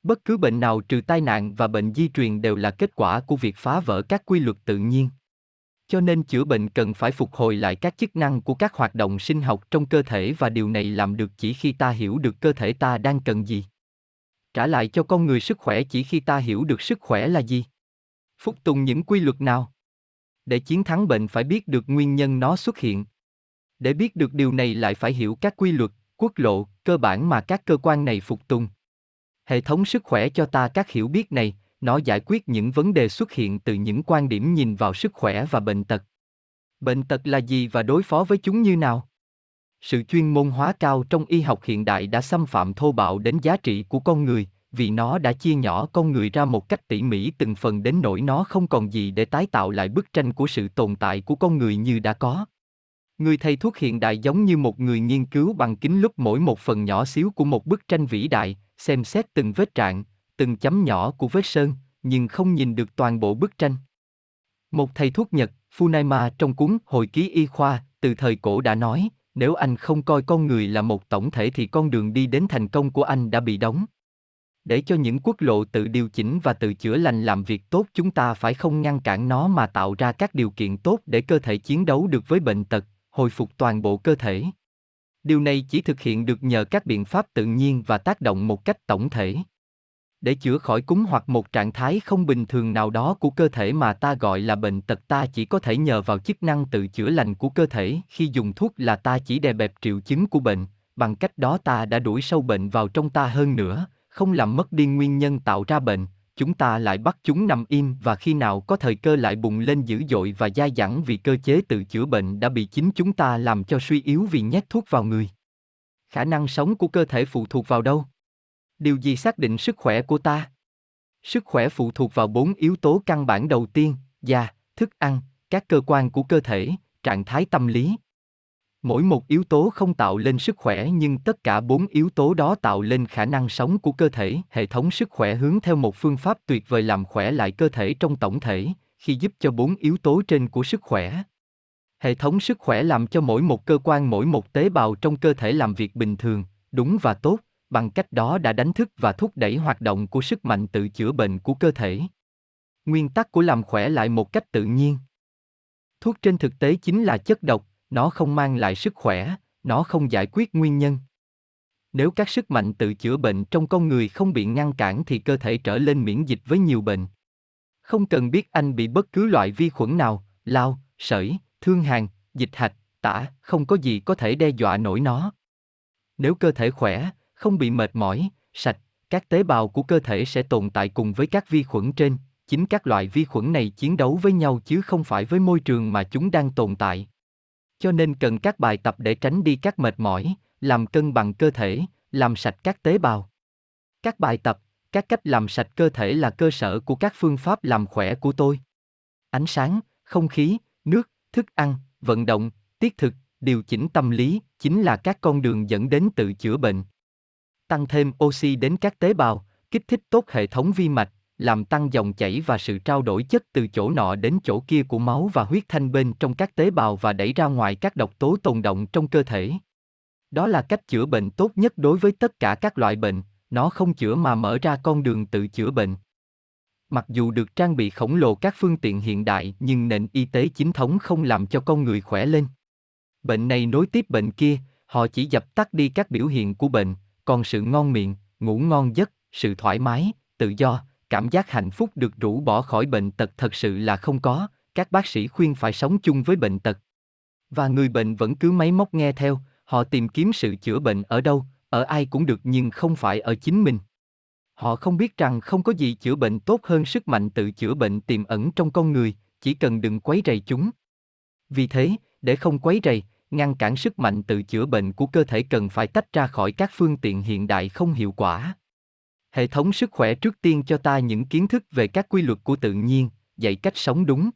Bất cứ bệnh nào trừ tai nạn và bệnh di truyền đều là kết quả của việc phá vỡ các quy luật tự nhiên. Cho nên chữa bệnh cần phải phục hồi lại các chức năng của các hoạt động sinh học trong cơ thể và điều này làm được chỉ khi ta hiểu được cơ thể ta đang cần gì. Trả lại cho con người sức khỏe chỉ khi ta hiểu được sức khỏe là gì. Phục tùng những quy luật nào? Để chiến thắng bệnh phải biết được nguyên nhân nó xuất hiện. Để biết được điều này lại phải hiểu các quy luật, quốc lộ, cơ bản mà các cơ quan này phục tùng. Hệ thống sức khỏe cho ta các hiểu biết này, nó giải quyết những vấn đề xuất hiện từ những quan điểm nhìn vào sức khỏe và bệnh tật. Bệnh tật là gì và đối phó với chúng như nào? Sự chuyên môn hóa cao trong y học hiện đại đã xâm phạm thô bạo đến giá trị của con người, vì nó đã chia nhỏ con người ra một cách tỉ mỉ từng phần đến nỗi nó không còn gì để tái tạo lại bức tranh của sự tồn tại của con người như đã có. Người thầy thuốc hiện đại giống như một người nghiên cứu bằng kính lúp mỗi một phần nhỏ xíu của một bức tranh vĩ đại, xem xét từng vết trạng, từng chấm nhỏ của vết sơn, nhưng không nhìn được toàn bộ bức tranh. Một thầy thuốc Nhật, Funaima trong cuốn Hồi ký y khoa, từ thời cổ đã nói, nếu anh không coi con người là một tổng thể thì con đường đi đến thành công của anh đã bị đóng. Để cho những quốc lộ tự điều chỉnh và tự chữa lành làm việc tốt chúng ta phải không ngăn cản nó mà tạo ra các điều kiện tốt để cơ thể chiến đấu được với bệnh tật, hồi phục toàn bộ cơ thể. Điều này chỉ thực hiện được nhờ các biện pháp tự nhiên và tác động một cách tổng thể. Để chữa khỏi cúm hoặc một trạng thái không bình thường nào đó của cơ thể mà ta gọi là bệnh tật ta chỉ có thể nhờ vào chức năng tự chữa lành của cơ thể, khi dùng thuốc là ta chỉ đè bẹp triệu chứng của bệnh, bằng cách đó ta đã đuổi sâu bệnh vào trong ta hơn nữa, không làm mất đi nguyên nhân tạo ra bệnh, chúng ta lại bắt chúng nằm im và khi nào có thời cơ lại bùng lên dữ dội và dai dẳng vì cơ chế tự chữa bệnh đã bị chính chúng ta làm cho suy yếu vì nhét thuốc vào người. Khả năng sống của cơ thể phụ thuộc vào đâu? Điều gì xác định sức khỏe của ta? Sức khỏe phụ thuộc vào bốn yếu tố căn bản đầu tiên, da, thức ăn, các cơ quan của cơ thể, trạng thái tâm lý. Mỗi một yếu tố không tạo lên sức khỏe nhưng tất cả bốn yếu tố đó tạo lên khả năng sống của cơ thể. Hệ thống sức khỏe hướng theo một phương pháp tuyệt vời làm khỏe lại cơ thể trong tổng thể, khi giúp cho bốn yếu tố trên của sức khỏe. Hệ thống sức khỏe làm cho mỗi một cơ quan mỗi một tế bào trong cơ thể làm việc bình thường, đúng và tốt, bằng cách đó đã đánh thức và thúc đẩy hoạt động của sức mạnh tự chữa bệnh của cơ thể. Nguyên tắc của làm khỏe lại một cách tự nhiên. Thuốc trên thực tế chính là chất độc, nó không mang lại sức khỏe, nó không giải quyết nguyên nhân. Nếu các sức mạnh tự chữa bệnh trong con người không bị ngăn cản thì cơ thể trở lên miễn dịch với nhiều bệnh. Không cần biết anh bị bất cứ loại vi khuẩn nào, lao, sởi, thương hàn, dịch hạch, tả, không có gì có thể đe dọa nổi nó. Nếu cơ thể khỏe, không bị mệt mỏi, sạch, các tế bào của cơ thể sẽ tồn tại cùng với các vi khuẩn trên, chính các loại vi khuẩn này chiến đấu với nhau chứ không phải với môi trường mà chúng đang tồn tại. Cho nên cần các bài tập để tránh đi các mệt mỏi, làm cân bằng cơ thể, làm sạch các tế bào. Các bài tập, các cách làm sạch cơ thể là cơ sở của các phương pháp làm khỏe của tôi. Ánh sáng, không khí, nước, thức ăn, vận động, tiết thực, điều chỉnh tâm lý chính là các con đường dẫn đến tự chữa bệnh. Tăng thêm oxy đến các tế bào, kích thích tốt hệ thống vi mạch, làm tăng dòng chảy và sự trao đổi chất từ chỗ nọ đến chỗ kia của máu và huyết thanh bên trong các tế bào và đẩy ra ngoài các độc tố tồn động trong cơ thể. Đó là cách chữa bệnh tốt nhất đối với tất cả các loại bệnh, nó không chữa mà mở ra con đường tự chữa bệnh. Mặc dù được trang bị khổng lồ các phương tiện hiện đại nhưng nền y tế chính thống không làm cho con người khỏe lên. Bệnh này nối tiếp bệnh kia, họ chỉ dập tắt đi các biểu hiện của bệnh, còn sự ngon miệng, ngủ ngon giấc, sự thoải mái, tự do, cảm giác hạnh phúc được rũ bỏ khỏi bệnh tật thật sự là không có, các bác sĩ khuyên phải sống chung với bệnh tật. Và người bệnh vẫn cứ máy móc nghe theo, họ tìm kiếm sự chữa bệnh ở đâu, ở ai cũng được nhưng không phải ở chính mình. Họ không biết rằng không có gì chữa bệnh tốt hơn sức mạnh tự chữa bệnh tiềm ẩn trong con người, chỉ cần đừng quấy rầy chúng. Vì thế, để không quấy rầy, ngăn cản sức mạnh tự chữa bệnh của cơ thể cần phải tách ra khỏi các phương tiện hiện đại không hiệu quả. Hệ thống sức khỏe trước tiên cho ta những kiến thức về các quy luật của tự nhiên, dạy cách sống đúng.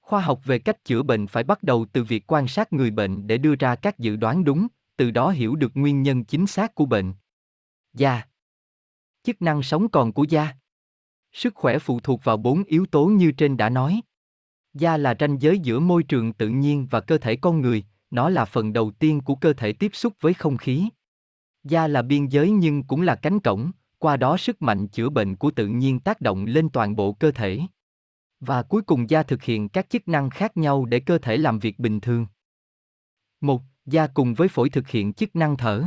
Khoa học về cách chữa bệnh phải bắt đầu từ việc quan sát người bệnh để đưa ra các dự đoán đúng, từ đó hiểu được nguyên nhân chính xác của bệnh. Da Chức năng sống còn của da Sức khỏe phụ thuộc vào bốn yếu tố như trên đã nói. Da là ranh giới giữa môi trường tự nhiên và cơ thể con người, nó là phần đầu tiên của cơ thể tiếp xúc với không khí. Da là biên giới nhưng cũng là cánh cổng, qua đó sức mạnh chữa bệnh của tự nhiên tác động lên toàn bộ cơ thể. Và cuối cùng da thực hiện các chức năng khác nhau để cơ thể làm việc bình thường. Một, Da cùng với phổi thực hiện chức năng thở.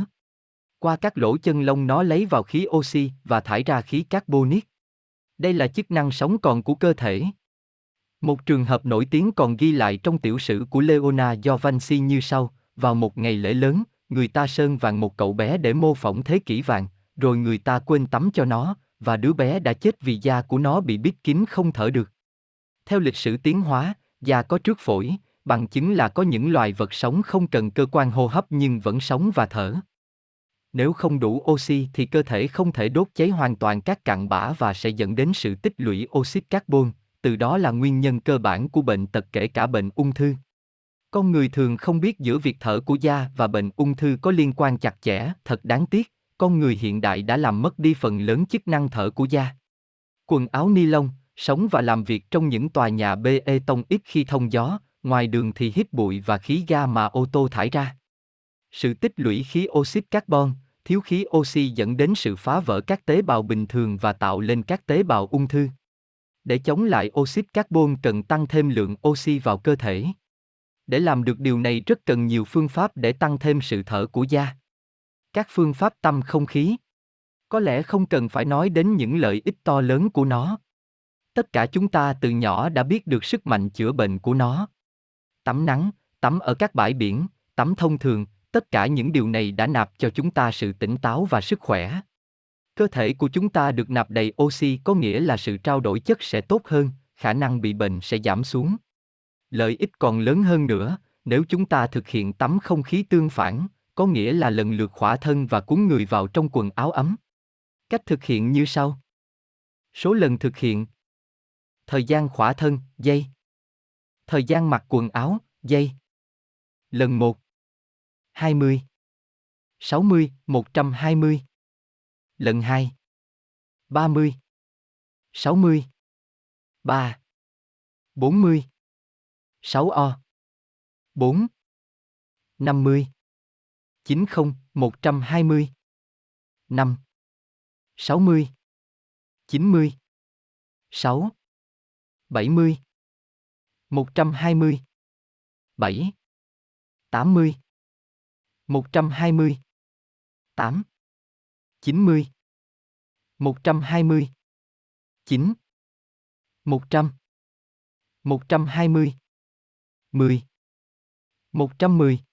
Qua các lỗ chân lông nó lấy vào khí oxy và thải ra khí carbonic. Đây là chức năng sống còn của cơ thể. Một trường hợp nổi tiếng còn ghi lại trong tiểu sử của Leonardo da Vinci như sau, vào một ngày lễ lớn, người ta sơn vàng một cậu bé để mô phỏng thế kỷ vàng, rồi người ta quên tắm cho nó, và đứa bé đã chết vì da của nó bị bít kín không thở được. Theo lịch sử tiến hóa, da có trước phổi, bằng chứng là có những loài vật sống không cần cơ quan hô hấp nhưng vẫn sống và thở. Nếu không đủ oxy thì cơ thể không thể đốt cháy hoàn toàn các cặn bã và sẽ dẫn đến sự tích lũy oxit carbon, từ đó là nguyên nhân cơ bản của bệnh tật kể cả bệnh ung thư. Con người thường không biết giữa việc thở của da và bệnh ung thư có liên quan chặt chẽ, thật đáng tiếc con người hiện đại đã làm mất đi phần lớn chức năng thở của da. Quần áo ni lông, sống và làm việc trong những tòa nhà bê tông ít khi thông gió, ngoài đường thì hít bụi và khí ga mà ô tô thải ra. Sự tích lũy khí oxit carbon, thiếu khí oxy dẫn đến sự phá vỡ các tế bào bình thường và tạo lên các tế bào ung thư. Để chống lại oxit carbon cần tăng thêm lượng oxy vào cơ thể. Để làm được điều này rất cần nhiều phương pháp để tăng thêm sự thở của da các phương pháp tâm không khí. Có lẽ không cần phải nói đến những lợi ích to lớn của nó. Tất cả chúng ta từ nhỏ đã biết được sức mạnh chữa bệnh của nó. Tắm nắng, tắm ở các bãi biển, tắm thông thường, tất cả những điều này đã nạp cho chúng ta sự tỉnh táo và sức khỏe. Cơ thể của chúng ta được nạp đầy oxy có nghĩa là sự trao đổi chất sẽ tốt hơn, khả năng bị bệnh sẽ giảm xuống. Lợi ích còn lớn hơn nữa, nếu chúng ta thực hiện tắm không khí tương phản có nghĩa là lần lượt khỏa thân và cuốn người vào trong quần áo ấm. Cách thực hiện như sau. Số lần thực hiện. Thời gian khỏa thân, giây. Thời gian mặc quần áo, giây. Lần 1. 20. 60, 120. Lần 2. 30. 60. 3. 40. 6 O. 4. 50. 90, 120. 5. 60. 90. 6. 70. 120. 7. 80. 120. 8. 90. 120. 9. 100. 120. 10. 110.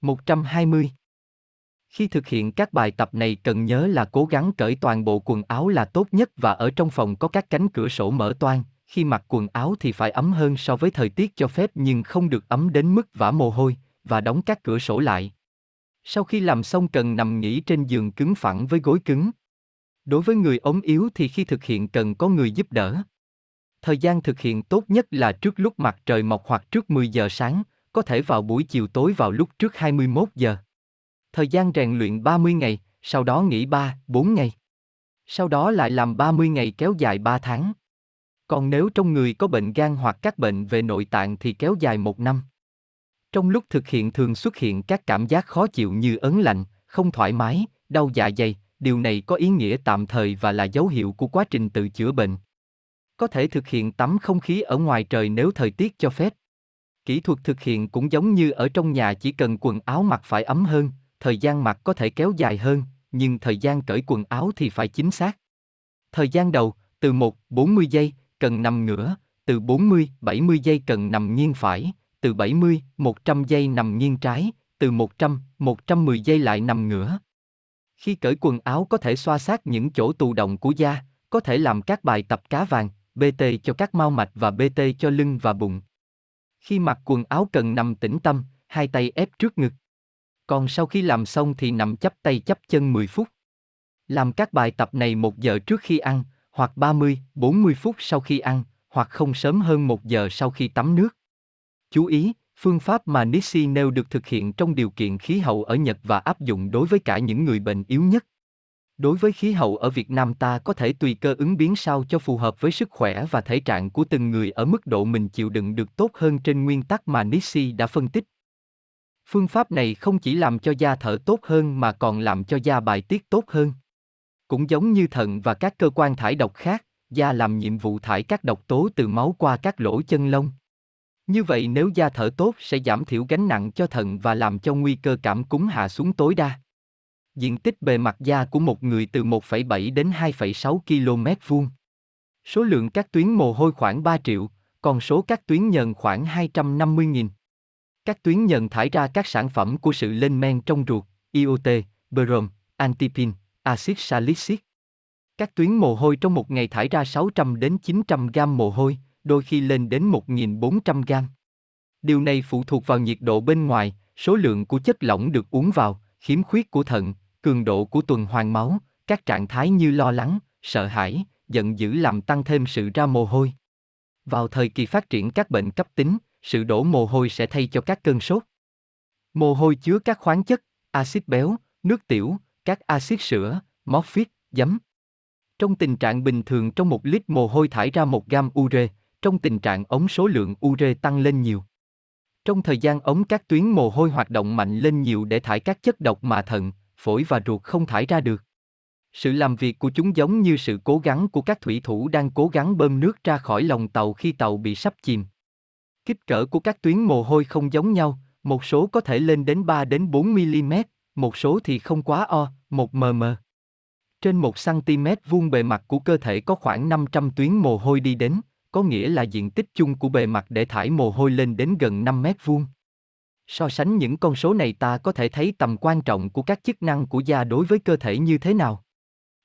120. Khi thực hiện các bài tập này cần nhớ là cố gắng cởi toàn bộ quần áo là tốt nhất và ở trong phòng có các cánh cửa sổ mở toang, khi mặc quần áo thì phải ấm hơn so với thời tiết cho phép nhưng không được ấm đến mức vã mồ hôi, và đóng các cửa sổ lại. Sau khi làm xong cần nằm nghỉ trên giường cứng phẳng với gối cứng. Đối với người ốm yếu thì khi thực hiện cần có người giúp đỡ. Thời gian thực hiện tốt nhất là trước lúc mặt trời mọc hoặc trước 10 giờ sáng, có thể vào buổi chiều tối vào lúc trước 21 giờ. Thời gian rèn luyện 30 ngày, sau đó nghỉ 3, 4 ngày. Sau đó lại làm 30 ngày kéo dài 3 tháng. Còn nếu trong người có bệnh gan hoặc các bệnh về nội tạng thì kéo dài 1 năm. Trong lúc thực hiện thường xuất hiện các cảm giác khó chịu như ấn lạnh, không thoải mái, đau dạ dày, điều này có ý nghĩa tạm thời và là dấu hiệu của quá trình tự chữa bệnh. Có thể thực hiện tắm không khí ở ngoài trời nếu thời tiết cho phép. Kỹ thuật thực hiện cũng giống như ở trong nhà chỉ cần quần áo mặc phải ấm hơn, thời gian mặc có thể kéo dài hơn, nhưng thời gian cởi quần áo thì phải chính xác. Thời gian đầu, từ 1, 40 giây, cần nằm ngửa, từ 40, 70 giây cần nằm nghiêng phải, từ 70, 100 giây nằm nghiêng trái, từ 100, 110 giây lại nằm ngửa. Khi cởi quần áo có thể xoa sát những chỗ tù động của da, có thể làm các bài tập cá vàng, BT cho các mao mạch và BT cho lưng và bụng. Khi mặc quần áo cần nằm tĩnh tâm, hai tay ép trước ngực. Còn sau khi làm xong thì nằm chắp tay chắp chân 10 phút. Làm các bài tập này một giờ trước khi ăn, hoặc 30, 40 phút sau khi ăn, hoặc không sớm hơn một giờ sau khi tắm nước. Chú ý, phương pháp mà Nishi nêu được thực hiện trong điều kiện khí hậu ở Nhật và áp dụng đối với cả những người bệnh yếu nhất. Đối với khí hậu ở Việt Nam ta có thể tùy cơ ứng biến sao cho phù hợp với sức khỏe và thể trạng của từng người ở mức độ mình chịu đựng được tốt hơn trên nguyên tắc mà Nishi đã phân tích. Phương pháp này không chỉ làm cho da thở tốt hơn mà còn làm cho da bài tiết tốt hơn. Cũng giống như thận và các cơ quan thải độc khác, da làm nhiệm vụ thải các độc tố từ máu qua các lỗ chân lông. Như vậy nếu da thở tốt sẽ giảm thiểu gánh nặng cho thận và làm cho nguy cơ cảm cúm hạ xuống tối đa. Diện tích bề mặt da của một người từ 1,7 đến 2,6 km vuông. Số lượng các tuyến mồ hôi khoảng 3 triệu, còn số các tuyến nhờn khoảng 250.000. Các tuyến nhờn thải ra các sản phẩm của sự lên men trong ruột, IOT, brom, antipin, axit salicylic. Các tuyến mồ hôi trong một ngày thải ra 600 đến 900 gam mồ hôi, đôi khi lên đến 1.400 gam. Điều này phụ thuộc vào nhiệt độ bên ngoài, số lượng của chất lỏng được uống vào, khiếm khuyết của thận, cường độ của tuần hoàn máu, các trạng thái như lo lắng, sợ hãi, giận dữ làm tăng thêm sự ra mồ hôi. Vào thời kỳ phát triển các bệnh cấp tính, sự đổ mồ hôi sẽ thay cho các cơn sốt. Mồ hôi chứa các khoáng chất, axit béo, nước tiểu, các axit sữa, morphine, giấm. Trong tình trạng bình thường trong một lít mồ hôi thải ra một gam ure, trong tình trạng ống số lượng ure tăng lên nhiều. Trong thời gian ống các tuyến mồ hôi hoạt động mạnh lên nhiều để thải các chất độc mà thận, phổi và ruột không thải ra được. Sự làm việc của chúng giống như sự cố gắng của các thủy thủ đang cố gắng bơm nước ra khỏi lòng tàu khi tàu bị sắp chìm. Kích cỡ của các tuyến mồ hôi không giống nhau, một số có thể lên đến 3 đến 4 mm, một số thì không quá o, 1 mm. Trên 1 cm vuông bề mặt của cơ thể có khoảng 500 tuyến mồ hôi đi đến, có nghĩa là diện tích chung của bề mặt để thải mồ hôi lên đến gần 5 mét vuông. So sánh những con số này ta có thể thấy tầm quan trọng của các chức năng của da đối với cơ thể như thế nào.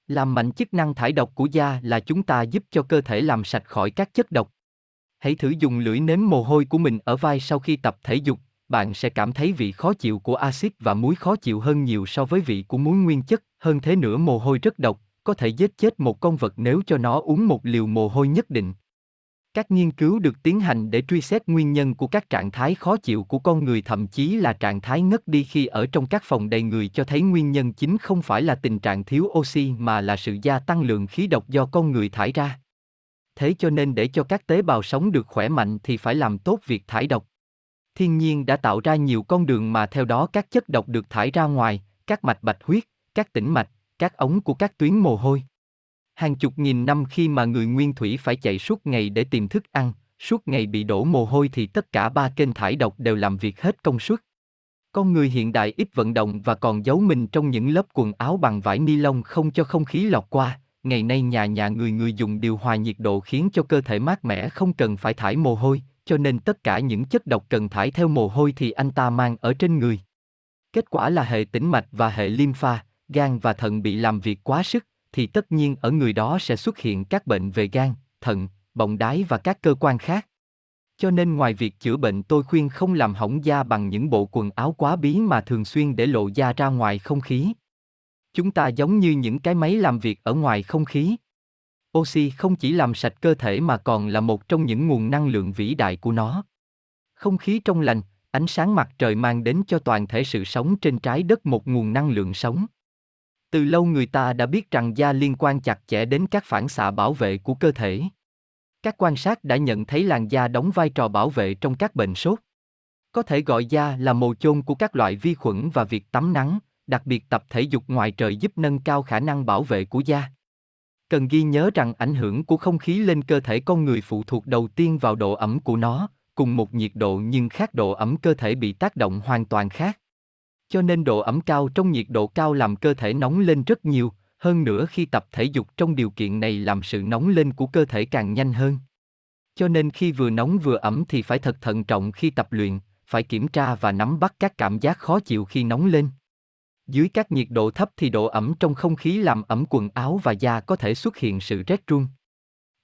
Làm mạnh chức năng thải độc của da là chúng ta giúp cho cơ thể làm sạch khỏi các chất độc. Hãy thử dùng lưỡi nếm mồ hôi của mình ở vai sau khi tập thể dục, bạn sẽ cảm thấy vị khó chịu của axit và muối khó chịu hơn nhiều so với vị của muối nguyên chất, hơn thế nữa mồ hôi rất độc, có thể giết chết một con vật nếu cho nó uống một liều mồ hôi nhất định. Các nghiên cứu được tiến hành để truy xét nguyên nhân của các trạng thái khó chịu của con người thậm chí là trạng thái ngất đi khi ở trong các phòng đầy người cho thấy nguyên nhân chính không phải là tình trạng thiếu oxy mà là sự gia tăng lượng khí độc do con người thải ra. Thế cho nên để cho các tế bào sống được khỏe mạnh thì phải làm tốt việc thải độc. Thiên nhiên đã tạo ra nhiều con đường mà theo đó các chất độc được thải ra ngoài, các mạch bạch huyết, các tĩnh mạch, các ống của các tuyến mồ hôi. Hàng chục nghìn năm khi mà người nguyên thủy phải chạy suốt ngày để tìm thức ăn, suốt ngày bị đổ mồ hôi thì tất cả ba kênh thải độc đều làm việc hết công suất. Con người hiện đại ít vận động và còn giấu mình trong những lớp quần áo bằng vải ni lông không cho không khí lọt qua. Ngày nay nhà nhà người người dùng điều hòa nhiệt độ khiến cho cơ thể mát mẻ không cần phải thải mồ hôi, cho nên tất cả những chất độc cần thải theo mồ hôi thì anh ta mang ở trên người. Kết quả là hệ tĩnh mạch và hệ lympha, gan và thận bị làm việc quá sức, thì tất nhiên ở người đó sẽ xuất hiện các bệnh về gan, thận, bọng đái và các cơ quan khác. Cho nên ngoài việc chữa bệnh tôi khuyên không làm hỏng da bằng những bộ quần áo quá bí mà thường xuyên để lộ da ra ngoài không khí. Chúng ta giống như những cái máy làm việc ở ngoài không khí. Oxy không chỉ làm sạch cơ thể mà còn là một trong những nguồn năng lượng vĩ đại của nó. Không khí trong lành, ánh sáng mặt trời mang đến cho toàn thể sự sống trên trái đất một nguồn năng lượng sống. Từ lâu người ta đã biết rằng da liên quan chặt chẽ đến các phản xạ bảo vệ của cơ thể. Các quan sát đã nhận thấy làn da đóng vai trò bảo vệ trong các bệnh sốt. Có thể gọi da là mồ chôn của các loại vi khuẩn và việc tắm nắng, đặc biệt tập thể dục ngoài trời giúp nâng cao khả năng bảo vệ của da. Cần ghi nhớ rằng ảnh hưởng của không khí lên cơ thể con người phụ thuộc đầu tiên vào độ ẩm của nó, cùng một nhiệt độ nhưng khác độ ẩm cơ thể bị tác động hoàn toàn khác. Cho nên độ ẩm cao trong nhiệt độ cao làm cơ thể nóng lên rất nhiều, hơn nữa khi tập thể dục trong điều kiện này làm sự nóng lên của cơ thể càng nhanh hơn. Cho nên khi vừa nóng vừa ẩm thì phải thật thận trọng khi tập luyện, phải kiểm tra và nắm bắt các cảm giác khó chịu khi nóng lên. Dưới các nhiệt độ thấp thì độ ẩm trong không khí làm ẩm quần áo và da có thể xuất hiện sự rét run.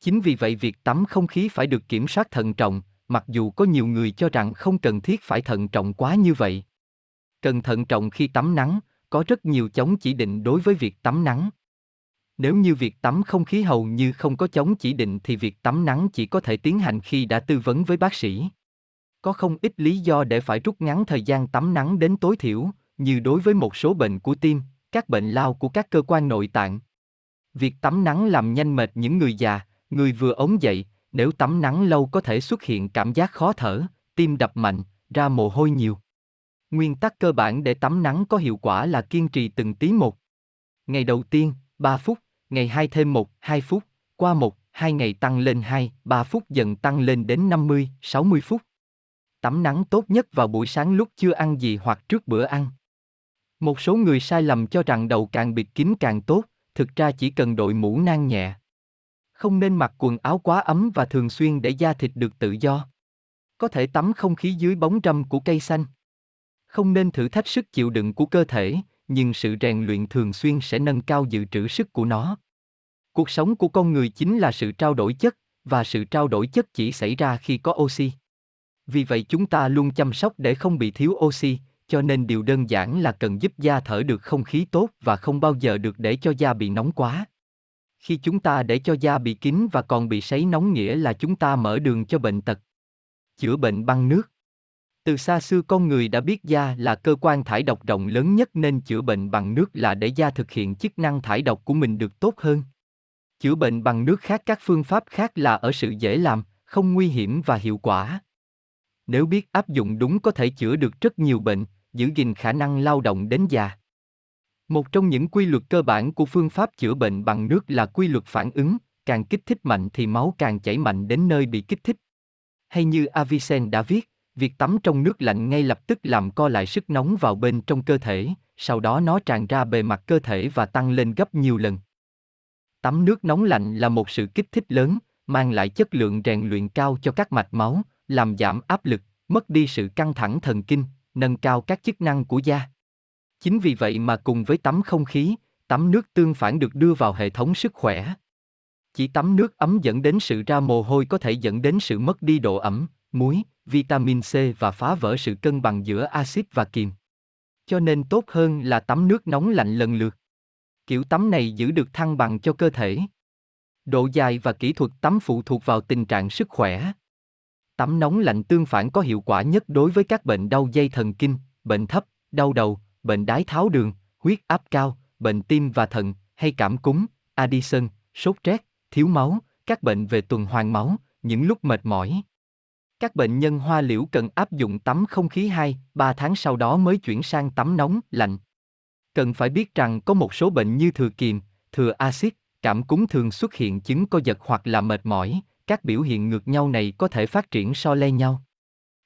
Chính vì vậy việc tắm không khí phải được kiểm soát thận trọng, mặc dù có nhiều người cho rằng không cần thiết phải thận trọng quá như vậy. Cần thận trọng khi tắm nắng, có rất nhiều chống chỉ định đối với việc tắm nắng. Nếu như việc tắm không khí hầu như không có chống chỉ định thì việc tắm nắng chỉ có thể tiến hành khi đã tư vấn với bác sĩ. Có không ít lý do để phải rút ngắn thời gian tắm nắng đến tối thiểu, như đối với một số bệnh của tim, các bệnh lao của các cơ quan nội tạng. Việc tắm nắng làm nhanh mệt những người già, người vừa ống dậy, nếu tắm nắng lâu có thể xuất hiện cảm giác khó thở, tim đập mạnh, ra mồ hôi nhiều. Nguyên tắc cơ bản để tắm nắng có hiệu quả là kiên trì từng tí một. Ngày đầu tiên, 3 phút, ngày 2 thêm 1, 2 phút, qua 1, 2 ngày tăng lên 2, 3 phút dần tăng lên đến 50, 60 phút. Tắm nắng tốt nhất vào buổi sáng lúc chưa ăn gì hoặc trước bữa ăn. Một số người sai lầm cho rằng đầu càng bịt kín càng tốt, thực ra chỉ cần đội mũ nang nhẹ. Không nên mặc quần áo quá ấm và thường xuyên để da thịt được tự do. Có thể tắm không khí dưới bóng râm của cây xanh. Không nên thử thách sức chịu đựng của cơ thể, nhưng sự rèn luyện thường xuyên sẽ nâng cao dự trữ sức của nó. Cuộc sống của con người chính là sự trao đổi chất, và sự trao đổi chất chỉ xảy ra khi có oxy. Vì vậy chúng ta luôn chăm sóc để không bị thiếu oxy, cho nên điều đơn giản là cần giúp da thở được không khí tốt và không bao giờ được để cho da bị nóng quá. Khi chúng ta để cho da bị kín và còn bị sấy nóng nghĩa là chúng ta mở đường cho bệnh tật. Chữa bệnh bằng nước từ xa xưa con người đã biết da là cơ quan thải độc rộng lớn nhất nên chữa bệnh bằng nước là để da thực hiện chức năng thải độc của mình được tốt hơn. Chữa bệnh bằng nước khác các phương pháp khác là ở sự dễ làm, không nguy hiểm và hiệu quả. Nếu biết áp dụng đúng có thể chữa được rất nhiều bệnh, giữ gìn khả năng lao động đến già. Một trong những quy luật cơ bản của phương pháp chữa bệnh bằng nước là quy luật phản ứng, càng kích thích mạnh thì máu càng chảy mạnh đến nơi bị kích thích. Hay như Avicen đã viết, Việc tắm trong nước lạnh ngay lập tức làm co lại sức nóng vào bên trong cơ thể, sau đó nó tràn ra bề mặt cơ thể và tăng lên gấp nhiều lần. Tắm nước nóng lạnh là một sự kích thích lớn, mang lại chất lượng rèn luyện cao cho các mạch máu, làm giảm áp lực, mất đi sự căng thẳng thần kinh, nâng cao các chức năng của da. Chính vì vậy mà cùng với tắm không khí, tắm nước tương phản được đưa vào hệ thống sức khỏe. Chỉ tắm nước ấm dẫn đến sự ra mồ hôi có thể dẫn đến sự mất đi độ ẩm, muối, vitamin C và phá vỡ sự cân bằng giữa axit và kiềm. Cho nên tốt hơn là tắm nước nóng lạnh lần lượt. Kiểu tắm này giữ được thăng bằng cho cơ thể. Độ dài và kỹ thuật tắm phụ thuộc vào tình trạng sức khỏe. Tắm nóng lạnh tương phản có hiệu quả nhất đối với các bệnh đau dây thần kinh, bệnh thấp, đau đầu, bệnh đái tháo đường, huyết áp cao, bệnh tim và thận, hay cảm cúm, Addison, sốt rét, thiếu máu, các bệnh về tuần hoàn máu, những lúc mệt mỏi. Các bệnh nhân hoa liễu cần áp dụng tắm không khí 2, 3 tháng sau đó mới chuyển sang tắm nóng, lạnh. Cần phải biết rằng có một số bệnh như thừa kiềm, thừa axit, cảm cúm thường xuất hiện chứng co giật hoặc là mệt mỏi, các biểu hiện ngược nhau này có thể phát triển so le nhau.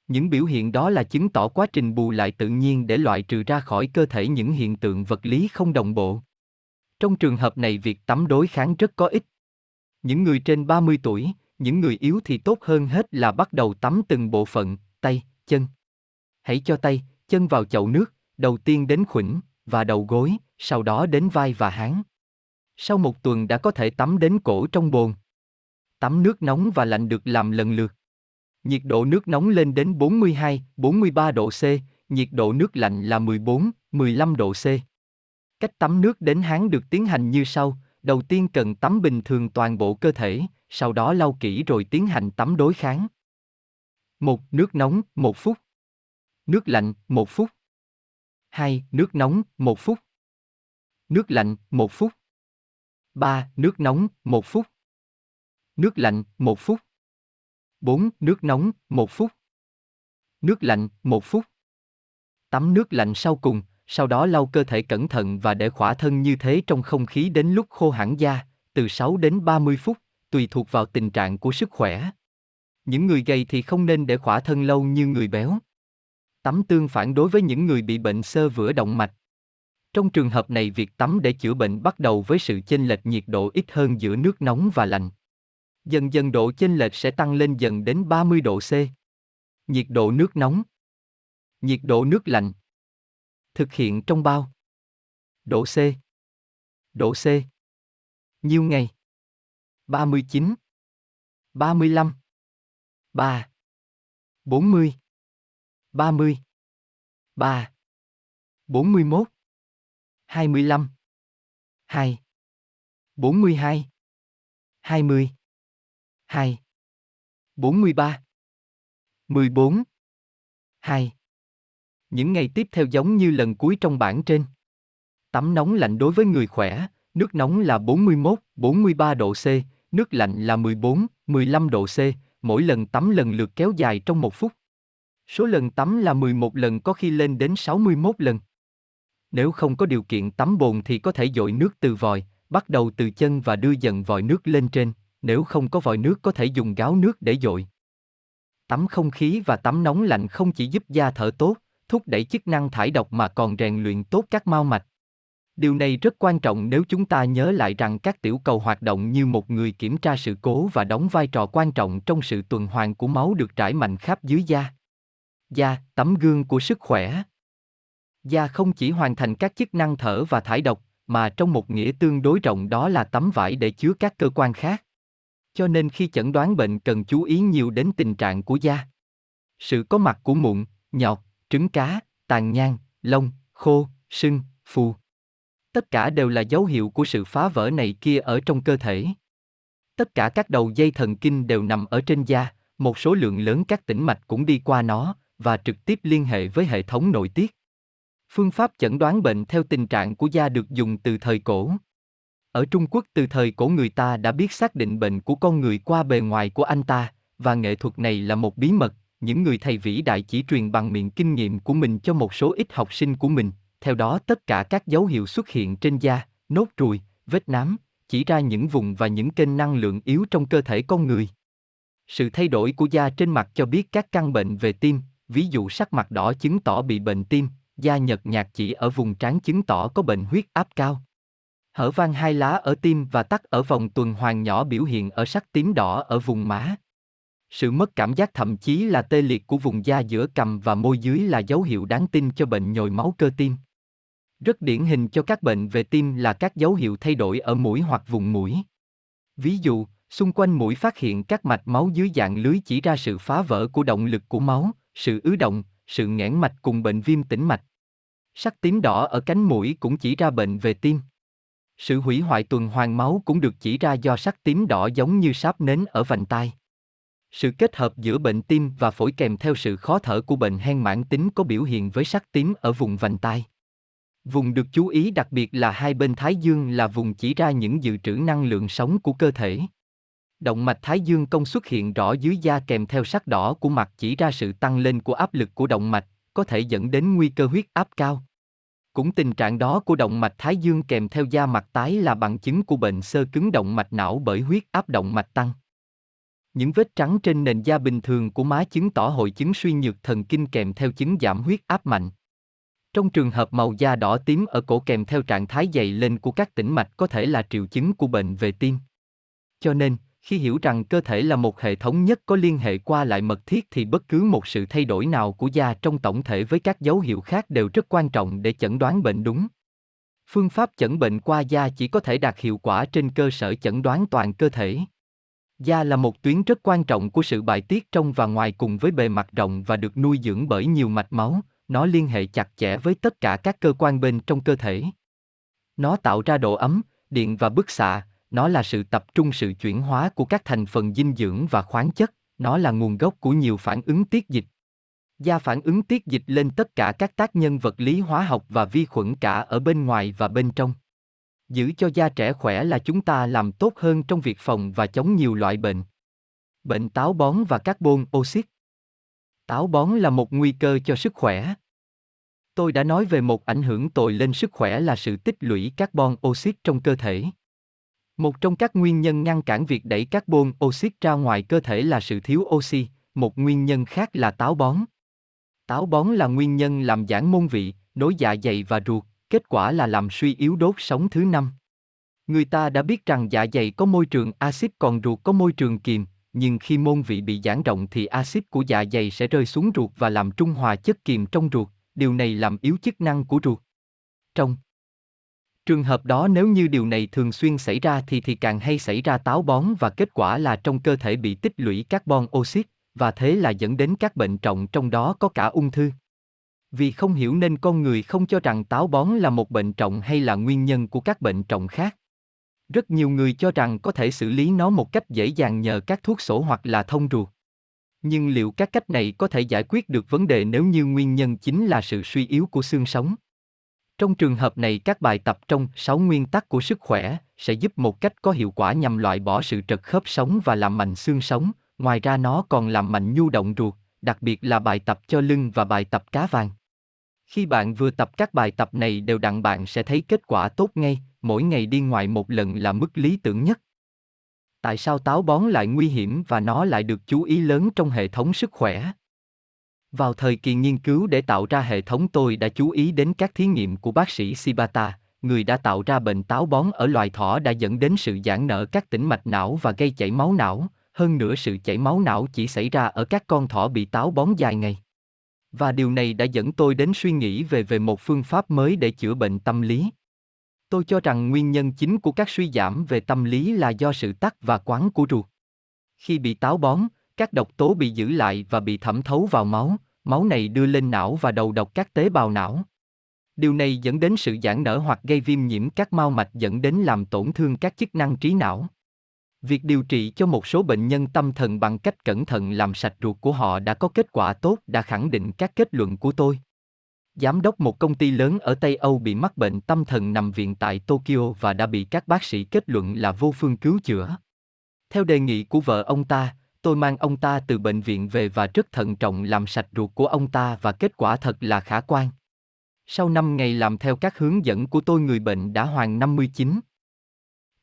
Những biểu hiện đó là chứng tỏ quá trình bù lại tự nhiên để loại trừ ra khỏi cơ thể những hiện tượng vật lý không đồng bộ. Trong trường hợp này việc tắm đối kháng rất có ích. Những người trên 30 tuổi, những người yếu thì tốt hơn hết là bắt đầu tắm từng bộ phận, tay, chân. Hãy cho tay, chân vào chậu nước, đầu tiên đến khuỷu và đầu gối, sau đó đến vai và háng. Sau một tuần đã có thể tắm đến cổ trong bồn. Tắm nước nóng và lạnh được làm lần lượt. Nhiệt độ nước nóng lên đến 42, 43 độ C, nhiệt độ nước lạnh là 14, 15 độ C. Cách tắm nước đến háng được tiến hành như sau, đầu tiên cần tắm bình thường toàn bộ cơ thể, sau đó lau kỹ rồi tiến hành tắm đối kháng. 1. Nước nóng, 1 phút. Nước lạnh, 1 phút. 2. Nước nóng, 1 phút. Nước lạnh, 1 phút. 3. Nước nóng, 1 phút. Nước lạnh, 1 phút. 4. Nước nóng, 1 phút. Nước lạnh, 1 phút. Tắm nước lạnh sau cùng, sau đó lau cơ thể cẩn thận và để khỏa thân như thế trong không khí đến lúc khô hẳn da, từ 6 đến 30 phút, tùy thuộc vào tình trạng của sức khỏe. Những người gầy thì không nên để khỏa thân lâu như người béo. Tắm tương phản đối với những người bị bệnh sơ vữa động mạch. Trong trường hợp này việc tắm để chữa bệnh bắt đầu với sự chênh lệch nhiệt độ ít hơn giữa nước nóng và lạnh. Dần dần độ chênh lệch sẽ tăng lên dần đến 30 độ C. Nhiệt độ nước nóng. Nhiệt độ nước lạnh. Thực hiện trong bao. Độ C. Độ C. Nhiêu ngày? 39. 35. 3. 40. 30. 3. 41. 25. 2. 42. 20. 2. 43. 14. 2. Những ngày tiếp theo giống như lần cuối trong bảng trên. Tắm nóng lạnh đối với người khỏe, nước nóng là 41, 43 độ C, nước lạnh là 14, 15 độ C, mỗi lần tắm lần lượt kéo dài trong một phút. Số lần tắm là 11 lần có khi lên đến 61 lần. Nếu không có điều kiện tắm bồn thì có thể dội nước từ vòi, bắt đầu từ chân và đưa dần vòi nước lên trên, nếu không có vòi nước có thể dùng gáo nước để dội. Tắm không khí và tắm nóng lạnh không chỉ giúp da thở tốt, thúc đẩy chức năng thải độc mà còn rèn luyện tốt các mao mạch. Điều này rất quan trọng nếu chúng ta nhớ lại rằng các tiểu cầu hoạt động như một người kiểm tra sự cố và đóng vai trò quan trọng trong sự tuần hoàn của máu được trải mạnh khắp dưới da. Da, tấm gương của sức khỏe. Da không chỉ hoàn thành các chức năng thở và thải độc, mà trong một nghĩa tương đối rộng đó là tấm vải để chứa các cơ quan khác. Cho nên khi chẩn đoán bệnh cần chú ý nhiều đến tình trạng của da. Sự có mặt của mụn, nhọt, trứng cá, tàn nhang, lông, khô, sưng, phù. Tất cả đều là dấu hiệu của sự phá vỡ này kia ở trong cơ thể. Tất cả các đầu dây thần kinh đều nằm ở trên da, một số lượng lớn các tĩnh mạch cũng đi qua nó và trực tiếp liên hệ với hệ thống nội tiết. Phương pháp chẩn đoán bệnh theo tình trạng của da được dùng từ thời cổ. Ở Trung Quốc từ thời cổ người ta đã biết xác định bệnh của con người qua bề ngoài của anh ta, và nghệ thuật này là một bí mật, những người thầy vĩ đại chỉ truyền bằng miệng kinh nghiệm của mình cho một số ít học sinh của mình, theo đó tất cả các dấu hiệu xuất hiện trên da, nốt ruồi, vết nám, chỉ ra những vùng và những kênh năng lượng yếu trong cơ thể con người. Sự thay đổi của da trên mặt cho biết các căn bệnh về tim, ví dụ sắc mặt đỏ chứng tỏ bị bệnh tim, da nhợt nhạt chỉ ở vùng trán chứng tỏ có bệnh huyết áp cao. Hở van hai lá ở tim và tắc ở vòng tuần hoàn nhỏ biểu hiện ở sắc tím đỏ ở vùng má. Sự mất cảm giác thậm chí là tê liệt của vùng da giữa cằm và môi dưới là dấu hiệu đáng tin cho bệnh nhồi máu cơ tim. Rất điển hình cho các bệnh về tim là các dấu hiệu thay đổi ở mũi hoặc vùng mũi. Ví dụ, xung quanh mũi phát hiện các mạch máu dưới dạng lưới chỉ ra sự phá vỡ của động lực của máu, sự ứ động, sự nghẽn mạch cùng bệnh viêm tĩnh mạch. Sắc tím đỏ ở cánh mũi cũng chỉ ra bệnh về tim. Sự hủy hoại tuần hoàn máu cũng được chỉ ra do sắc tím đỏ giống như sáp nến ở vành tai. Sự kết hợp giữa bệnh tim và phổi kèm theo sự khó thở của bệnh hen mãn tính có biểu hiện với sắc tím ở vùng vành tai. Vùng được chú ý đặc biệt là hai bên thái dương là vùng chỉ ra những dự trữ năng lượng sống của cơ thể. Động mạch thái dương công xuất hiện rõ dưới da kèm theo sắc đỏ của mặt chỉ ra sự tăng lên của áp lực của động mạch, có thể dẫn đến nguy cơ huyết áp cao. Cũng tình trạng đó của động mạch thái dương kèm theo da mặt tái là bằng chứng của bệnh sơ cứng động mạch não bởi huyết áp động mạch tăng. Những vết trắng trên nền da bình thường của má chứng tỏ hội chứng suy nhược thần kinh kèm theo chứng giảm huyết áp mạnh. Trong trường hợp màu da đỏ tím ở cổ kèm theo trạng thái dày lên của các tĩnh mạch có thể là triệu chứng của bệnh về tim. Cho nên, khi hiểu rằng cơ thể là một hệ thống nhất có liên hệ qua lại mật thiết thì bất cứ một sự thay đổi nào của da trong tổng thể với các dấu hiệu khác đều rất quan trọng để chẩn đoán bệnh đúng. Phương pháp chẩn bệnh qua da chỉ có thể đạt hiệu quả trên cơ sở chẩn đoán toàn cơ thể. Da là một tuyến rất quan trọng của sự bài tiết trong và ngoài cùng với bề mặt rộng và được nuôi dưỡng bởi nhiều mạch máu, nó liên hệ chặt chẽ với tất cả các cơ quan bên trong cơ thể. Nó tạo ra độ ấm, điện và bức xạ, nó là sự tập trung sự chuyển hóa của các thành phần dinh dưỡng và khoáng chất, nó là nguồn gốc của nhiều phản ứng tiết dịch. Da phản ứng tiết dịch lên tất cả các tác nhân vật lý hóa học và vi khuẩn cả ở bên ngoài và bên trong. Giữ cho da trẻ khỏe là chúng ta làm tốt hơn trong việc phòng và chống nhiều loại bệnh. Bệnh táo bón và carbon oxit. Táo bón là một nguy cơ cho sức khỏe. Tôi đã nói về một ảnh hưởng tồi lên sức khỏe là sự tích lũy carbon oxit trong cơ thể. Một trong các nguyên nhân ngăn cản việc đẩy carbon oxit ra ngoài cơ thể là sự thiếu oxy, một nguyên nhân khác là táo bón. Táo bón là nguyên nhân làm giãn môn vị, nối dạ dày và ruột, kết quả là làm suy yếu đốt sống thứ năm. Người ta đã biết rằng dạ dày có môi trường axit còn ruột có môi trường kiềm, nhưng khi môn vị bị giãn rộng thì axit của dạ dày sẽ rơi xuống ruột và làm trung hòa chất kiềm trong ruột, điều này làm yếu chức năng của ruột. Trong Trường hợp đó nếu như điều này thường xuyên xảy ra thì thì càng hay xảy ra táo bón và kết quả là trong cơ thể bị tích lũy carbon oxit, và thế là dẫn đến các bệnh trọng trong đó có cả ung thư. Vì không hiểu nên con người không cho rằng táo bón là một bệnh trọng hay là nguyên nhân của các bệnh trọng khác. Rất nhiều người cho rằng có thể xử lý nó một cách dễ dàng nhờ các thuốc sổ hoặc là thông ruột. Nhưng liệu các cách này có thể giải quyết được vấn đề nếu như nguyên nhân chính là sự suy yếu của xương sống? Trong trường hợp này các bài tập trong 6 nguyên tắc của sức khỏe sẽ giúp một cách có hiệu quả nhằm loại bỏ sự trật khớp sống và làm mạnh xương sống, ngoài ra nó còn làm mạnh nhu động ruột, đặc biệt là bài tập cho lưng và bài tập cá vàng. Khi bạn vừa tập các bài tập này đều đặn bạn sẽ thấy kết quả tốt ngay, mỗi ngày đi ngoài một lần là mức lý tưởng nhất. Tại sao táo bón lại nguy hiểm và nó lại được chú ý lớn trong hệ thống sức khỏe? Vào thời kỳ nghiên cứu để tạo ra hệ thống tôi đã chú ý đến các thí nghiệm của bác sĩ Sibata, người đã tạo ra bệnh táo bón ở loài thỏ đã dẫn đến sự giãn nở các tĩnh mạch não và gây chảy máu não, hơn nữa sự chảy máu não chỉ xảy ra ở các con thỏ bị táo bón dài ngày. Và điều này đã dẫn tôi đến suy nghĩ về về một phương pháp mới để chữa bệnh tâm lý. Tôi cho rằng nguyên nhân chính của các suy giảm về tâm lý là do sự tắc và quán của ruột. Khi bị táo bón, các độc tố bị giữ lại và bị thẩm thấu vào máu, máu này đưa lên não và đầu độc các tế bào não. Điều này dẫn đến sự giãn nở hoặc gây viêm nhiễm các mao mạch dẫn đến làm tổn thương các chức năng trí não. Việc điều trị cho một số bệnh nhân tâm thần bằng cách cẩn thận làm sạch ruột của họ đã có kết quả tốt đã khẳng định các kết luận của tôi. Giám đốc một công ty lớn ở Tây Âu bị mắc bệnh tâm thần nằm viện tại Tokyo và đã bị các bác sĩ kết luận là vô phương cứu chữa. Theo đề nghị của vợ ông ta, tôi mang ông ta từ bệnh viện về và rất thận trọng làm sạch ruột của ông ta và kết quả thật là khả quan. Sau 5 ngày làm theo các hướng dẫn của tôi người bệnh đã hoàn 59.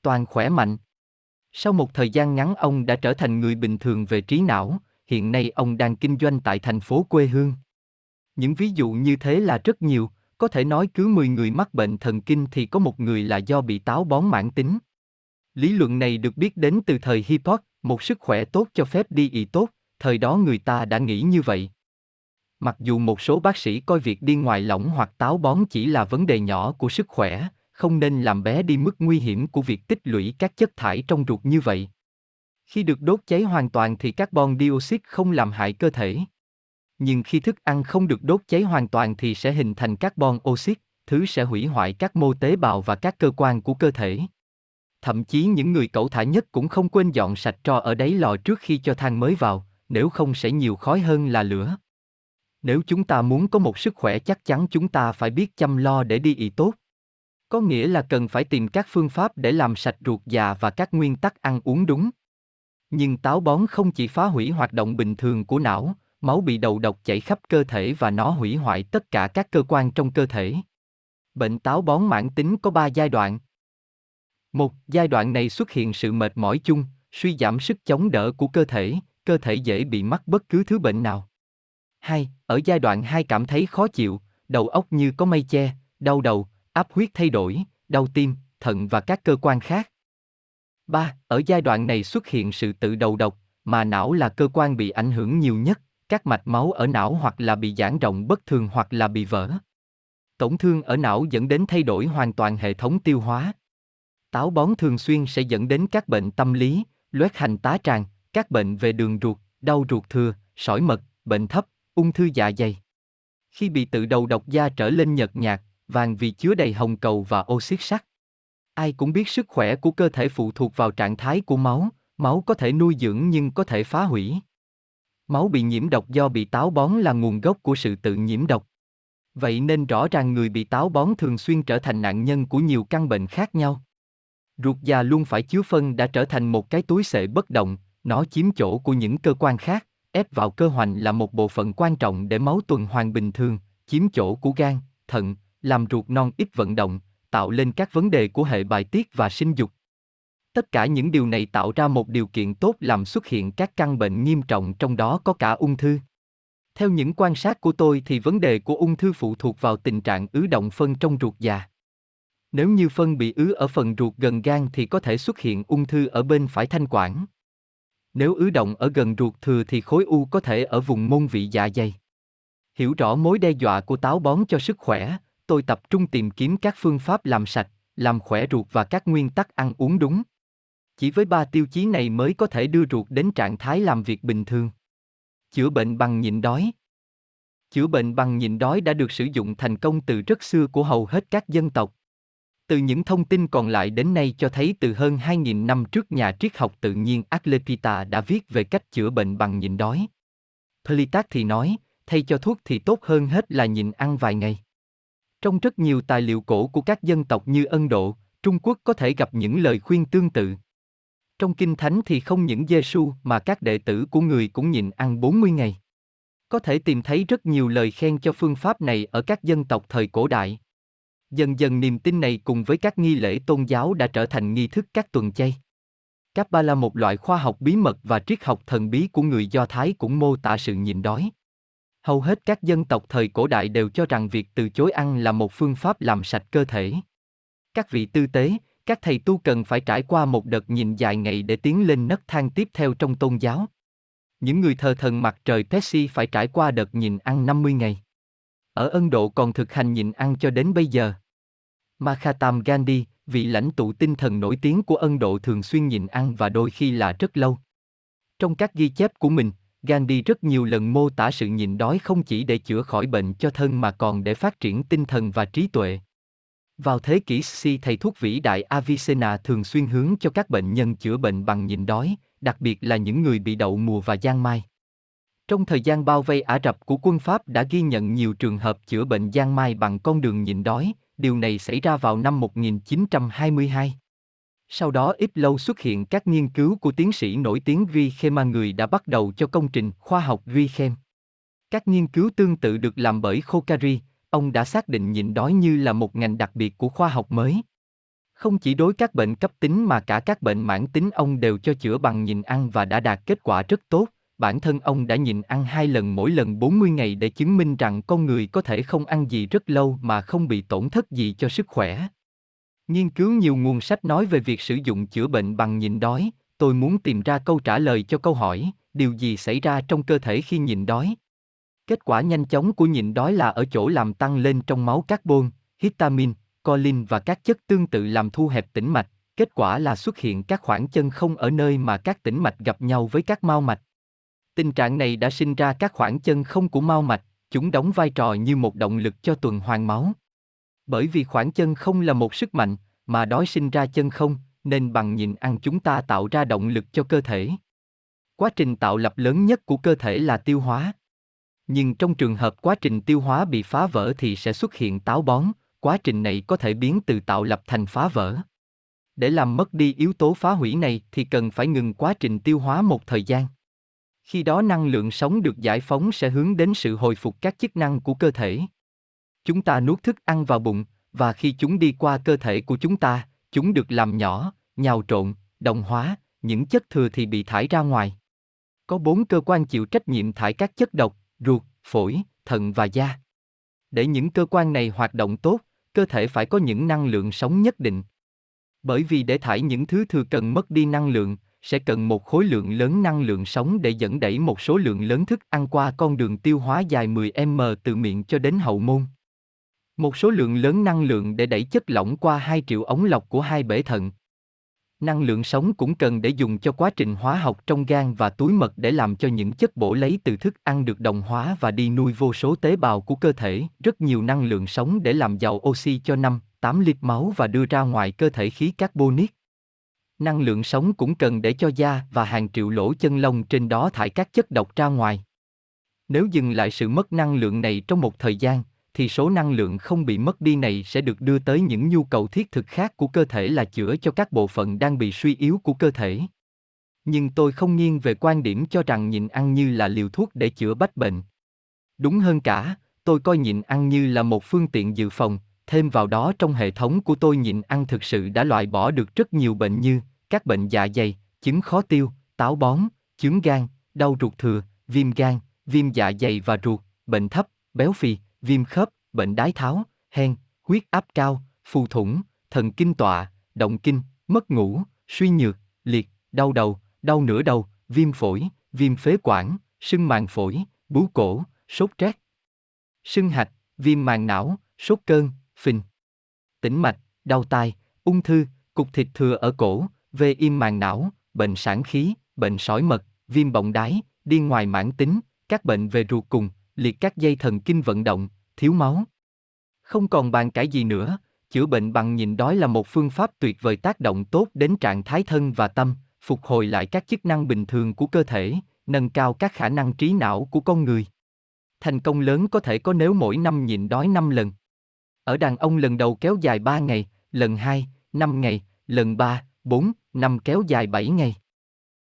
Toàn khỏe mạnh. Sau một thời gian ngắn ông đã trở thành người bình thường về trí não, hiện nay ông đang kinh doanh tại thành phố quê hương. Những ví dụ như thế là rất nhiều, có thể nói cứ 10 người mắc bệnh thần kinh thì có một người là do bị táo bón mãn tính. Lý luận này được biết đến từ thời Hippocrates, một sức khỏe tốt cho phép đi y tốt, thời đó người ta đã nghĩ như vậy. Mặc dù một số bác sĩ coi việc đi ngoài lỏng hoặc táo bón chỉ là vấn đề nhỏ của sức khỏe, không nên làm bé đi mức nguy hiểm của việc tích lũy các chất thải trong ruột như vậy. Khi được đốt cháy hoàn toàn thì carbon dioxide không làm hại cơ thể. Nhưng khi thức ăn không được đốt cháy hoàn toàn thì sẽ hình thành carbon oxide, thứ sẽ hủy hoại các mô tế bào và các cơ quan của cơ thể. Thậm chí những người cẩu thả nhất cũng không quên dọn sạch tro ở đáy lò trước khi cho than mới vào, nếu không sẽ nhiều khói hơn là lửa. Nếu chúng ta muốn có một sức khỏe chắc chắn chúng ta phải biết chăm lo để đi ị tốt. Có nghĩa là cần phải tìm các phương pháp để làm sạch ruột già và các nguyên tắc ăn uống đúng. Nhưng táo bón không chỉ phá hủy hoạt động bình thường của não, máu bị đầu độc chảy khắp cơ thể và nó hủy hoại tất cả các cơ quan trong cơ thể. Bệnh táo bón mãn tính có 3 giai đoạn. Một, giai đoạn này xuất hiện sự mệt mỏi chung, suy giảm sức chống đỡ của cơ thể, cơ thể dễ bị mắc bất cứ thứ bệnh nào. 2. Ở giai đoạn 2 cảm thấy khó chịu, đầu óc như có mây che, đau đầu, áp huyết thay đổi, đau tim, thận và các cơ quan khác. 3. Ở giai đoạn này xuất hiện sự tự đầu độc, mà não là cơ quan bị ảnh hưởng nhiều nhất, các mạch máu ở não hoặc là bị giãn rộng bất thường hoặc là bị vỡ. Tổn thương ở não dẫn đến thay đổi hoàn toàn hệ thống tiêu hóa. Táo bón thường xuyên sẽ dẫn đến các bệnh tâm lý, loét hành tá tràng, các bệnh về đường ruột, đau ruột thừa, sỏi mật, bệnh thấp, ung thư dạ dày. Khi bị tự đầu độc da trở lên nhợt nhạt, vàng vì chứa đầy hồng cầu và oxit sắt. Ai cũng biết sức khỏe của cơ thể phụ thuộc vào trạng thái của máu, máu có thể nuôi dưỡng nhưng có thể phá hủy. Máu bị nhiễm độc do bị táo bón là nguồn gốc của sự tự nhiễm độc. Vậy nên rõ ràng người bị táo bón thường xuyên trở thành nạn nhân của nhiều căn bệnh khác nhau. Ruột già luôn phải chứa phân đã trở thành một cái túi sệ bất động, nó chiếm chỗ của những cơ quan khác, ép vào cơ hoành là một bộ phận quan trọng để máu tuần hoàn bình thường, chiếm chỗ của gan, thận, làm ruột non ít vận động, tạo lên các vấn đề của hệ bài tiết và sinh dục. Tất cả những điều này tạo ra một điều kiện tốt làm xuất hiện các căn bệnh nghiêm trọng trong đó có cả ung thư. Theo những quan sát của tôi thì vấn đề của ung thư phụ thuộc vào tình trạng ứ động phân trong ruột già. Nếu như phân bị ứ ở phần ruột gần gan thì có thể xuất hiện ung thư ở bên phải thanh quản. Nếu ứ động ở gần ruột thừa thì khối u có thể ở vùng môn vị dạ dày. Hiểu rõ mối đe dọa của táo bón cho sức khỏe, tôi tập trung tìm kiếm các phương pháp làm sạch, làm khỏe ruột và các nguyên tắc ăn uống đúng. Chỉ với ba tiêu chí này mới có thể đưa ruột đến trạng thái làm việc bình thường. Chữa bệnh bằng nhịn đói. Chữa bệnh bằng nhịn đói đã được sử dụng thành công từ rất xưa của hầu hết các dân tộc. Từ những thông tin còn lại đến nay cho thấy từ hơn 2.000 năm trước nhà triết học tự nhiên Aklepita đã viết về cách chữa bệnh bằng nhịn đói. Politak thì nói, thay cho thuốc thì tốt hơn hết là nhịn ăn vài ngày. Trong rất nhiều tài liệu cổ của các dân tộc như Ấn Độ, Trung Quốc có thể gặp những lời khuyên tương tự. Trong Kinh Thánh thì không những Giêsu mà các đệ tử của người cũng nhịn ăn 40 ngày. Có thể tìm thấy rất nhiều lời khen cho phương pháp này ở các dân tộc thời cổ đại. Dần dần niềm tin này cùng với các nghi lễ tôn giáo đã trở thành nghi thức các tuần chay. các ba là một loại khoa học bí mật và triết học thần bí của người Do Thái cũng mô tả sự nhịn đói. Hầu hết các dân tộc thời cổ đại đều cho rằng việc từ chối ăn là một phương pháp làm sạch cơ thể. Các vị tư tế, các thầy tu cần phải trải qua một đợt nhìn dài ngày để tiến lên nấc thang tiếp theo trong tôn giáo. Những người thờ thần mặt trời Pesci phải trải qua đợt nhìn ăn 50 ngày. Ở Ấn Độ còn thực hành nhịn ăn cho đến bây giờ. Mahatma Gandhi, vị lãnh tụ tinh thần nổi tiếng của Ấn Độ thường xuyên nhịn ăn và đôi khi là rất lâu. Trong các ghi chép của mình, Gandhi rất nhiều lần mô tả sự nhịn đói không chỉ để chữa khỏi bệnh cho thân mà còn để phát triển tinh thần và trí tuệ. Vào thế kỷ si thầy thuốc vĩ đại Avicenna thường xuyên hướng cho các bệnh nhân chữa bệnh bằng nhịn đói, đặc biệt là những người bị đậu mùa và giang mai. Trong thời gian bao vây Ả Rập của quân Pháp đã ghi nhận nhiều trường hợp chữa bệnh giang mai bằng con đường nhịn đói, điều này xảy ra vào năm 1922. Sau đó ít lâu xuất hiện các nghiên cứu của tiến sĩ nổi tiếng Vi Khema người đã bắt đầu cho công trình khoa học Vi Khem. Các nghiên cứu tương tự được làm bởi Khokari, ông đã xác định nhịn đói như là một ngành đặc biệt của khoa học mới. Không chỉ đối các bệnh cấp tính mà cả các bệnh mãn tính ông đều cho chữa bằng nhịn ăn và đã đạt kết quả rất tốt. Bản thân ông đã nhịn ăn hai lần mỗi lần 40 ngày để chứng minh rằng con người có thể không ăn gì rất lâu mà không bị tổn thất gì cho sức khỏe. Nghiên cứu nhiều nguồn sách nói về việc sử dụng chữa bệnh bằng nhịn đói, tôi muốn tìm ra câu trả lời cho câu hỏi, điều gì xảy ra trong cơ thể khi nhịn đói? Kết quả nhanh chóng của nhịn đói là ở chỗ làm tăng lên trong máu carbon, histamine, colin và các chất tương tự làm thu hẹp tĩnh mạch, kết quả là xuất hiện các khoảng chân không ở nơi mà các tĩnh mạch gặp nhau với các mao mạch. Tình trạng này đã sinh ra các khoảng chân không của mao mạch, chúng đóng vai trò như một động lực cho tuần hoàn máu. Bởi vì khoảng chân không là một sức mạnh, mà đói sinh ra chân không, nên bằng nhịn ăn chúng ta tạo ra động lực cho cơ thể. Quá trình tạo lập lớn nhất của cơ thể là tiêu hóa. Nhưng trong trường hợp quá trình tiêu hóa bị phá vỡ thì sẽ xuất hiện táo bón, quá trình này có thể biến từ tạo lập thành phá vỡ. Để làm mất đi yếu tố phá hủy này thì cần phải ngừng quá trình tiêu hóa một thời gian. Khi đó năng lượng sống được giải phóng sẽ hướng đến sự hồi phục các chức năng của cơ thể. Chúng ta nuốt thức ăn vào bụng, và khi chúng đi qua cơ thể của chúng ta, chúng được làm nhỏ, nhào trộn, đồng hóa, những chất thừa thì bị thải ra ngoài. Có bốn cơ quan chịu trách nhiệm thải các chất độc, ruột, phổi, thận và da. Để những cơ quan này hoạt động tốt, cơ thể phải có những năng lượng sống nhất định. Bởi vì để thải những thứ thừa cần mất đi năng lượng, sẽ cần một khối lượng lớn năng lượng sống để dẫn đẩy một số lượng lớn thức ăn qua con đường tiêu hóa dài 10m từ miệng cho đến hậu môn. Một số lượng lớn năng lượng để đẩy chất lỏng qua hai triệu ống lọc của hai bể thận. Năng lượng sống cũng cần để dùng cho quá trình hóa học trong gan và túi mật để làm cho những chất bổ lấy từ thức ăn được đồng hóa và đi nuôi vô số tế bào của cơ thể, rất nhiều năng lượng sống để làm giàu oxy cho 5, 8 lít máu và đưa ra ngoài cơ thể khí carbonic. Năng lượng sống cũng cần để cho da và hàng triệu lỗ chân lông trên đó thải các chất độc ra ngoài. Nếu dừng lại sự mất năng lượng này trong một thời gian, thì số năng lượng không bị mất đi này sẽ được đưa tới những nhu cầu thiết thực khác của cơ thể là chữa cho các bộ phận đang bị suy yếu của cơ thể. Nhưng tôi không nghiêng về quan điểm cho rằng nhịn ăn như là liều thuốc để chữa bách bệnh. Đúng hơn cả, tôi coi nhịn ăn như là một phương tiện dự phòng, thêm vào đó trong hệ thống của tôi nhịn ăn thực sự đã loại bỏ được rất nhiều bệnh như các bệnh dạ dày, chứng khó tiêu, táo bón, chứng gan, đau ruột thừa, viêm gan, viêm dạ dày và ruột, bệnh thấp, béo phì, viêm khớp, bệnh đái tháo, hen, huyết áp cao, phù thủng, thần kinh tọa, động kinh, mất ngủ, suy nhược, liệt, đau đầu, đau nửa đầu, viêm phổi, viêm phế quản, sưng màng phổi, bú cổ, sốt rét, sưng hạch, viêm màng não, sốt cơn, phình, tĩnh mạch, đau tai, ung thư, cục thịt thừa ở cổ, về im màng não, bệnh sản khí, bệnh sỏi mật, viêm bọng đái, điên ngoài mãn tính, các bệnh về ruột cùng, liệt các dây thần kinh vận động, thiếu máu. Không còn bàn cãi gì nữa, chữa bệnh bằng nhịn đói là một phương pháp tuyệt vời tác động tốt đến trạng thái thân và tâm, phục hồi lại các chức năng bình thường của cơ thể, nâng cao các khả năng trí não của con người. Thành công lớn có thể có nếu mỗi năm nhịn đói 5 lần. Ở đàn ông lần đầu kéo dài 3 ngày, lần 2, 5 ngày, lần 3, 4, 5 kéo dài 7 ngày.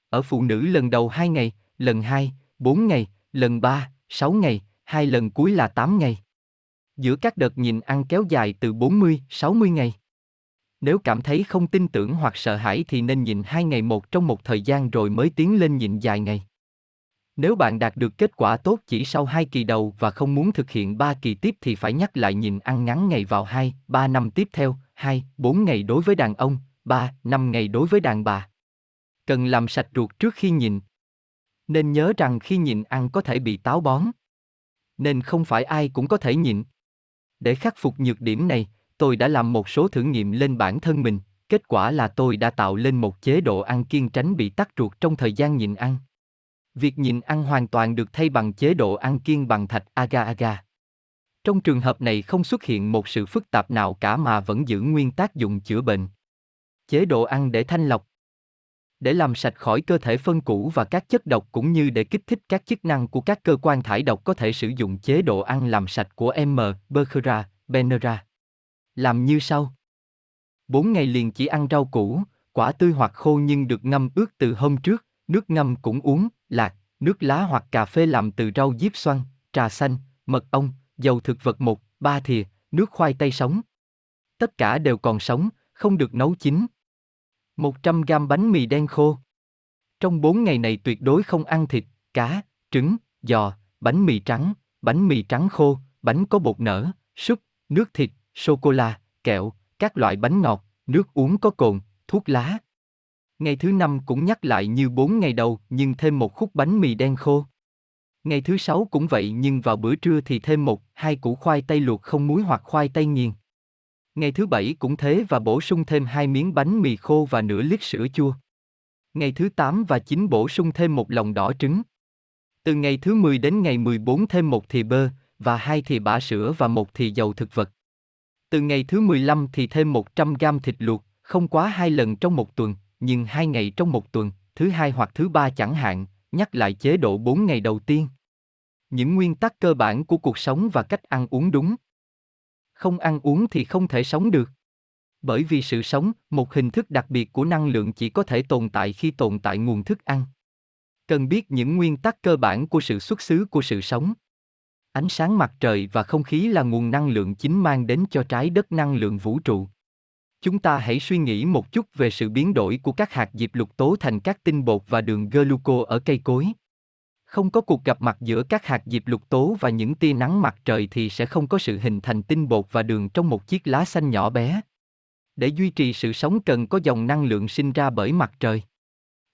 Ở phụ nữ lần đầu 2 ngày, lần 2, 4 ngày, lần 3, 6 ngày, hai lần cuối là 8 ngày. Giữa các đợt nhìn ăn kéo dài từ 40, 60 ngày. Nếu cảm thấy không tin tưởng hoặc sợ hãi thì nên nhịn hai ngày một trong một thời gian rồi mới tiến lên nhịn dài ngày. Nếu bạn đạt được kết quả tốt chỉ sau 2 kỳ đầu và không muốn thực hiện 3 kỳ tiếp thì phải nhắc lại nhịn ăn ngắn ngày vào 2, 3 năm tiếp theo, 2, 4 ngày đối với đàn ông, 3, 5 ngày đối với đàn bà. Cần làm sạch ruột trước khi nhịn. Nên nhớ rằng khi nhịn ăn có thể bị táo bón nên không phải ai cũng có thể nhịn. Để khắc phục nhược điểm này, tôi đã làm một số thử nghiệm lên bản thân mình, kết quả là tôi đã tạo lên một chế độ ăn kiêng tránh bị tắc ruột trong thời gian nhịn ăn. Việc nhịn ăn hoàn toàn được thay bằng chế độ ăn kiêng bằng thạch agar-agar. Trong trường hợp này không xuất hiện một sự phức tạp nào cả mà vẫn giữ nguyên tác dụng chữa bệnh. Chế độ ăn để thanh lọc để làm sạch khỏi cơ thể phân cũ và các chất độc cũng như để kích thích các chức năng của các cơ quan thải độc có thể sử dụng chế độ ăn làm sạch của M. Bergera, Benera. Làm như sau. 4 ngày liền chỉ ăn rau củ, quả tươi hoặc khô nhưng được ngâm ướt từ hôm trước, nước ngâm cũng uống, lạc, nước lá hoặc cà phê làm từ rau diếp xoăn, trà xanh, mật ong, dầu thực vật một, ba thìa, nước khoai tây sống. Tất cả đều còn sống, không được nấu chín. 100 gram bánh mì đen khô. Trong 4 ngày này tuyệt đối không ăn thịt, cá, trứng, giò, bánh mì trắng, bánh mì trắng khô, bánh có bột nở, súp, nước thịt, sô-cô-la, kẹo, các loại bánh ngọt, nước uống có cồn, thuốc lá. Ngày thứ năm cũng nhắc lại như 4 ngày đầu nhưng thêm một khúc bánh mì đen khô. Ngày thứ sáu cũng vậy nhưng vào bữa trưa thì thêm một, hai củ khoai tây luộc không muối hoặc khoai tây nghiền. Ngày thứ bảy cũng thế và bổ sung thêm hai miếng bánh mì khô và nửa lít sữa chua. Ngày thứ 8 và 9 bổ sung thêm một lòng đỏ trứng. Từ ngày thứ 10 đến ngày 14 thêm một thìa bơ và hai thìa bã sữa và một thìa dầu thực vật. Từ ngày thứ 15 thì thêm 100 gram thịt luộc, không quá hai lần trong một tuần, nhưng hai ngày trong một tuần, thứ hai hoặc thứ ba chẳng hạn, nhắc lại chế độ 4 ngày đầu tiên. Những nguyên tắc cơ bản của cuộc sống và cách ăn uống đúng. Không ăn uống thì không thể sống được. Bởi vì sự sống, một hình thức đặc biệt của năng lượng chỉ có thể tồn tại khi tồn tại nguồn thức ăn. Cần biết những nguyên tắc cơ bản của sự xuất xứ của sự sống. Ánh sáng mặt trời và không khí là nguồn năng lượng chính mang đến cho trái đất năng lượng vũ trụ. Chúng ta hãy suy nghĩ một chút về sự biến đổi của các hạt diệp lục tố thành các tinh bột và đường gluco ở cây cối. Không có cuộc gặp mặt giữa các hạt diệp lục tố và những tia nắng mặt trời thì sẽ không có sự hình thành tinh bột và đường trong một chiếc lá xanh nhỏ bé. Để duy trì sự sống cần có dòng năng lượng sinh ra bởi mặt trời.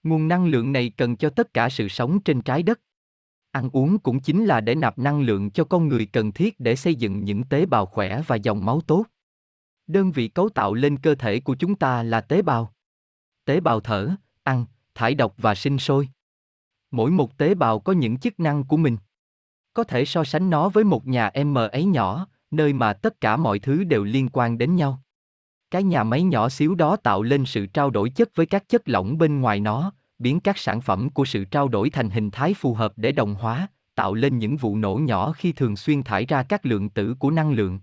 Nguồn năng lượng này cần cho tất cả sự sống trên trái đất. Ăn uống cũng chính là để nạp năng lượng cho con người cần thiết để xây dựng những tế bào khỏe và dòng máu tốt. Đơn vị cấu tạo lên cơ thể của chúng ta là tế bào. Tế bào thở, ăn, thải độc và sinh sôi. Mỗi một tế bào có những chức năng của mình. Có thể so sánh nó với một nhà M ấy nhỏ, nơi mà tất cả mọi thứ đều liên quan đến nhau. Cái nhà máy nhỏ xíu đó tạo lên sự trao đổi chất với các chất lỏng bên ngoài nó, biến các sản phẩm của sự trao đổi thành hình thái phù hợp để đồng hóa, tạo lên những vụ nổ nhỏ khi thường xuyên thải ra các lượng tử của năng lượng.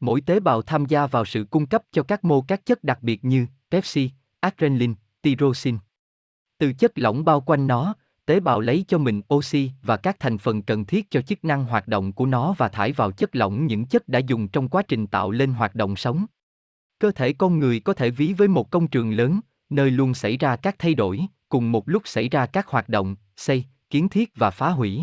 Mỗi tế bào tham gia vào sự cung cấp cho các mô các chất đặc biệt như Pepsi, adrenaline, tyrosine. Từ chất lỏng bao quanh nó, tế bào lấy cho mình oxy và các thành phần cần thiết cho chức năng hoạt động của nó và thải vào chất lỏng những chất đã dùng trong quá trình tạo lên hoạt động sống. Cơ thể con người có thể ví với một công trường lớn, nơi luôn xảy ra các thay đổi, cùng một lúc xảy ra các hoạt động, xây, kiến thiết và phá hủy.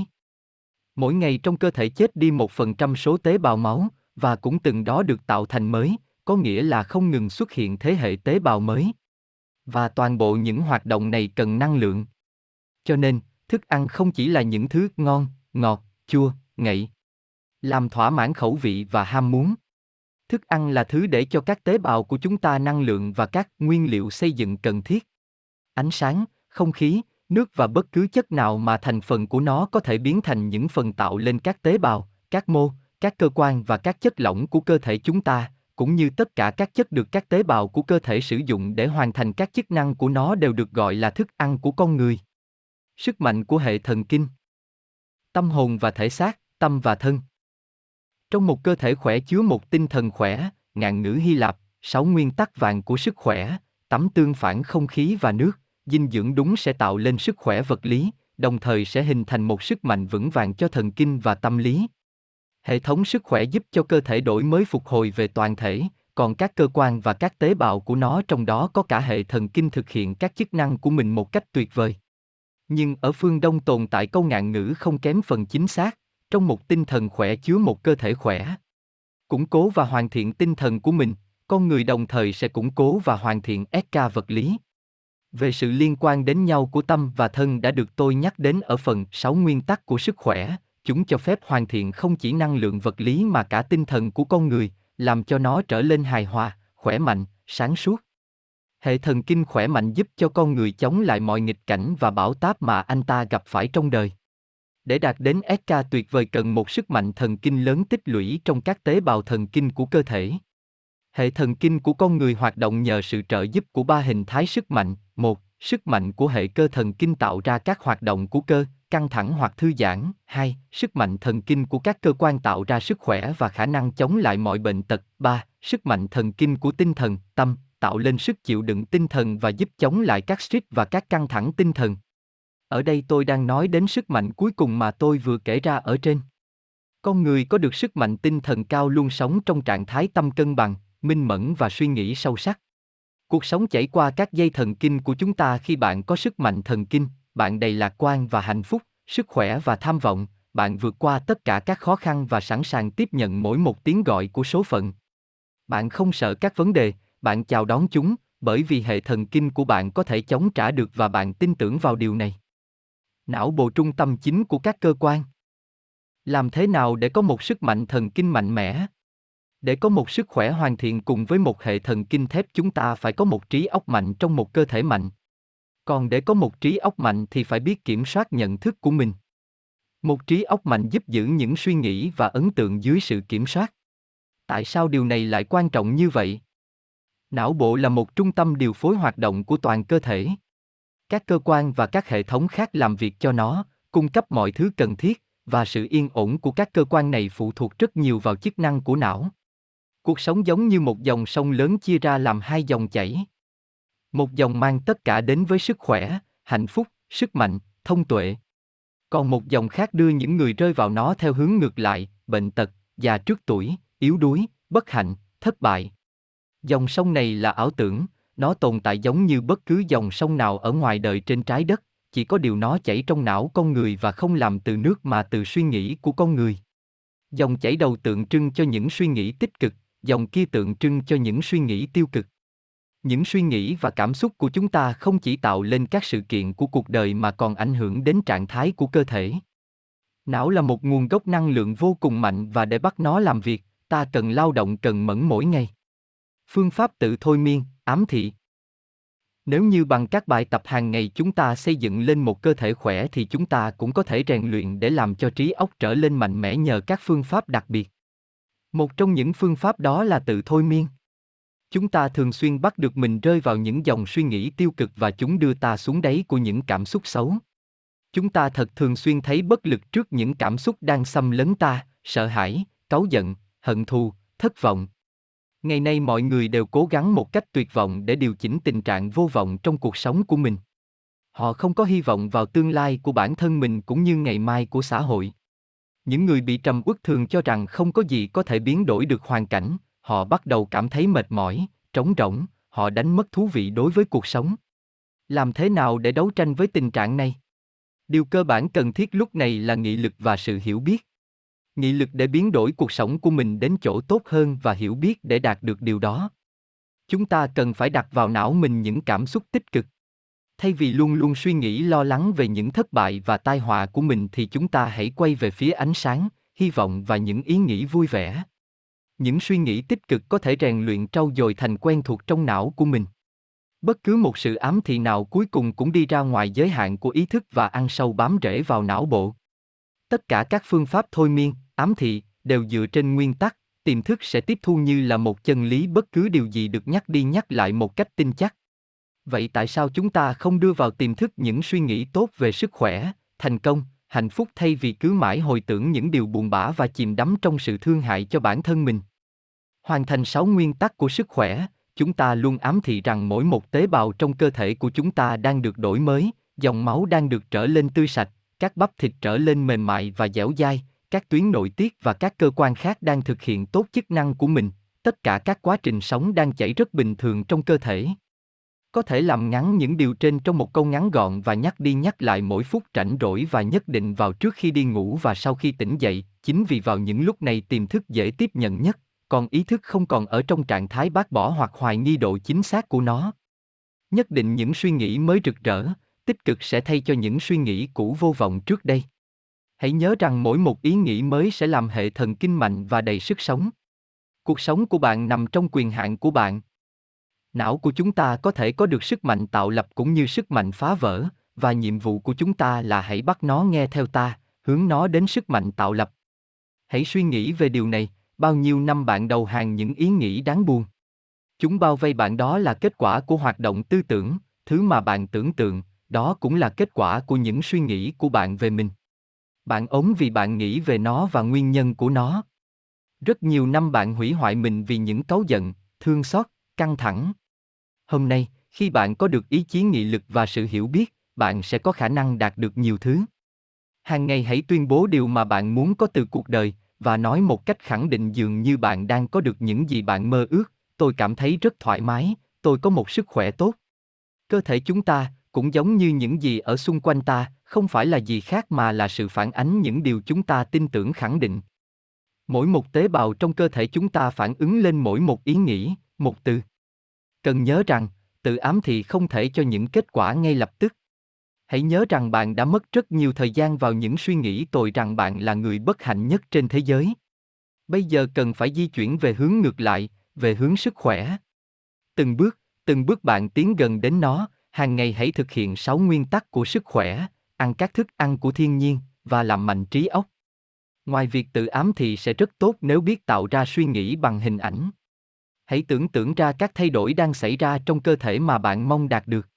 Mỗi ngày trong cơ thể chết đi một phần trăm số tế bào máu, và cũng từng đó được tạo thành mới, có nghĩa là không ngừng xuất hiện thế hệ tế bào mới. Và toàn bộ những hoạt động này cần năng lượng. Cho nên, thức ăn không chỉ là những thứ ngon, ngọt, chua, ngậy. Làm thỏa mãn khẩu vị và ham muốn. Thức ăn là thứ để cho các tế bào của chúng ta năng lượng và các nguyên liệu xây dựng cần thiết. Ánh sáng, không khí, nước và bất cứ chất nào mà thành phần của nó có thể biến thành những phần tạo lên các tế bào, các mô, các cơ quan và các chất lỏng của cơ thể chúng ta, cũng như tất cả các chất được các tế bào của cơ thể sử dụng để hoàn thành các chức năng của nó đều được gọi là thức ăn của con người. Sức mạnh của hệ thần kinh Tâm hồn và thể xác, tâm và thân Trong một cơ thể khỏe chứa một tinh thần khỏe, ngạn ngữ Hy Lạp, sáu nguyên tắc vàng của sức khỏe, tắm tương phản không khí và nước, dinh dưỡng đúng sẽ tạo lên sức khỏe vật lý, đồng thời sẽ hình thành một sức mạnh vững vàng cho thần kinh và tâm lý. Hệ thống sức khỏe giúp cho cơ thể đổi mới phục hồi về toàn thể, còn các cơ quan và các tế bào của nó trong đó có cả hệ thần kinh thực hiện các chức năng của mình một cách tuyệt vời. Nhưng ở phương Đông tồn tại câu ngạn ngữ không kém phần chính xác, trong một tinh thần khỏe chứa một cơ thể khỏe. Củng cố và hoàn thiện tinh thần của mình, con người đồng thời sẽ củng cố và hoàn thiện SK vật lý. Về sự liên quan đến nhau của tâm và thân đã được tôi nhắc đến ở phần 6 nguyên tắc của sức khỏe, chúng cho phép hoàn thiện không chỉ năng lượng vật lý mà cả tinh thần của con người, làm cho nó trở lên hài hòa, khỏe mạnh, sáng suốt. Hệ thần kinh khỏe mạnh giúp cho con người chống lại mọi nghịch cảnh và bão táp mà anh ta gặp phải trong đời. Để đạt đến SK tuyệt vời cần một sức mạnh thần kinh lớn tích lũy trong các tế bào thần kinh của cơ thể. Hệ thần kinh của con người hoạt động nhờ sự trợ giúp của ba hình thái sức mạnh. Một, sức mạnh của hệ cơ thần kinh tạo ra các hoạt động của cơ, căng thẳng hoặc thư giãn. 2. Sức mạnh thần kinh của các cơ quan tạo ra sức khỏe và khả năng chống lại mọi bệnh tật. 3. Sức mạnh thần kinh của tinh thần, tâm, tạo lên sức chịu đựng tinh thần và giúp chống lại các stress và các căng thẳng tinh thần. Ở đây tôi đang nói đến sức mạnh cuối cùng mà tôi vừa kể ra ở trên. Con người có được sức mạnh tinh thần cao luôn sống trong trạng thái tâm cân bằng, minh mẫn và suy nghĩ sâu sắc. Cuộc sống chảy qua các dây thần kinh của chúng ta khi bạn có sức mạnh thần kinh, bạn đầy lạc quan và hạnh phúc, sức khỏe và tham vọng, bạn vượt qua tất cả các khó khăn và sẵn sàng tiếp nhận mỗi một tiếng gọi của số phận. Bạn không sợ các vấn đề, bạn chào đón chúng, bởi vì hệ thần kinh của bạn có thể chống trả được và bạn tin tưởng vào điều này. Não bộ trung tâm chính của các cơ quan. Làm thế nào để có một sức mạnh thần kinh mạnh mẽ? Để có một sức khỏe hoàn thiện cùng với một hệ thần kinh thép chúng ta phải có một trí óc mạnh trong một cơ thể mạnh. Còn để có một trí óc mạnh thì phải biết kiểm soát nhận thức của mình. Một trí óc mạnh giúp giữ những suy nghĩ và ấn tượng dưới sự kiểm soát. Tại sao điều này lại quan trọng như vậy? Não bộ là một trung tâm điều phối hoạt động của toàn cơ thể. Các cơ quan và các hệ thống khác làm việc cho nó, cung cấp mọi thứ cần thiết, và sự yên ổn của các cơ quan này phụ thuộc rất nhiều vào chức năng của não. Cuộc sống giống như một dòng sông lớn chia ra làm hai dòng chảy. Một dòng mang tất cả đến với sức khỏe, hạnh phúc, sức mạnh, thông tuệ. Còn một dòng khác đưa những người rơi vào nó theo hướng ngược lại, bệnh tật, già trước tuổi, yếu đuối, bất hạnh, thất bại. Dòng sông này là ảo tưởng, nó tồn tại giống như bất cứ dòng sông nào ở ngoài đời trên trái đất, chỉ có điều nó chảy trong não con người và không làm từ nước mà từ suy nghĩ của con người. Dòng chảy đầu tượng trưng cho những suy nghĩ tích cực, dòng kia tượng trưng cho những suy nghĩ tiêu cực. Những suy nghĩ và cảm xúc của chúng ta không chỉ tạo lên các sự kiện của cuộc đời mà còn ảnh hưởng đến trạng thái của cơ thể. Não là một nguồn gốc năng lượng vô cùng mạnh và để bắt nó làm việc, ta cần lao động cần mẫn mỗi ngày. Phương pháp tự thôi miên, ám thị. Nếu như bằng các bài tập hàng ngày chúng ta xây dựng lên một cơ thể khỏe thì chúng ta cũng có thể rèn luyện để làm cho trí óc trở lên mạnh mẽ nhờ các phương pháp đặc biệt. Một trong những phương pháp đó là tự thôi miên. Chúng ta thường xuyên bắt được mình rơi vào những dòng suy nghĩ tiêu cực và chúng đưa ta xuống đáy của những cảm xúc xấu. Chúng ta thật thường xuyên thấy bất lực trước những cảm xúc đang xâm lấn ta, sợ hãi, cáu giận, hận thù, thất vọng. Ngày nay mọi người đều cố gắng một cách tuyệt vọng để điều chỉnh tình trạng vô vọng trong cuộc sống của mình. Họ không có hy vọng vào tương lai của bản thân mình cũng như ngày mai của xã hội. Những người bị trầm uất thường cho rằng không có gì có thể biến đổi được hoàn cảnh, họ bắt đầu cảm thấy mệt mỏi, trống rỗng, họ đánh mất thú vị đối với cuộc sống. Làm thế nào để đấu tranh với tình trạng này? Điều cơ bản cần thiết lúc này là nghị lực và sự hiểu biết. Nghị lực để biến đổi cuộc sống của mình đến chỗ tốt hơn và hiểu biết để đạt được điều đó. Chúng ta cần phải đặt vào não mình những cảm xúc tích cực. Thay vì luôn luôn suy nghĩ lo lắng về những thất bại và tai họa của mình thì chúng ta hãy quay về phía ánh sáng, hy vọng và những ý nghĩ vui vẻ. Những suy nghĩ tích cực có thể rèn luyện trau dồi thành quen thuộc trong não của mình. Bất cứ một sự ám thị nào cuối cùng cũng đi ra ngoài giới hạn của ý thức và ăn sâu bám rễ vào não bộ. Tất cả các phương pháp thôi miên, ám thị, đều dựa trên nguyên tắc, tiềm thức sẽ tiếp thu như là một chân lý bất cứ điều gì được nhắc đi nhắc lại một cách tin chắc. Vậy tại sao chúng ta không đưa vào tiềm thức những suy nghĩ tốt về sức khỏe, thành công, hạnh phúc thay vì cứ mãi hồi tưởng những điều buồn bã và chìm đắm trong sự thương hại cho bản thân mình? Hoàn thành sáu nguyên tắc của sức khỏe, chúng ta luôn ám thị rằng mỗi một tế bào trong cơ thể của chúng ta đang được đổi mới, dòng máu đang được trở lên tươi sạch, các bắp thịt trở lên mềm mại và dẻo dai, các tuyến nội tiết và các cơ quan khác đang thực hiện tốt chức năng của mình, tất cả các quá trình sống đang chảy rất bình thường trong cơ thể. Có thể làm ngắn những điều trên trong một câu ngắn gọn và nhắc đi nhắc lại mỗi phút rảnh rỗi và nhất định vào trước khi đi ngủ và sau khi tỉnh dậy, chính vì vào những lúc này tiềm thức dễ tiếp nhận nhất, còn ý thức không còn ở trong trạng thái bác bỏ hoặc hoài nghi độ chính xác của nó. Nhất định những suy nghĩ mới rực rỡ, tích cực sẽ thay cho những suy nghĩ cũ vô vọng trước đây. Hãy nhớ rằng mỗi một ý nghĩ mới sẽ làm hệ thần kinh mạnh và đầy sức sống. Cuộc sống của bạn nằm trong quyền hạn của bạn. Não của chúng ta có thể có được sức mạnh tạo lập cũng như sức mạnh phá vỡ, và nhiệm vụ của chúng ta là hãy bắt nó nghe theo ta, hướng nó đến sức mạnh tạo lập. Hãy suy nghĩ về điều này, bao nhiêu năm bạn đầu hàng những ý nghĩ đáng buồn. Chúng bao vây bạn đó là kết quả của hoạt động tư tưởng, thứ mà bạn tưởng tượng, đó cũng là kết quả của những suy nghĩ của bạn về mình. Bạn ốm vì bạn nghĩ về nó và nguyên nhân của nó. Rất nhiều năm bạn hủy hoại mình vì những cáu giận, thương xót, căng thẳng. Hôm nay, khi bạn có được ý chí nghị lực và sự hiểu biết, bạn sẽ có khả năng đạt được nhiều thứ. Hàng ngày hãy tuyên bố điều mà bạn muốn có từ cuộc đời và nói một cách khẳng định dường như bạn đang có được những gì bạn mơ ước, tôi cảm thấy rất thoải mái, tôi có một sức khỏe tốt. Cơ thể chúng ta cũng giống như những gì ở xung quanh ta, không phải là gì khác mà là sự phản ánh những điều chúng ta tin tưởng khẳng định. Mỗi một tế bào trong cơ thể chúng ta phản ứng lên mỗi một ý nghĩ, một từ. Cần nhớ rằng, tự ám thị không thể cho những kết quả ngay lập tức. Hãy nhớ rằng bạn đã mất rất nhiều thời gian vào những suy nghĩ tồi rằng bạn là người bất hạnh nhất trên thế giới. Bây giờ cần phải di chuyển về hướng ngược lại, về hướng sức khỏe. Từng bước, từng bước bạn tiến gần đến nó, hàng ngày hãy thực hiện 6 nguyên tắc của sức khỏe, ăn các thức ăn của thiên nhiên và làm mạnh trí óc. Ngoài việc tự ám thì sẽ rất tốt nếu biết tạo ra suy nghĩ bằng hình ảnh. Hãy tưởng tượng ra các thay đổi đang xảy ra trong cơ thể mà bạn mong đạt được.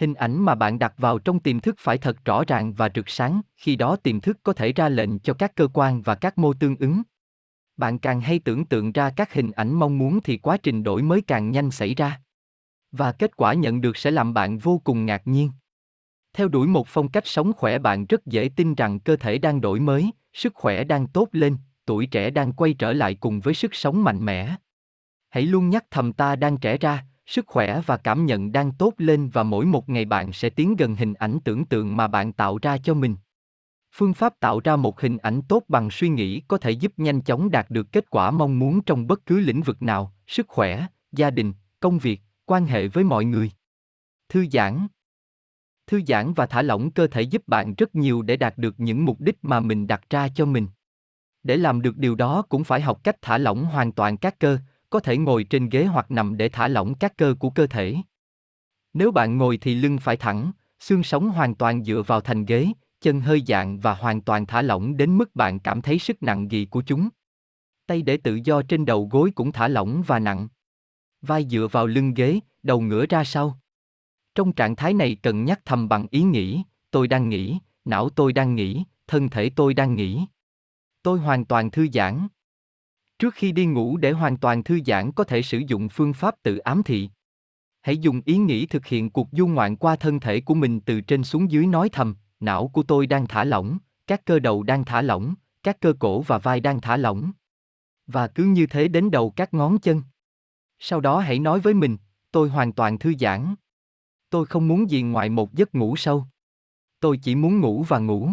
Hình ảnh mà bạn đặt vào trong tiềm thức phải thật rõ ràng và rực sáng, khi đó tiềm thức có thể ra lệnh cho các cơ quan và các mô tương ứng. Bạn càng hay tưởng tượng ra các hình ảnh mong muốn thì quá trình đổi mới càng nhanh xảy ra. Và kết quả nhận được sẽ làm bạn vô cùng ngạc nhiên. Theo đuổi một phong cách sống khỏe bạn rất dễ tin rằng cơ thể đang đổi mới, sức khỏe đang tốt lên, tuổi trẻ đang quay trở lại cùng với sức sống mạnh mẽ. Hãy luôn nhắc thầm ta đang trẻ ra, sức khỏe và cảm nhận đang tốt lên và mỗi một ngày bạn sẽ tiến gần hình ảnh tưởng tượng mà bạn tạo ra cho mình. Phương pháp tạo ra một hình ảnh tốt bằng suy nghĩ có thể giúp nhanh chóng đạt được kết quả mong muốn trong bất cứ lĩnh vực nào, sức khỏe, gia đình, công việc, quan hệ với mọi người. Thư giãn Thư giãn và thả lỏng cơ thể giúp bạn rất nhiều để đạt được những mục đích mà mình đặt ra cho mình. Để làm được điều đó cũng phải học cách thả lỏng hoàn toàn các cơ, có thể ngồi trên ghế hoặc nằm để thả lỏng các cơ của cơ thể. Nếu bạn ngồi thì lưng phải thẳng, xương sống hoàn toàn dựa vào thành ghế, chân hơi dạng và hoàn toàn thả lỏng đến mức bạn cảm thấy sức nặng gì của chúng. Tay để tự do trên đầu gối cũng thả lỏng và nặng. Vai dựa vào lưng ghế, đầu ngửa ra sau. Trong trạng thái này cần nhắc thầm bằng ý nghĩ, tôi đang nghĩ, não tôi đang nghĩ, thân thể tôi đang nghĩ. Tôi hoàn toàn thư giãn. Trước khi đi ngủ để hoàn toàn thư giãn có thể sử dụng phương pháp tự ám thị. Hãy dùng ý nghĩ thực hiện cuộc du ngoạn qua thân thể của mình từ trên xuống dưới nói thầm, não của tôi đang thả lỏng, các cơ đầu đang thả lỏng, các cơ cổ và vai đang thả lỏng. Và cứ như thế đến đầu các ngón chân. Sau đó hãy nói với mình, tôi hoàn toàn thư giãn. Tôi không muốn gì ngoài một giấc ngủ sâu. Tôi chỉ muốn ngủ và ngủ.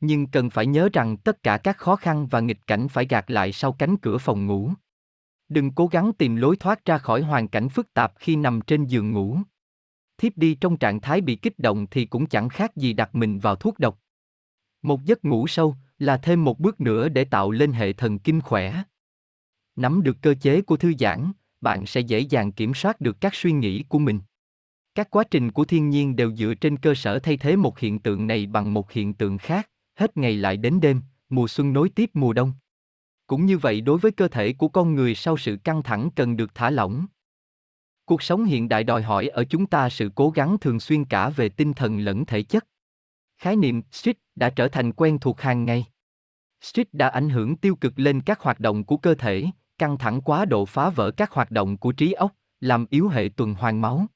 Nhưng cần phải nhớ rằng tất cả các khó khăn và nghịch cảnh phải gạt lại sau cánh cửa phòng ngủ. Đừng cố gắng tìm lối thoát ra khỏi hoàn cảnh phức tạp khi nằm trên giường ngủ. Thiếp đi trong trạng thái bị kích động thì cũng chẳng khác gì đặt mình vào thuốc độc. Một giấc ngủ sâu là thêm một bước nữa để tạo lên hệ thần kinh khỏe. Nắm được cơ chế của thư giãn, bạn sẽ dễ dàng kiểm soát được các suy nghĩ của mình. Các quá trình của thiên nhiên đều dựa trên cơ sở thay thế một hiện tượng này bằng một hiện tượng khác, hết ngày lại đến đêm, mùa xuân nối tiếp mùa đông. Cũng như vậy đối với cơ thể của con người sau sự căng thẳng cần được thả lỏng. Cuộc sống hiện đại đòi hỏi ở chúng ta sự cố gắng thường xuyên cả về tinh thần lẫn thể chất. Khái niệm stress đã trở thành quen thuộc hàng ngày. Stress đã ảnh hưởng tiêu cực lên các hoạt động của cơ thể, căng thẳng quá độ phá vỡ các hoạt động của trí óc, làm yếu hệ tuần hoàn máu.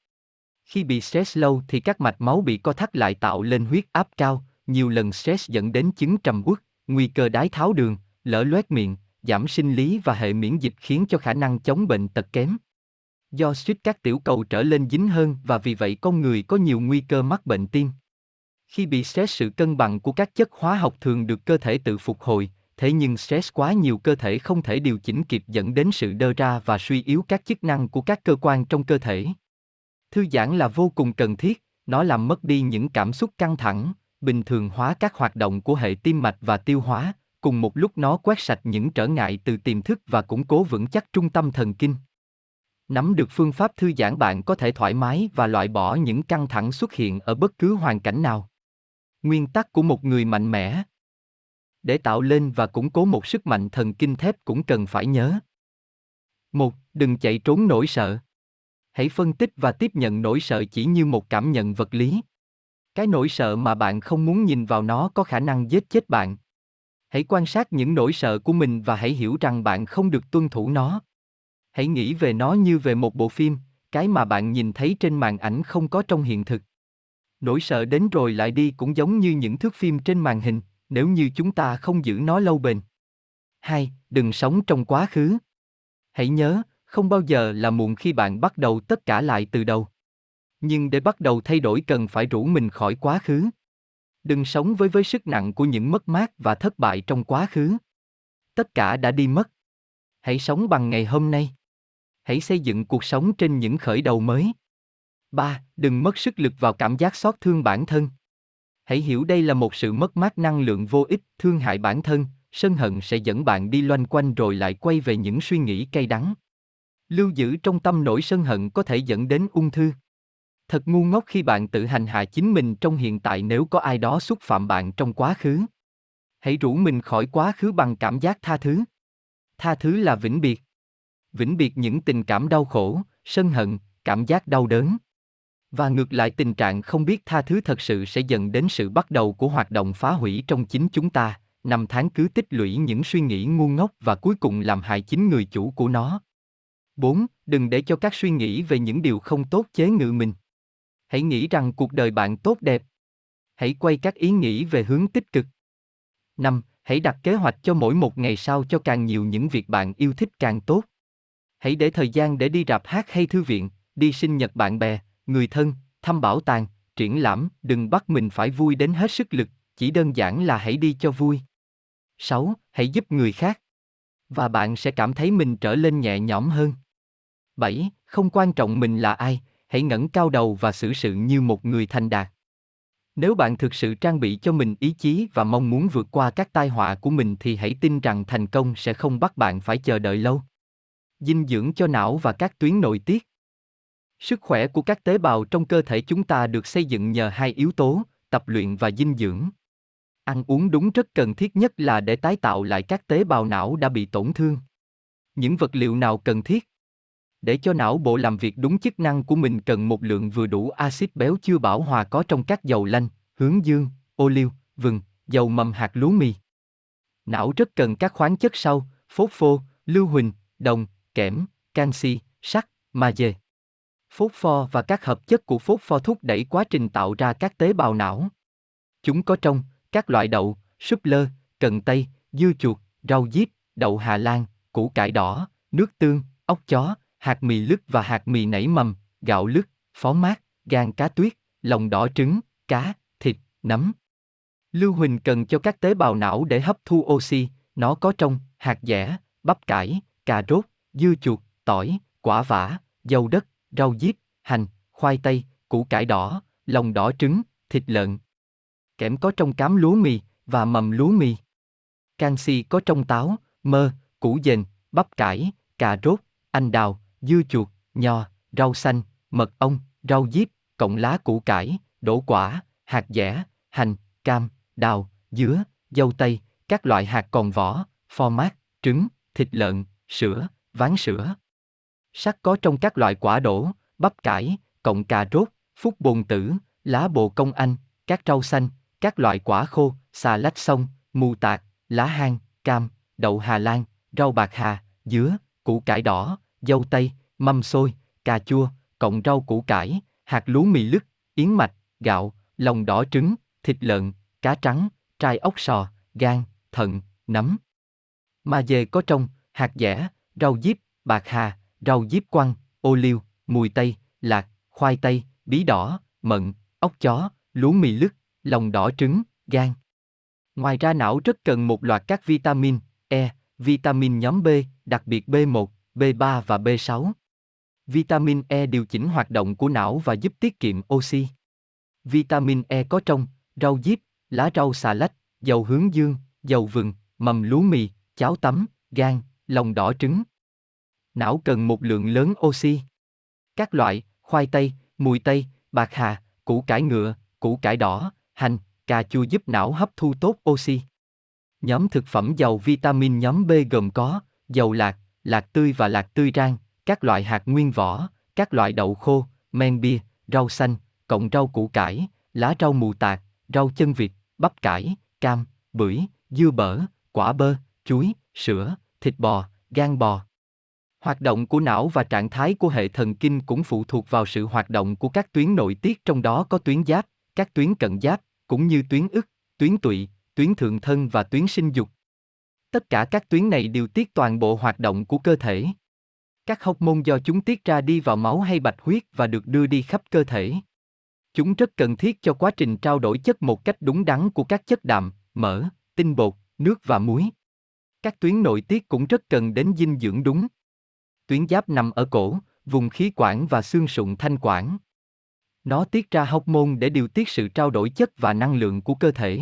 Khi bị stress lâu thì các mạch máu bị co thắt lại tạo lên huyết áp cao, nhiều lần stress dẫn đến chứng trầm uất, nguy cơ đái tháo đường, lỡ loét miệng, giảm sinh lý và hệ miễn dịch khiến cho khả năng chống bệnh tật kém. Do suýt các tiểu cầu trở lên dính hơn và vì vậy con người có nhiều nguy cơ mắc bệnh tim. Khi bị stress sự cân bằng của các chất hóa học thường được cơ thể tự phục hồi, thế nhưng stress quá nhiều cơ thể không thể điều chỉnh kịp dẫn đến sự đơ ra và suy yếu các chức năng của các cơ quan trong cơ thể. Thư giãn là vô cùng cần thiết, nó làm mất đi những cảm xúc căng thẳng, bình thường hóa các hoạt động của hệ tim mạch và tiêu hóa, cùng một lúc nó quét sạch những trở ngại từ tiềm thức và củng cố vững chắc trung tâm thần kinh. Nắm được phương pháp thư giãn bạn có thể thoải mái và loại bỏ những căng thẳng xuất hiện ở bất cứ hoàn cảnh nào. Nguyên tắc của một người mạnh mẽ Để tạo lên và củng cố một sức mạnh thần kinh thép cũng cần phải nhớ. một Đừng chạy trốn nỗi sợ. Hãy phân tích và tiếp nhận nỗi sợ chỉ như một cảm nhận vật lý. Cái nỗi sợ mà bạn không muốn nhìn vào nó có khả năng giết chết bạn. Hãy quan sát những nỗi sợ của mình và hãy hiểu rằng bạn không được tuân thủ nó. Hãy nghĩ về nó như về một bộ phim, cái mà bạn nhìn thấy trên màn ảnh không có trong hiện thực. Nỗi sợ đến rồi lại đi cũng giống như những thước phim trên màn hình, nếu như chúng ta không giữ nó lâu bền. hai, Đừng sống trong quá khứ. Hãy nhớ, không bao giờ là muộn khi bạn bắt đầu tất cả lại từ đầu. Nhưng để bắt đầu thay đổi cần phải rũ mình khỏi quá khứ. Đừng sống với với sức nặng của những mất mát và thất bại trong quá khứ. Tất cả đã đi mất. Hãy sống bằng ngày hôm nay. Hãy xây dựng cuộc sống trên những khởi đầu mới. 3. Đừng mất sức lực vào cảm giác xót thương bản thân. Hãy hiểu đây là một sự mất mát năng lượng vô ích, thương hại bản thân, sân hận sẽ dẫn bạn đi loanh quanh rồi lại quay về những suy nghĩ cay đắng. Lưu giữ trong tâm nỗi sân hận có thể dẫn đến ung thư. Thật ngu ngốc khi bạn tự hành hạ chính mình trong hiện tại nếu có ai đó xúc phạm bạn trong quá khứ. Hãy rủ mình khỏi quá khứ bằng cảm giác tha thứ. Tha thứ là vĩnh biệt. Vĩnh biệt những tình cảm đau khổ, sân hận, cảm giác đau đớn. Và ngược lại tình trạng không biết tha thứ thật sự sẽ dẫn đến sự bắt đầu của hoạt động phá hủy trong chính chúng ta, năm tháng cứ tích lũy những suy nghĩ ngu ngốc và cuối cùng làm hại chính người chủ của nó. 4. Đừng để cho các suy nghĩ về những điều không tốt chế ngự mình. Hãy nghĩ rằng cuộc đời bạn tốt đẹp. Hãy quay các ý nghĩ về hướng tích cực. 5. Hãy đặt kế hoạch cho mỗi một ngày sau cho càng nhiều những việc bạn yêu thích càng tốt. Hãy để thời gian để đi rạp hát hay thư viện, đi sinh nhật bạn bè, người thân, thăm bảo tàng, triển lãm, đừng bắt mình phải vui đến hết sức lực, chỉ đơn giản là hãy đi cho vui. 6. Hãy giúp người khác. Và bạn sẽ cảm thấy mình trở lên nhẹ nhõm hơn. 7. Không quan trọng mình là ai, hãy ngẩng cao đầu và xử sự như một người thành đạt. Nếu bạn thực sự trang bị cho mình ý chí và mong muốn vượt qua các tai họa của mình thì hãy tin rằng thành công sẽ không bắt bạn phải chờ đợi lâu. Dinh dưỡng cho não và các tuyến nội tiết. Sức khỏe của các tế bào trong cơ thể chúng ta được xây dựng nhờ hai yếu tố, tập luyện và dinh dưỡng. Ăn uống đúng rất cần thiết nhất là để tái tạo lại các tế bào não đã bị tổn thương. Những vật liệu nào cần thiết? Để cho não bộ làm việc đúng chức năng của mình cần một lượng vừa đủ axit béo chưa bão hòa có trong các dầu lanh, hướng dương, ô liu, vừng, dầu mầm hạt lúa mì. Não rất cần các khoáng chất sau, phốt phô, lưu huỳnh, đồng, kẽm, canxi, sắt, magie. Phốt pho và các hợp chất của phốt pho thúc đẩy quá trình tạo ra các tế bào não. Chúng có trong các loại đậu, súp lơ, cần tây, dưa chuột, rau diếp, đậu Hà Lan, củ cải đỏ, nước tương, ốc chó, hạt mì lứt và hạt mì nảy mầm, gạo lứt, phó mát, gan cá tuyết, lòng đỏ trứng, cá, thịt, nấm. Lưu huỳnh cần cho các tế bào não để hấp thu oxy, nó có trong hạt dẻ, bắp cải, cà rốt, dưa chuột, tỏi, quả vả, dầu đất, rau diếp, hành, khoai tây, củ cải đỏ, lòng đỏ trứng, thịt lợn. Kẽm có trong cám lúa mì và mầm lúa mì. Canxi có trong táo, mơ, củ dền, bắp cải, cà rốt, anh đào, dưa chuột, nho, rau xanh, mật ong, rau diếp, cộng lá củ cải, đỗ quả, hạt dẻ, hành, cam, đào, dứa, dâu tây, các loại hạt còn vỏ, format, trứng, thịt lợn, sữa, ván sữa. Sắt có trong các loại quả đỗ, bắp cải, cộng cà rốt, phúc bồn tử, lá bồ công anh, các rau xanh, các loại quả khô, xà lách sông, mù tạt, lá hang, cam, đậu Hà Lan, rau bạc hà, dứa, củ cải đỏ, dâu tây, mâm xôi, cà chua, cộng rau củ cải, hạt lúa mì lứt, yến mạch, gạo, lòng đỏ trứng, thịt lợn, cá trắng, trai ốc sò, gan, thận, nấm. Mà dề có trong, hạt dẻ, rau diếp, bạc hà, rau diếp quăng, ô liu, mùi tây, lạc, khoai tây, bí đỏ, mận, ốc chó, lúa mì lứt, lòng đỏ trứng, gan. Ngoài ra não rất cần một loạt các vitamin, E, vitamin nhóm B, đặc biệt B1, B3 và B6. Vitamin E điều chỉnh hoạt động của não và giúp tiết kiệm oxy. Vitamin E có trong rau diếp, lá rau xà lách, dầu hướng dương, dầu vừng, mầm lúa mì, cháo tắm, gan, lòng đỏ trứng. Não cần một lượng lớn oxy. Các loại, khoai tây, mùi tây, bạc hà, củ cải ngựa, củ cải đỏ, hành, cà chua giúp não hấp thu tốt oxy. Nhóm thực phẩm giàu vitamin nhóm B gồm có dầu lạc, lạc tươi và lạc tươi rang, các loại hạt nguyên vỏ, các loại đậu khô, men bia, rau xanh, cộng rau củ cải, lá rau mù tạt, rau chân vịt, bắp cải, cam, bưởi, dưa bở, quả bơ, chuối, sữa, thịt bò, gan bò. Hoạt động của não và trạng thái của hệ thần kinh cũng phụ thuộc vào sự hoạt động của các tuyến nội tiết trong đó có tuyến giáp, các tuyến cận giáp, cũng như tuyến ức, tuyến tụy, tuyến thượng thân và tuyến sinh dục. Tất cả các tuyến này điều tiết toàn bộ hoạt động của cơ thể. Các hormone do chúng tiết ra đi vào máu hay bạch huyết và được đưa đi khắp cơ thể. Chúng rất cần thiết cho quá trình trao đổi chất một cách đúng đắn của các chất đạm, mỡ, tinh bột, nước và muối. Các tuyến nội tiết cũng rất cần đến dinh dưỡng đúng. Tuyến giáp nằm ở cổ, vùng khí quản và xương sụn thanh quản. Nó tiết ra hormone để điều tiết sự trao đổi chất và năng lượng của cơ thể.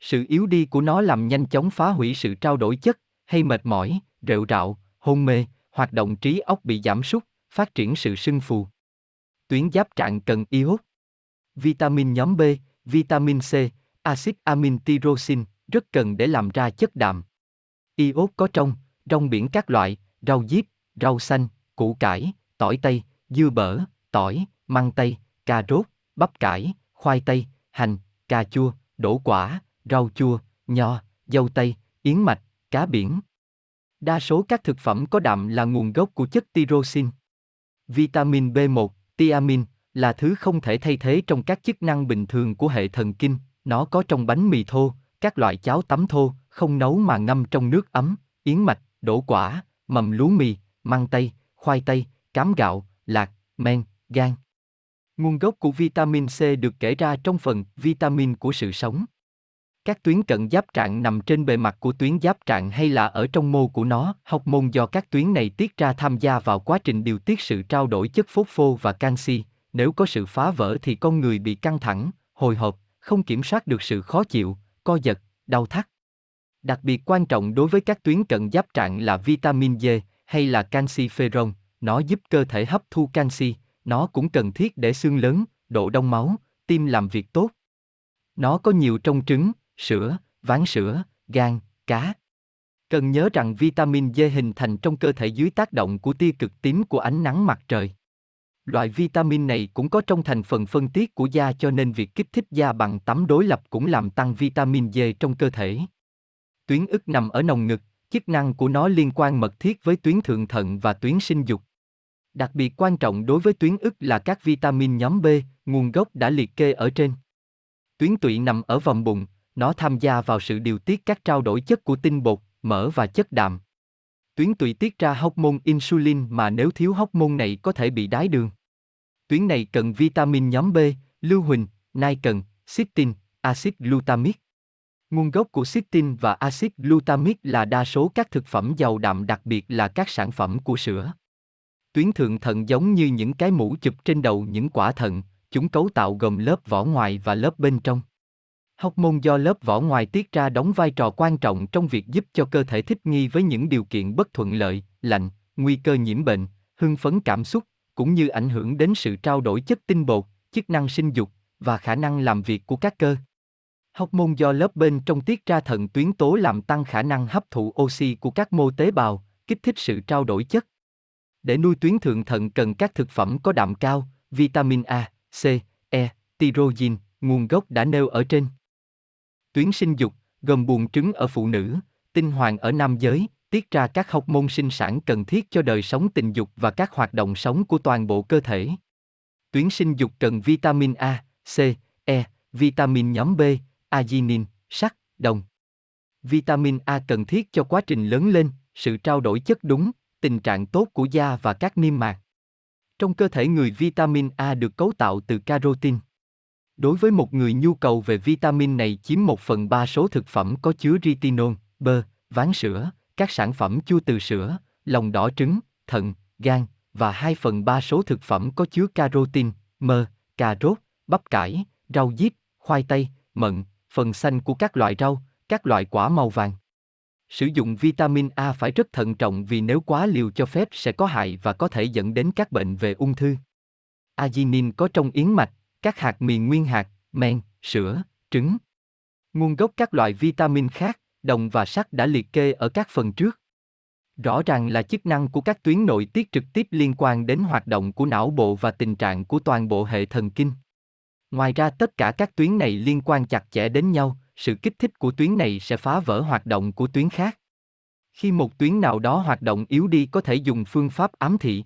Sự yếu đi của nó làm nhanh chóng phá hủy sự trao đổi chất, hay mệt mỏi, rệu rạo, hôn mê, hoạt động trí óc bị giảm sút, phát triển sự sưng phù. Tuyến giáp trạng cần iốt. Vitamin nhóm B, vitamin C, axit amin tyrosin, rất cần để làm ra chất đạm. Iốt có trong, rong biển các loại, rau diếp, rau xanh, củ cải, tỏi tây, dưa bở, tỏi, măng tây, cà rốt, bắp cải, khoai tây, hành, cà chua, đổ quả, rau chua, nho, dâu tây, yến mạch, cá biển. Đa số các thực phẩm có đạm là nguồn gốc của chất tyrosin. Vitamin B1, tiamin là thứ không thể thay thế trong các chức năng bình thường của hệ thần kinh, nó có trong bánh mì thô, các loại cháo tắm thô, không nấu mà ngâm trong nước ấm, yến mạch, đổ quả, mầm lúa mì, măng tây, khoai tây, cám gạo, lạc, men, gan. Nguồn gốc của vitamin C được kể ra trong phần vitamin của sự sống. Các tuyến cận giáp trạng nằm trên bề mặt của tuyến giáp trạng hay là ở trong mô của nó, học môn do các tuyến này tiết ra tham gia vào quá trình điều tiết sự trao đổi chất phốt phô và canxi. Nếu có sự phá vỡ thì con người bị căng thẳng, hồi hộp, không kiểm soát được sự khó chịu, co giật, đau thắt. Đặc biệt quan trọng đối với các tuyến cận giáp trạng là vitamin D hay là canxi ferron, nó giúp cơ thể hấp thu canxi, nó cũng cần thiết để xương lớn, độ đông máu, tim làm việc tốt. Nó có nhiều trong trứng, sữa, ván sữa, gan, cá. Cần nhớ rằng vitamin D hình thành trong cơ thể dưới tác động của tia cực tím của ánh nắng mặt trời. Loại vitamin này cũng có trong thành phần phân tiết của da cho nên việc kích thích da bằng tắm đối lập cũng làm tăng vitamin D trong cơ thể. Tuyến ức nằm ở nồng ngực, chức năng của nó liên quan mật thiết với tuyến thượng thận và tuyến sinh dục. Đặc biệt quan trọng đối với tuyến ức là các vitamin nhóm B, nguồn gốc đã liệt kê ở trên. Tuyến tụy nằm ở vòng bụng, nó tham gia vào sự điều tiết các trao đổi chất của tinh bột, mỡ và chất đạm. Tuyến tụy tiết ra hormone insulin mà nếu thiếu hormone này có thể bị đái đường. Tuyến này cần vitamin nhóm B, lưu huỳnh, nai cần, cysteine, axit glutamic. Nguồn gốc của cysteine và axit glutamic là đa số các thực phẩm giàu đạm đặc biệt là các sản phẩm của sữa. Tuyến thượng thận giống như những cái mũ chụp trên đầu những quả thận, chúng cấu tạo gồm lớp vỏ ngoài và lớp bên trong. Hormone do lớp vỏ ngoài tiết ra đóng vai trò quan trọng trong việc giúp cho cơ thể thích nghi với những điều kiện bất thuận lợi, lạnh, nguy cơ nhiễm bệnh, hưng phấn cảm xúc, cũng như ảnh hưởng đến sự trao đổi chất tinh bột, chức năng sinh dục và khả năng làm việc của các cơ. Hormone do lớp bên trong tiết ra thận tuyến tố làm tăng khả năng hấp thụ oxy của các mô tế bào, kích thích sự trao đổi chất. Để nuôi tuyến thượng thận cần các thực phẩm có đạm cao, vitamin A, C, E, tyrosine, nguồn gốc đã nêu ở trên. Tuyến sinh dục, gồm buồng trứng ở phụ nữ, tinh hoàng ở nam giới, tiết ra các học môn sinh sản cần thiết cho đời sống tình dục và các hoạt động sống của toàn bộ cơ thể. Tuyến sinh dục cần vitamin A, C, E, vitamin nhóm B, arginin, sắt, đồng. Vitamin A cần thiết cho quá trình lớn lên, sự trao đổi chất đúng, tình trạng tốt của da và các niêm mạc. Trong cơ thể người vitamin A được cấu tạo từ carotin. Đối với một người nhu cầu về vitamin này chiếm 1 phần 3 số thực phẩm có chứa retinol, bơ, ván sữa, các sản phẩm chua từ sữa, lòng đỏ trứng, thận, gan, và 2 phần 3 số thực phẩm có chứa carotin, mơ, cà rốt, bắp cải, rau diếp, khoai tây, mận, phần xanh của các loại rau, các loại quả màu vàng. Sử dụng vitamin A phải rất thận trọng vì nếu quá liều cho phép sẽ có hại và có thể dẫn đến các bệnh về ung thư. Arginin có trong yến mạch, các hạt mì nguyên hạt, men, sữa, trứng. Nguồn gốc các loại vitamin khác, đồng và sắt đã liệt kê ở các phần trước. Rõ ràng là chức năng của các tuyến nội tiết trực tiếp liên quan đến hoạt động của não bộ và tình trạng của toàn bộ hệ thần kinh. Ngoài ra tất cả các tuyến này liên quan chặt chẽ đến nhau, sự kích thích của tuyến này sẽ phá vỡ hoạt động của tuyến khác. Khi một tuyến nào đó hoạt động yếu đi có thể dùng phương pháp ám thị.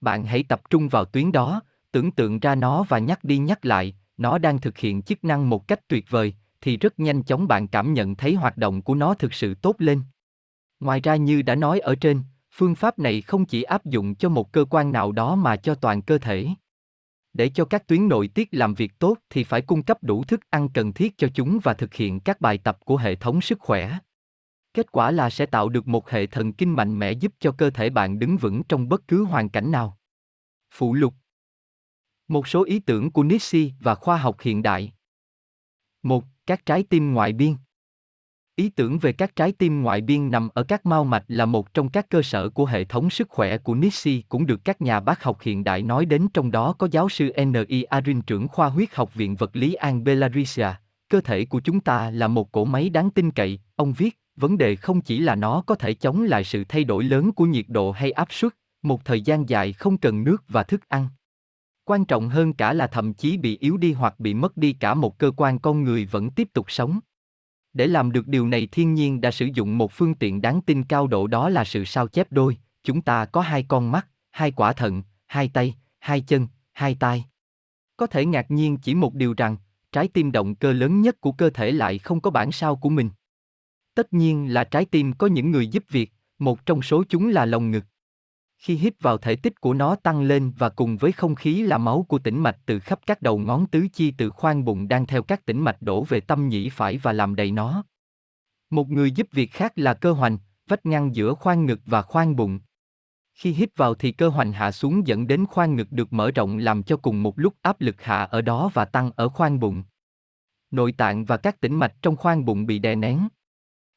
Bạn hãy tập trung vào tuyến đó, tưởng tượng ra nó và nhắc đi nhắc lại, nó đang thực hiện chức năng một cách tuyệt vời, thì rất nhanh chóng bạn cảm nhận thấy hoạt động của nó thực sự tốt lên. Ngoài ra như đã nói ở trên, phương pháp này không chỉ áp dụng cho một cơ quan nào đó mà cho toàn cơ thể. Để cho các tuyến nội tiết làm việc tốt thì phải cung cấp đủ thức ăn cần thiết cho chúng và thực hiện các bài tập của hệ thống sức khỏe. Kết quả là sẽ tạo được một hệ thần kinh mạnh mẽ giúp cho cơ thể bạn đứng vững trong bất cứ hoàn cảnh nào. Phụ lục một số ý tưởng của Nietzsche và khoa học hiện đại. 1. Các trái tim ngoại biên Ý tưởng về các trái tim ngoại biên nằm ở các mao mạch là một trong các cơ sở của hệ thống sức khỏe của Nietzsche cũng được các nhà bác học hiện đại nói đến trong đó có giáo sư N.I. Arin trưởng khoa huyết học Viện Vật lý An Belarisia. cơ thể của chúng ta là một cỗ máy đáng tin cậy, ông viết, vấn đề không chỉ là nó có thể chống lại sự thay đổi lớn của nhiệt độ hay áp suất, một thời gian dài không cần nước và thức ăn. Quan trọng hơn cả là thậm chí bị yếu đi hoặc bị mất đi cả một cơ quan con người vẫn tiếp tục sống. Để làm được điều này thiên nhiên đã sử dụng một phương tiện đáng tin cao độ đó là sự sao chép đôi, chúng ta có hai con mắt, hai quả thận, hai tay, hai chân, hai tai. Có thể ngạc nhiên chỉ một điều rằng, trái tim động cơ lớn nhất của cơ thể lại không có bản sao của mình. Tất nhiên là trái tim có những người giúp việc, một trong số chúng là lồng ngực. Khi hít vào thể tích của nó tăng lên và cùng với không khí là máu của tĩnh mạch từ khắp các đầu ngón tứ chi từ khoang bụng đang theo các tĩnh mạch đổ về tâm nhĩ phải và làm đầy nó. Một người giúp việc khác là cơ hoành, vách ngăn giữa khoang ngực và khoang bụng. Khi hít vào thì cơ hoành hạ xuống dẫn đến khoang ngực được mở rộng làm cho cùng một lúc áp lực hạ ở đó và tăng ở khoang bụng. Nội tạng và các tĩnh mạch trong khoang bụng bị đè nén.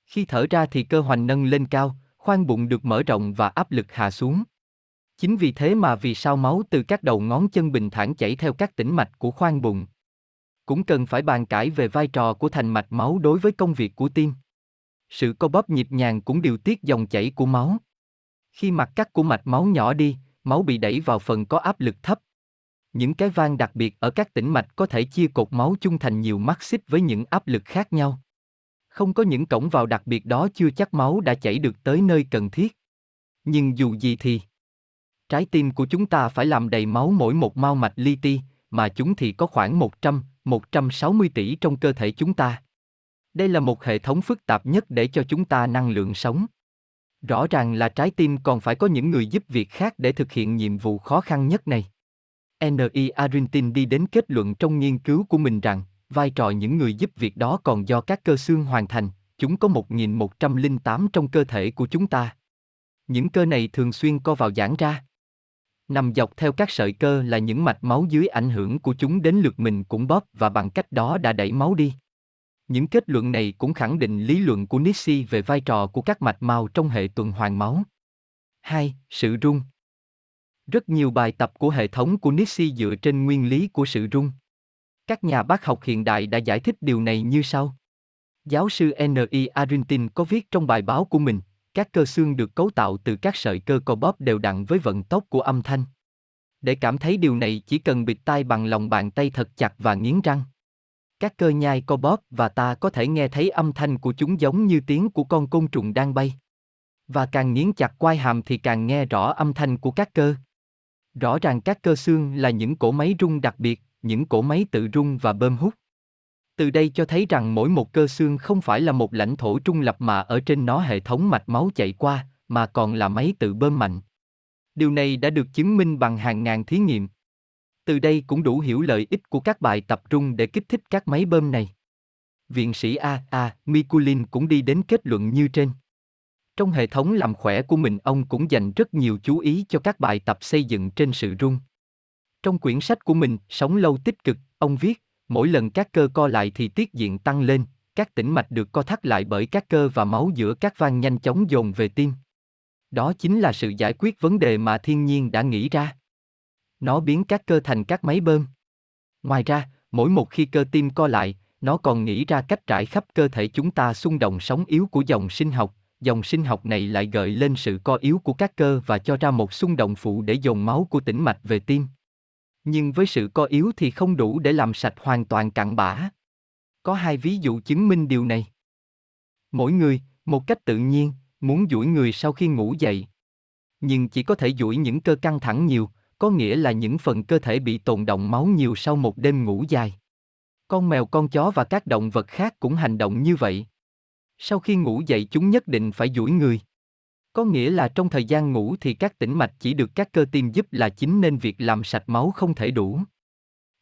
Khi thở ra thì cơ hoành nâng lên cao, khoang bụng được mở rộng và áp lực hạ xuống. Chính vì thế mà vì sao máu từ các đầu ngón chân bình thản chảy theo các tĩnh mạch của khoang bụng. Cũng cần phải bàn cãi về vai trò của thành mạch máu đối với công việc của tim. Sự co bóp nhịp nhàng cũng điều tiết dòng chảy của máu. Khi mặt cắt của mạch máu nhỏ đi, máu bị đẩy vào phần có áp lực thấp. Những cái van đặc biệt ở các tĩnh mạch có thể chia cột máu chung thành nhiều mắt xích với những áp lực khác nhau. Không có những cổng vào đặc biệt đó chưa chắc máu đã chảy được tới nơi cần thiết. Nhưng dù gì thì, trái tim của chúng ta phải làm đầy máu mỗi một mao mạch li ti, mà chúng thì có khoảng 100, 160 tỷ trong cơ thể chúng ta. Đây là một hệ thống phức tạp nhất để cho chúng ta năng lượng sống. Rõ ràng là trái tim còn phải có những người giúp việc khác để thực hiện nhiệm vụ khó khăn nhất này. N.I. Arintin đi đến kết luận trong nghiên cứu của mình rằng, vai trò những người giúp việc đó còn do các cơ xương hoàn thành, chúng có 1.108 trong cơ thể của chúng ta. Những cơ này thường xuyên co vào giãn ra. Nằm dọc theo các sợi cơ là những mạch máu dưới ảnh hưởng của chúng đến lượt mình cũng bóp và bằng cách đó đã đẩy máu đi. Những kết luận này cũng khẳng định lý luận của Nietzsche về vai trò của các mạch máu trong hệ tuần hoàn máu. 2. Sự rung Rất nhiều bài tập của hệ thống của Nietzsche dựa trên nguyên lý của sự rung. Các nhà bác học hiện đại đã giải thích điều này như sau. Giáo sư N.I. E. Arintin có viết trong bài báo của mình, các cơ xương được cấu tạo từ các sợi cơ co bóp đều đặn với vận tốc của âm thanh. Để cảm thấy điều này chỉ cần bịt tai bằng lòng bàn tay thật chặt và nghiến răng. Các cơ nhai co bóp và ta có thể nghe thấy âm thanh của chúng giống như tiếng của con côn trùng đang bay. Và càng nghiến chặt quai hàm thì càng nghe rõ âm thanh của các cơ. Rõ ràng các cơ xương là những cỗ máy rung đặc biệt, những cỗ máy tự rung và bơm hút. Từ đây cho thấy rằng mỗi một cơ xương không phải là một lãnh thổ trung lập mà ở trên nó hệ thống mạch máu chạy qua, mà còn là máy tự bơm mạnh. Điều này đã được chứng minh bằng hàng ngàn thí nghiệm. Từ đây cũng đủ hiểu lợi ích của các bài tập trung để kích thích các máy bơm này. Viện sĩ A. A. Mikulin cũng đi đến kết luận như trên. Trong hệ thống làm khỏe của mình ông cũng dành rất nhiều chú ý cho các bài tập xây dựng trên sự rung. Trong quyển sách của mình, Sống lâu tích cực, ông viết, mỗi lần các cơ co lại thì tiết diện tăng lên, các tĩnh mạch được co thắt lại bởi các cơ và máu giữa các van nhanh chóng dồn về tim. Đó chính là sự giải quyết vấn đề mà thiên nhiên đã nghĩ ra. Nó biến các cơ thành các máy bơm. Ngoài ra, mỗi một khi cơ tim co lại, nó còn nghĩ ra cách trải khắp cơ thể chúng ta xung động sóng yếu của dòng sinh học, dòng sinh học này lại gợi lên sự co yếu của các cơ và cho ra một xung động phụ để dồn máu của tĩnh mạch về tim. Nhưng với sự co yếu thì không đủ để làm sạch hoàn toàn cặn bã. Có hai ví dụ chứng minh điều này. Mỗi người, một cách tự nhiên, muốn duỗi người sau khi ngủ dậy. Nhưng chỉ có thể duỗi những cơ căng thẳng nhiều, có nghĩa là những phần cơ thể bị tồn động máu nhiều sau một đêm ngủ dài. Con mèo con chó và các động vật khác cũng hành động như vậy. Sau khi ngủ dậy chúng nhất định phải duỗi người. Có nghĩa là trong thời gian ngủ thì các tĩnh mạch chỉ được các cơ tim giúp là chính nên việc làm sạch máu không thể đủ.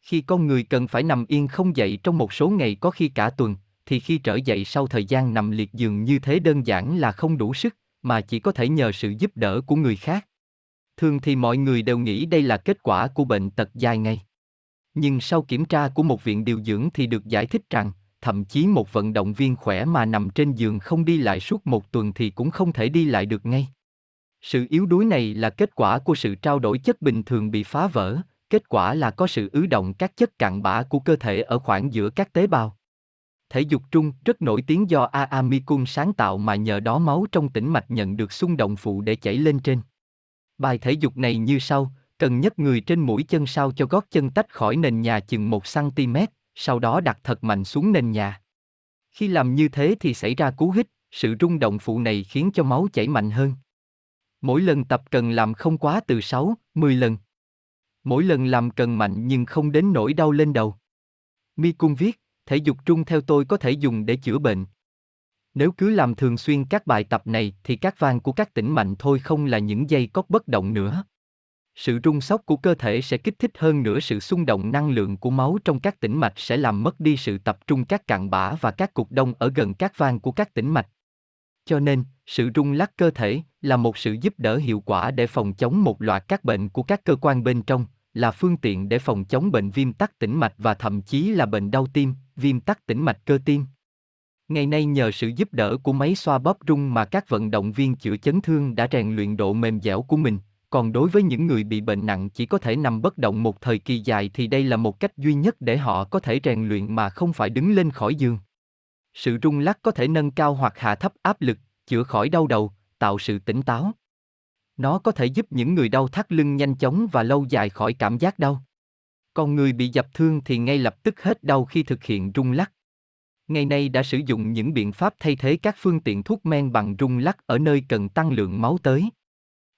Khi con người cần phải nằm yên không dậy trong một số ngày có khi cả tuần, thì khi trở dậy sau thời gian nằm liệt giường như thế đơn giản là không đủ sức, mà chỉ có thể nhờ sự giúp đỡ của người khác. Thường thì mọi người đều nghĩ đây là kết quả của bệnh tật dài ngày. Nhưng sau kiểm tra của một viện điều dưỡng thì được giải thích rằng, thậm chí một vận động viên khỏe mà nằm trên giường không đi lại suốt một tuần thì cũng không thể đi lại được ngay. Sự yếu đuối này là kết quả của sự trao đổi chất bình thường bị phá vỡ, kết quả là có sự ứ động các chất cặn bã của cơ thể ở khoảng giữa các tế bào. thể dục trung rất nổi tiếng do Aamikun sáng tạo mà nhờ đó máu trong tĩnh mạch nhận được xung động phụ để chảy lên trên. Bài thể dục này như sau, cần nhấc người trên mũi chân sau cho gót chân tách khỏi nền nhà chừng 1cm, sau đó đặt thật mạnh xuống nền nhà. Khi làm như thế thì xảy ra cú hít, sự rung động phụ này khiến cho máu chảy mạnh hơn. Mỗi lần tập cần làm không quá từ 6, 10 lần. Mỗi lần làm cần mạnh nhưng không đến nỗi đau lên đầu. Mi Cung viết, thể dục trung theo tôi có thể dùng để chữa bệnh. Nếu cứ làm thường xuyên các bài tập này thì các van của các tĩnh mạnh thôi không là những dây cót bất động nữa. Sự rung sốc của cơ thể sẽ kích thích hơn nữa sự xung động năng lượng của máu trong các tĩnh mạch sẽ làm mất đi sự tập trung các cặn bã và các cục đông ở gần các van của các tĩnh mạch. Cho nên, sự rung lắc cơ thể là một sự giúp đỡ hiệu quả để phòng chống một loạt các bệnh của các cơ quan bên trong, là phương tiện để phòng chống bệnh viêm tắc tĩnh mạch và thậm chí là bệnh đau tim, viêm tắc tĩnh mạch cơ tim. Ngày nay nhờ sự giúp đỡ của máy xoa bóp rung mà các vận động viên chữa chấn thương đã rèn luyện độ mềm dẻo của mình, còn đối với những người bị bệnh nặng chỉ có thể nằm bất động một thời kỳ dài thì đây là một cách duy nhất để họ có thể rèn luyện mà không phải đứng lên khỏi giường. Sự rung lắc có thể nâng cao hoặc hạ thấp áp lực, chữa khỏi đau đầu, tạo sự tỉnh táo. Nó có thể giúp những người đau thắt lưng nhanh chóng và lâu dài khỏi cảm giác đau. Còn người bị dập thương thì ngay lập tức hết đau khi thực hiện rung lắc. Ngày nay đã sử dụng những biện pháp thay thế các phương tiện thuốc men bằng rung lắc ở nơi cần tăng lượng máu tới.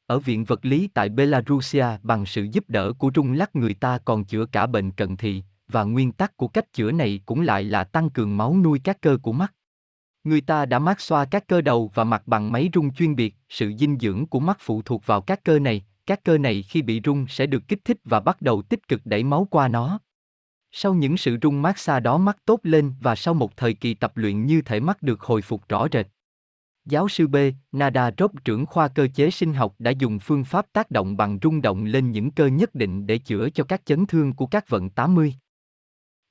Ở viện vật lý tại Belarusia bằng sự giúp đỡ của rung lắc người ta còn chữa cả bệnh cận thị, và nguyên tắc của cách chữa này cũng lại là tăng cường máu nuôi các cơ của mắt. Người ta đã mát xoa các cơ đầu và mặt bằng máy rung chuyên biệt, sự dinh dưỡng của mắt phụ thuộc vào các cơ này, các cơ này khi bị rung sẽ được kích thích và bắt đầu tích cực đẩy máu qua nó. Sau những sự rung mát xa đó mắt tốt lên và sau một thời kỳ tập luyện như thể mắt được hồi phục rõ rệt. Giáo sư B, Nada Rob trưởng khoa cơ chế sinh học đã dùng phương pháp tác động bằng rung động lên những cơ nhất định để chữa cho các chấn thương của các vận 80.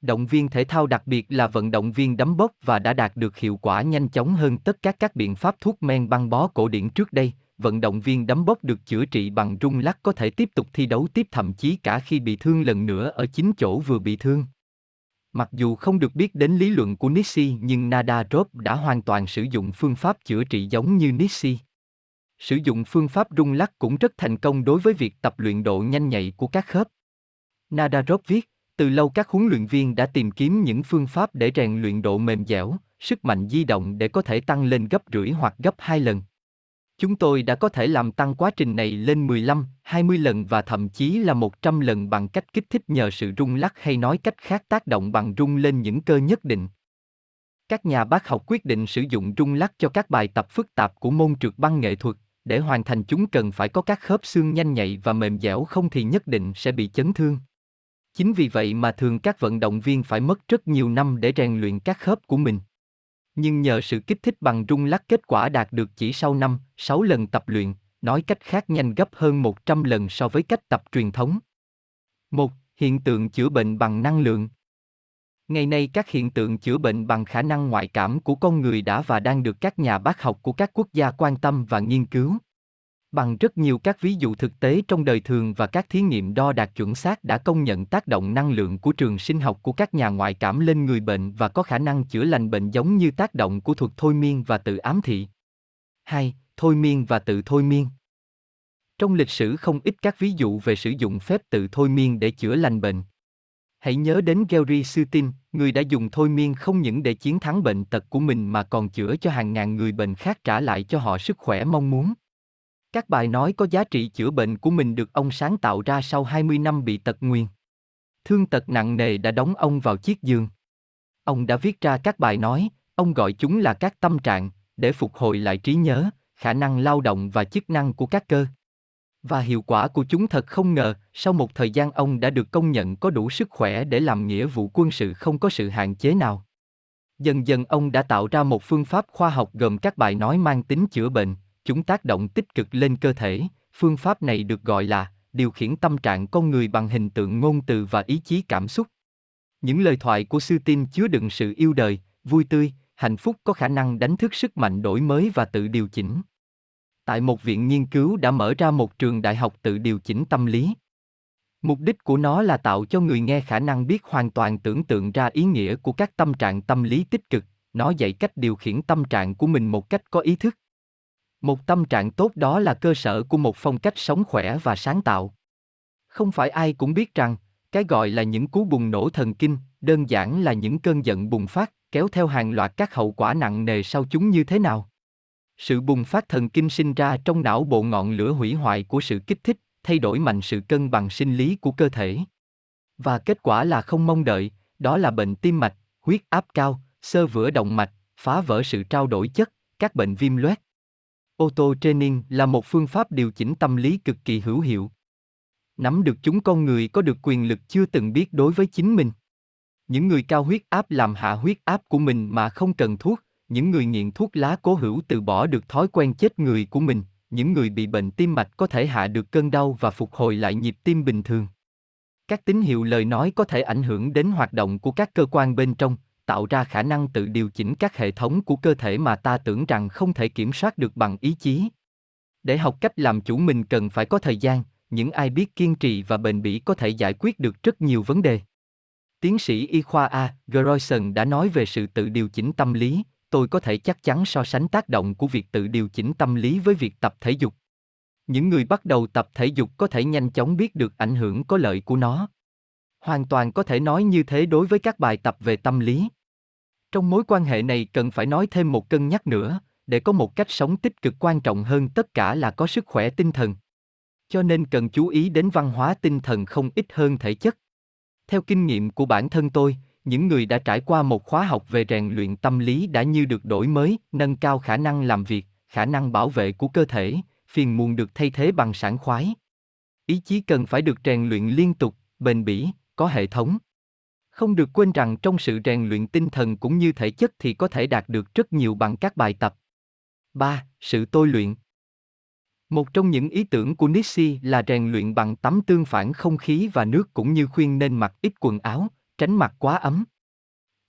Động viên thể thao đặc biệt là vận động viên đấm bốc và đã đạt được hiệu quả nhanh chóng hơn tất cả các biện pháp thuốc men băng bó cổ điển trước đây. Vận động viên đấm bốc được chữa trị bằng rung lắc có thể tiếp tục thi đấu tiếp thậm chí cả khi bị thương lần nữa ở chính chỗ vừa bị thương. Mặc dù không được biết đến lý luận của Nietzsche nhưng Nadarov đã hoàn toàn sử dụng phương pháp chữa trị giống như Nietzsche. Sử dụng phương pháp rung lắc cũng rất thành công đối với việc tập luyện độ nhanh nhạy của các khớp. Nadarov viết, từ lâu các huấn luyện viên đã tìm kiếm những phương pháp để rèn luyện độ mềm dẻo, sức mạnh di động để có thể tăng lên gấp rưỡi hoặc gấp hai lần. Chúng tôi đã có thể làm tăng quá trình này lên 15, 20 lần và thậm chí là 100 lần bằng cách kích thích nhờ sự rung lắc hay nói cách khác tác động bằng rung lên những cơ nhất định. Các nhà bác học quyết định sử dụng rung lắc cho các bài tập phức tạp của môn trượt băng nghệ thuật, để hoàn thành chúng cần phải có các khớp xương nhanh nhạy và mềm dẻo không thì nhất định sẽ bị chấn thương. Chính vì vậy mà thường các vận động viên phải mất rất nhiều năm để rèn luyện các khớp của mình. Nhưng nhờ sự kích thích bằng rung lắc kết quả đạt được chỉ sau 5, 6 lần tập luyện, nói cách khác nhanh gấp hơn 100 lần so với cách tập truyền thống. Một Hiện tượng chữa bệnh bằng năng lượng Ngày nay các hiện tượng chữa bệnh bằng khả năng ngoại cảm của con người đã và đang được các nhà bác học của các quốc gia quan tâm và nghiên cứu. Bằng rất nhiều các ví dụ thực tế trong đời thường và các thí nghiệm đo đạt chuẩn xác đã công nhận tác động năng lượng của trường sinh học của các nhà ngoại cảm lên người bệnh và có khả năng chữa lành bệnh giống như tác động của thuật thôi miên và tự ám thị. 2. Thôi miên và tự thôi miên. Trong lịch sử không ít các ví dụ về sử dụng phép tự thôi miên để chữa lành bệnh. Hãy nhớ đến Gary Sutin, người đã dùng thôi miên không những để chiến thắng bệnh tật của mình mà còn chữa cho hàng ngàn người bệnh khác trả lại cho họ sức khỏe mong muốn. Các bài nói có giá trị chữa bệnh của mình được ông sáng tạo ra sau 20 năm bị tật nguyền. Thương tật nặng nề đã đóng ông vào chiếc giường. Ông đã viết ra các bài nói, ông gọi chúng là các tâm trạng, để phục hồi lại trí nhớ, khả năng lao động và chức năng của các cơ. Và hiệu quả của chúng thật không ngờ, sau một thời gian ông đã được công nhận có đủ sức khỏe để làm nghĩa vụ quân sự không có sự hạn chế nào. Dần dần ông đã tạo ra một phương pháp khoa học gồm các bài nói mang tính chữa bệnh, chúng tác động tích cực lên cơ thể, phương pháp này được gọi là điều khiển tâm trạng con người bằng hình tượng ngôn từ và ý chí cảm xúc. Những lời thoại của sư tin chứa đựng sự yêu đời, vui tươi, hạnh phúc có khả năng đánh thức sức mạnh đổi mới và tự điều chỉnh. Tại một viện nghiên cứu đã mở ra một trường đại học tự điều chỉnh tâm lý. Mục đích của nó là tạo cho người nghe khả năng biết hoàn toàn tưởng tượng ra ý nghĩa của các tâm trạng tâm lý tích cực, nó dạy cách điều khiển tâm trạng của mình một cách có ý thức. Một tâm trạng tốt đó là cơ sở của một phong cách sống khỏe và sáng tạo. Không phải ai cũng biết rằng, cái gọi là những cú bùng nổ thần kinh, đơn giản là những cơn giận bùng phát, kéo theo hàng loạt các hậu quả nặng nề sau chúng như thế nào. Sự bùng phát thần kinh sinh ra trong não bộ ngọn lửa hủy hoại của sự kích thích, thay đổi mạnh sự cân bằng sinh lý của cơ thể. Và kết quả là không mong đợi, đó là bệnh tim mạch, huyết áp cao, xơ vữa động mạch, phá vỡ sự trao đổi chất, các bệnh viêm loét. Auto training là một phương pháp điều chỉnh tâm lý cực kỳ hữu hiệu. Nắm được chúng con người có được quyền lực chưa từng biết đối với chính mình. Những người cao huyết áp làm hạ huyết áp của mình mà không cần thuốc, những người nghiện thuốc lá cố hữu từ bỏ được thói quen chết người của mình, những người bị bệnh tim mạch có thể hạ được cơn đau và phục hồi lại nhịp tim bình thường. Các tín hiệu lời nói có thể ảnh hưởng đến hoạt động của các cơ quan bên trong, tạo ra khả năng tự điều chỉnh các hệ thống của cơ thể mà ta tưởng rằng không thể kiểm soát được bằng ý chí. Để học cách làm chủ mình cần phải có thời gian, những ai biết kiên trì và bền bỉ có thể giải quyết được rất nhiều vấn đề. Tiến sĩ y khoa A. Groyson đã nói về sự tự điều chỉnh tâm lý, tôi có thể chắc chắn so sánh tác động của việc tự điều chỉnh tâm lý với việc tập thể dục. Những người bắt đầu tập thể dục có thể nhanh chóng biết được ảnh hưởng có lợi của nó. Hoàn toàn có thể nói như thế đối với các bài tập về tâm lý. Trong mối quan hệ này cần phải nói thêm một cân nhắc nữa, để có một cách sống tích cực quan trọng hơn tất cả là có sức khỏe tinh thần. Cho nên cần chú ý đến văn hóa tinh thần không ít hơn thể chất. Theo kinh nghiệm của bản thân tôi, những người đã trải qua một khóa học về rèn luyện tâm lý đã như được đổi mới, nâng cao khả năng làm việc, khả năng bảo vệ của cơ thể, phiền muộn được thay thế bằng sảng khoái. Ý chí cần phải được rèn luyện liên tục, bền bỉ, có hệ thống. Không được quên rằng trong sự rèn luyện tinh thần cũng như thể chất thì có thể đạt được rất nhiều bằng các bài tập. 3. Sự tôi luyện Một trong những ý tưởng của Nietzsche là rèn luyện bằng tắm tương phản không khí và nước cũng như khuyên nên mặc ít quần áo, tránh mặc quá ấm.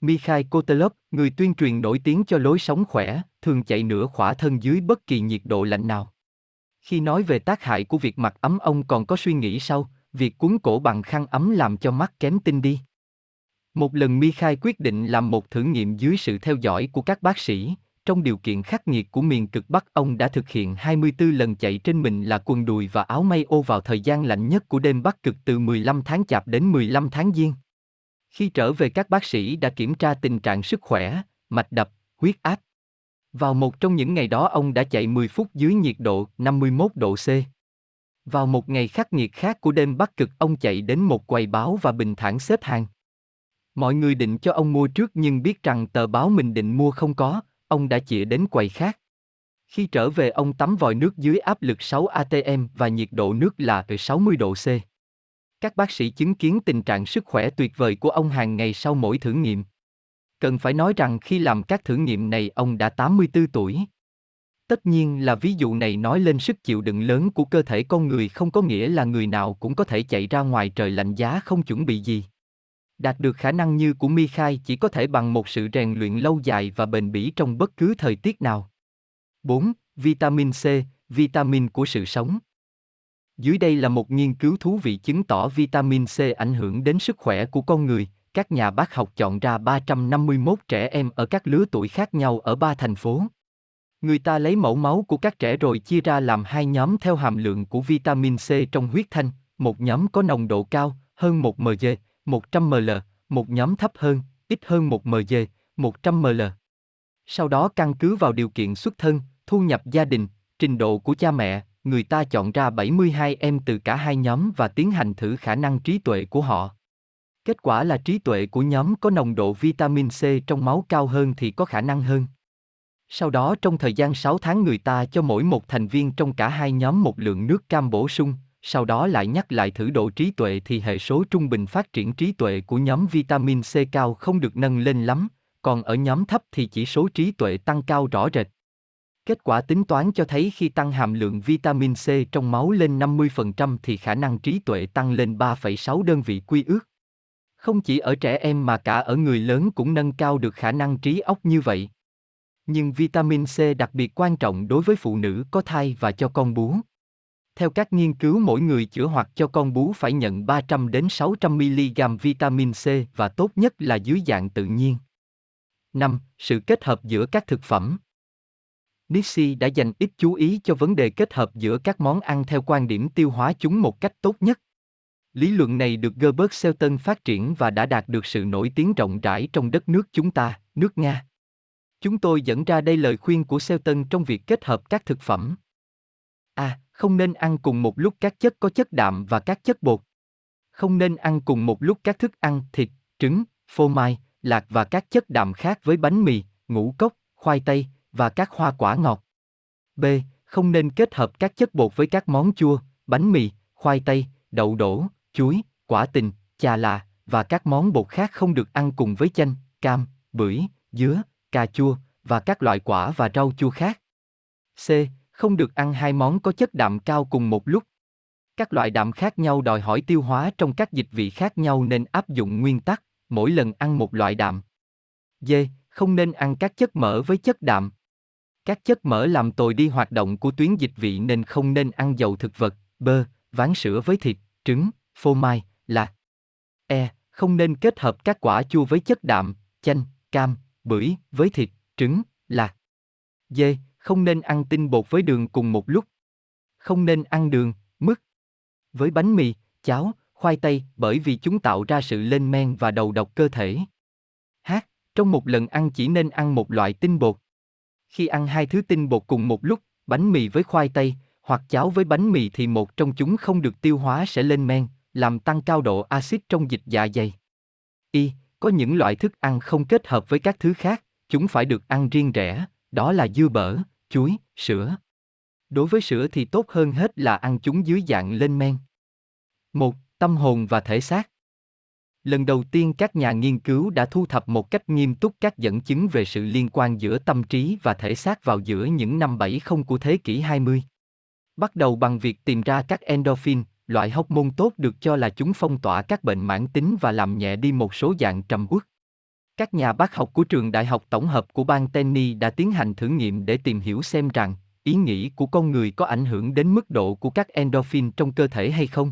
Mikhail Kotelov, người tuyên truyền nổi tiếng cho lối sống khỏe, thường chạy nửa khỏa thân dưới bất kỳ nhiệt độ lạnh nào. Khi nói về tác hại của việc mặc ấm ông còn có suy nghĩ sau, việc cuốn cổ bằng khăn ấm làm cho mắt kém tin đi. Một lần Mikhail quyết định làm một thử nghiệm dưới sự theo dõi của các bác sĩ, trong điều kiện khắc nghiệt của miền cực Bắc ông đã thực hiện 24 lần chạy trên mình là quần đùi và áo may ô vào thời gian lạnh nhất của đêm Bắc cực từ 15 tháng chạp đến 15 tháng giêng. Khi trở về các bác sĩ đã kiểm tra tình trạng sức khỏe, mạch đập, huyết áp. Vào một trong những ngày đó ông đã chạy 10 phút dưới nhiệt độ 51 độ C. Vào một ngày khắc nghiệt khác của đêm Bắc Cực ông chạy đến một quầy báo và bình thản xếp hàng. Mọi người định cho ông mua trước nhưng biết rằng tờ báo mình định mua không có, ông đã chĩa đến quầy khác. Khi trở về ông tắm vòi nước dưới áp lực 6 atm và nhiệt độ nước là 60 độ C. Các bác sĩ chứng kiến tình trạng sức khỏe tuyệt vời của ông hàng ngày sau mỗi thử nghiệm. Cần phải nói rằng khi làm các thử nghiệm này ông đã 84 tuổi. Tất nhiên là ví dụ này nói lên sức chịu đựng lớn của cơ thể con người không có nghĩa là người nào cũng có thể chạy ra ngoài trời lạnh giá không chuẩn bị gì. Đạt được khả năng như của Mikhai chỉ có thể bằng một sự rèn luyện lâu dài và bền bỉ trong bất cứ thời tiết nào. 4. Vitamin C, vitamin của sự sống. Dưới đây là một nghiên cứu thú vị chứng tỏ vitamin C ảnh hưởng đến sức khỏe của con người. Các nhà bác học chọn ra 351 trẻ em ở các lứa tuổi khác nhau ở ba thành phố. Người ta lấy mẫu máu của các trẻ rồi chia ra làm hai nhóm theo hàm lượng của vitamin C trong huyết thanh, một nhóm có nồng độ cao, hơn 1 mg, 100 ml, một nhóm thấp hơn, ít hơn 1 mg, 100 ml. Sau đó căn cứ vào điều kiện xuất thân, thu nhập gia đình, trình độ của cha mẹ, người ta chọn ra 72 em từ cả hai nhóm và tiến hành thử khả năng trí tuệ của họ. Kết quả là trí tuệ của nhóm có nồng độ vitamin C trong máu cao hơn thì có khả năng hơn. Sau đó trong thời gian 6 tháng người ta cho mỗi một thành viên trong cả hai nhóm một lượng nước cam bổ sung, sau đó lại nhắc lại thử độ trí tuệ thì hệ số trung bình phát triển trí tuệ của nhóm vitamin C cao không được nâng lên lắm, còn ở nhóm thấp thì chỉ số trí tuệ tăng cao rõ rệt. Kết quả tính toán cho thấy khi tăng hàm lượng vitamin C trong máu lên 50% thì khả năng trí tuệ tăng lên 3,6 đơn vị quy ước. Không chỉ ở trẻ em mà cả ở người lớn cũng nâng cao được khả năng trí óc như vậy. Nhưng vitamin C đặc biệt quan trọng đối với phụ nữ có thai và cho con bú. Theo các nghiên cứu mỗi người chữa hoặc cho con bú phải nhận 300 đến 600 mg vitamin C và tốt nhất là dưới dạng tự nhiên. 5. Sự kết hợp giữa các thực phẩm. Nixie đã dành ít chú ý cho vấn đề kết hợp giữa các món ăn theo quan điểm tiêu hóa chúng một cách tốt nhất. Lý luận này được Gerbert Selton phát triển và đã đạt được sự nổi tiếng rộng rãi trong đất nước chúng ta, nước Nga. Chúng tôi dẫn ra đây lời khuyên của Selton trong việc kết hợp các thực phẩm. A. không nên ăn cùng một lúc các chất có chất đạm và các chất bột. Không nên ăn cùng một lúc các thức ăn thịt, trứng, phô mai, lạc và các chất đạm khác với bánh mì, ngũ cốc, khoai tây và các hoa quả ngọt. B. Không nên kết hợp các chất bột với các món chua, bánh mì, khoai tây, đậu đổ, chuối, quả tình, chà là và các món bột khác không được ăn cùng với chanh, cam, bưởi, dứa, cà chua và các loại quả và rau chua khác. C. Không được ăn hai món có chất đạm cao cùng một lúc. Các loại đạm khác nhau đòi hỏi tiêu hóa trong các dịch vị khác nhau nên áp dụng nguyên tắc, mỗi lần ăn một loại đạm. D. Không nên ăn các chất mỡ với chất đạm. Các chất mỡ làm tồi đi hoạt động của tuyến dịch vị nên không nên ăn dầu thực vật, bơ, ván sữa với thịt, trứng, phô mai, lạc. E. Không nên kết hợp các quả chua với chất đạm, chanh, cam, bưởi với thịt, trứng, lạc. dê Không nên ăn tinh bột với đường cùng một lúc. Không nên ăn đường, mứt. Với bánh mì, cháo, khoai tây bởi vì chúng tạo ra sự lên men và đầu độc cơ thể. H. Trong một lần ăn chỉ nên ăn một loại tinh bột. Khi ăn hai thứ tinh bột cùng một lúc, bánh mì với khoai tây, hoặc cháo với bánh mì thì một trong chúng không được tiêu hóa sẽ lên men, làm tăng cao độ axit trong dịch dạ dày. Y, có những loại thức ăn không kết hợp với các thứ khác, chúng phải được ăn riêng rẽ, đó là dưa bở, chuối, sữa. Đối với sữa thì tốt hơn hết là ăn chúng dưới dạng lên men. Một, Tâm hồn và thể xác. Lần đầu tiên các nhà nghiên cứu đã thu thập một cách nghiêm túc các dẫn chứng về sự liên quan giữa tâm trí và thể xác vào giữa những năm 70 của thế kỷ 20. Bắt đầu bằng việc tìm ra các endorphin, loại hóc môn tốt được cho là chúng phong tỏa các bệnh mãn tính và làm nhẹ đi một số dạng trầm uất. Các nhà bác học của trường đại học tổng hợp của bang Tennessee đã tiến hành thử nghiệm để tìm hiểu xem rằng ý nghĩ của con người có ảnh hưởng đến mức độ của các endorphin trong cơ thể hay không.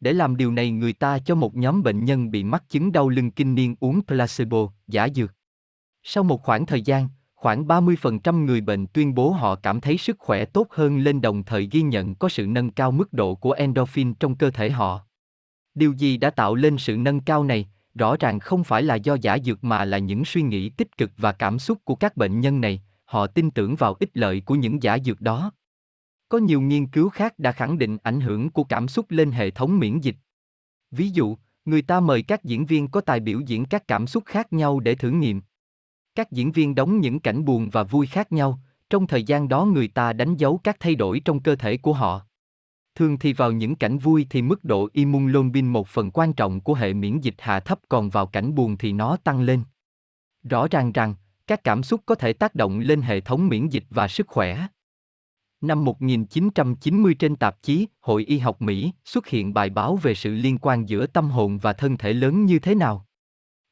Để làm điều này người ta cho một nhóm bệnh nhân bị mắc chứng đau lưng kinh niên uống placebo, giả dược. Sau một khoảng thời gian, khoảng 30% người bệnh tuyên bố họ cảm thấy sức khỏe tốt hơn lên đồng thời ghi nhận có sự nâng cao mức độ của endorphin trong cơ thể họ. Điều gì đã tạo lên sự nâng cao này, rõ ràng không phải là do giả dược mà là những suy nghĩ tích cực và cảm xúc của các bệnh nhân này, họ tin tưởng vào ích lợi của những giả dược đó. Có nhiều nghiên cứu khác đã khẳng định ảnh hưởng của cảm xúc lên hệ thống miễn dịch. Ví dụ, người ta mời các diễn viên có tài biểu diễn các cảm xúc khác nhau để thử nghiệm. Các diễn viên đóng những cảnh buồn và vui khác nhau, trong thời gian đó người ta đánh dấu các thay đổi trong cơ thể của họ. Thường thì vào những cảnh vui thì mức độ immunoglobulin một phần quan trọng của hệ miễn dịch hạ thấp còn vào cảnh buồn thì nó tăng lên. Rõ ràng rằng, các cảm xúc có thể tác động lên hệ thống miễn dịch và sức khỏe. Năm 1990 trên tạp chí Hội Y học Mỹ xuất hiện bài báo về sự liên quan giữa tâm hồn và thân thể lớn như thế nào.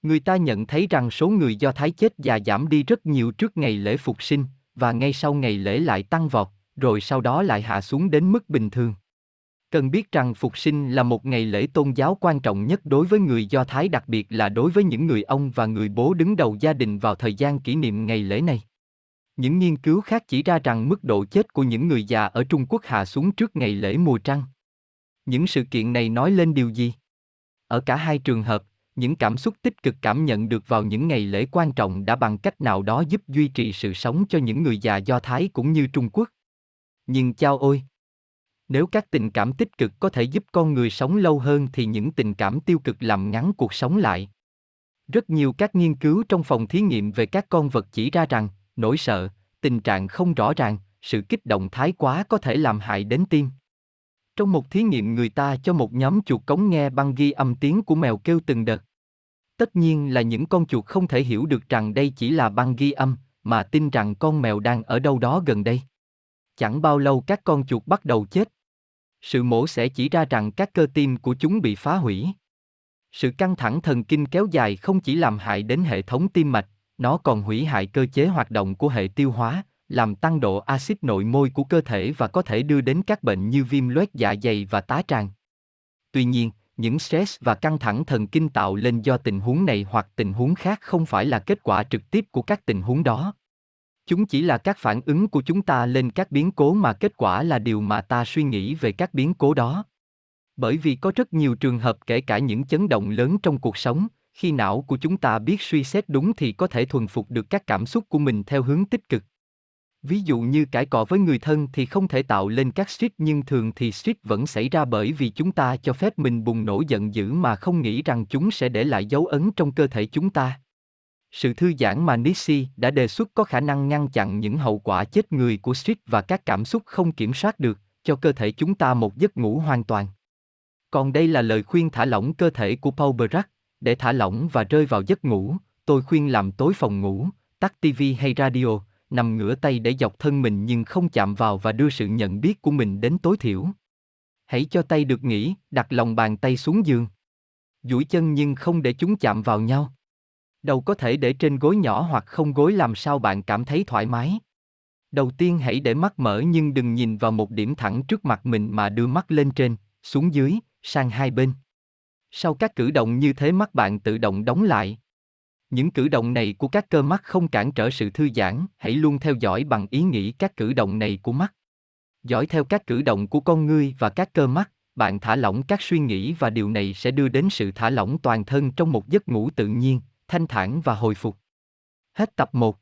Người ta nhận thấy rằng số người Do Thái chết già giảm đi rất nhiều trước ngày lễ phục sinh, và ngay sau ngày lễ lại tăng vọt, rồi sau đó lại hạ xuống đến mức bình thường. Cần biết rằng phục sinh là một ngày lễ tôn giáo quan trọng nhất đối với người Do Thái đặc biệt là đối với những người ông và người bố đứng đầu gia đình vào thời gian kỷ niệm ngày lễ này. Những nghiên cứu khác chỉ ra rằng mức độ chết của những người già ở Trung Quốc hạ xuống trước ngày lễ mùa trăng. Những sự kiện này nói lên điều gì? Ở cả hai trường hợp, những cảm xúc tích cực cảm nhận được vào những ngày lễ quan trọng đã bằng cách nào đó giúp duy trì sự sống cho những người già Do Thái cũng như Trung Quốc. Nhưng chao ôi! Nếu các tình cảm tích cực có thể giúp con người sống lâu hơn thì những tình cảm tiêu cực làm ngắn cuộc sống lại. Rất nhiều các nghiên cứu trong phòng thí nghiệm về các con vật chỉ ra rằng, nỗi sợ, tình trạng không rõ ràng, sự kích động thái quá có thể làm hại đến tim. Trong một thí nghiệm người ta cho một nhóm chuột cống nghe băng ghi âm tiếng của mèo kêu từng đợt. Tất nhiên là những con chuột không thể hiểu được rằng đây chỉ là băng ghi âm, mà tin rằng con mèo đang ở đâu đó gần đây. Chẳng bao lâu các con chuột bắt đầu chết. Sự mổ sẽ chỉ ra rằng các cơ tim của chúng bị phá hủy. Sự căng thẳng thần kinh kéo dài không chỉ làm hại đến hệ thống tim mạch, nó còn hủy hại cơ chế hoạt động của hệ tiêu hóa, làm tăng độ axit nội môi của cơ thể và có thể đưa đến các bệnh như viêm loét dạ dày và tá tràng. Tuy nhiên, những stress và căng thẳng thần kinh tạo lên do tình huống này hoặc tình huống khác không phải là kết quả trực tiếp của các tình huống đó. Chúng chỉ là các phản ứng của chúng ta lên các biến cố mà kết quả là điều mà ta suy nghĩ về các biến cố đó. Bởi vì có rất nhiều trường hợp kể cả những chấn động lớn trong cuộc sống, khi não của chúng ta biết suy xét đúng thì có thể thuần phục được các cảm xúc của mình theo hướng tích cực. Ví dụ như cãi cọ với người thân thì không thể tạo lên các stress nhưng thường thì stress vẫn xảy ra bởi vì chúng ta cho phép mình bùng nổ giận dữ mà không nghĩ rằng chúng sẽ để lại dấu ấn trong cơ thể chúng ta. Sự thư giãn mà Nisi đã đề xuất có khả năng ngăn chặn những hậu quả chết người của stress và các cảm xúc không kiểm soát được, cho cơ thể chúng ta một giấc ngủ hoàn toàn. Còn đây là lời khuyên thả lỏng cơ thể của Paul Brack, để thả lỏng và rơi vào giấc ngủ, tôi khuyên làm tối phòng ngủ, tắt TV hay radio, nằm ngửa tay để dọc thân mình nhưng không chạm vào và đưa sự nhận biết của mình đến tối thiểu. Hãy cho tay được nghỉ, đặt lòng bàn tay xuống giường. duỗi chân nhưng không để chúng chạm vào nhau. Đầu có thể để trên gối nhỏ hoặc không gối làm sao bạn cảm thấy thoải mái. Đầu tiên hãy để mắt mở nhưng đừng nhìn vào một điểm thẳng trước mặt mình mà đưa mắt lên trên, xuống dưới, sang hai bên. Sau các cử động như thế mắt bạn tự động đóng lại. Những cử động này của các cơ mắt không cản trở sự thư giãn, hãy luôn theo dõi bằng ý nghĩ các cử động này của mắt. Dõi theo các cử động của con ngươi và các cơ mắt, bạn thả lỏng các suy nghĩ và điều này sẽ đưa đến sự thả lỏng toàn thân trong một giấc ngủ tự nhiên, thanh thản và hồi phục. Hết tập 1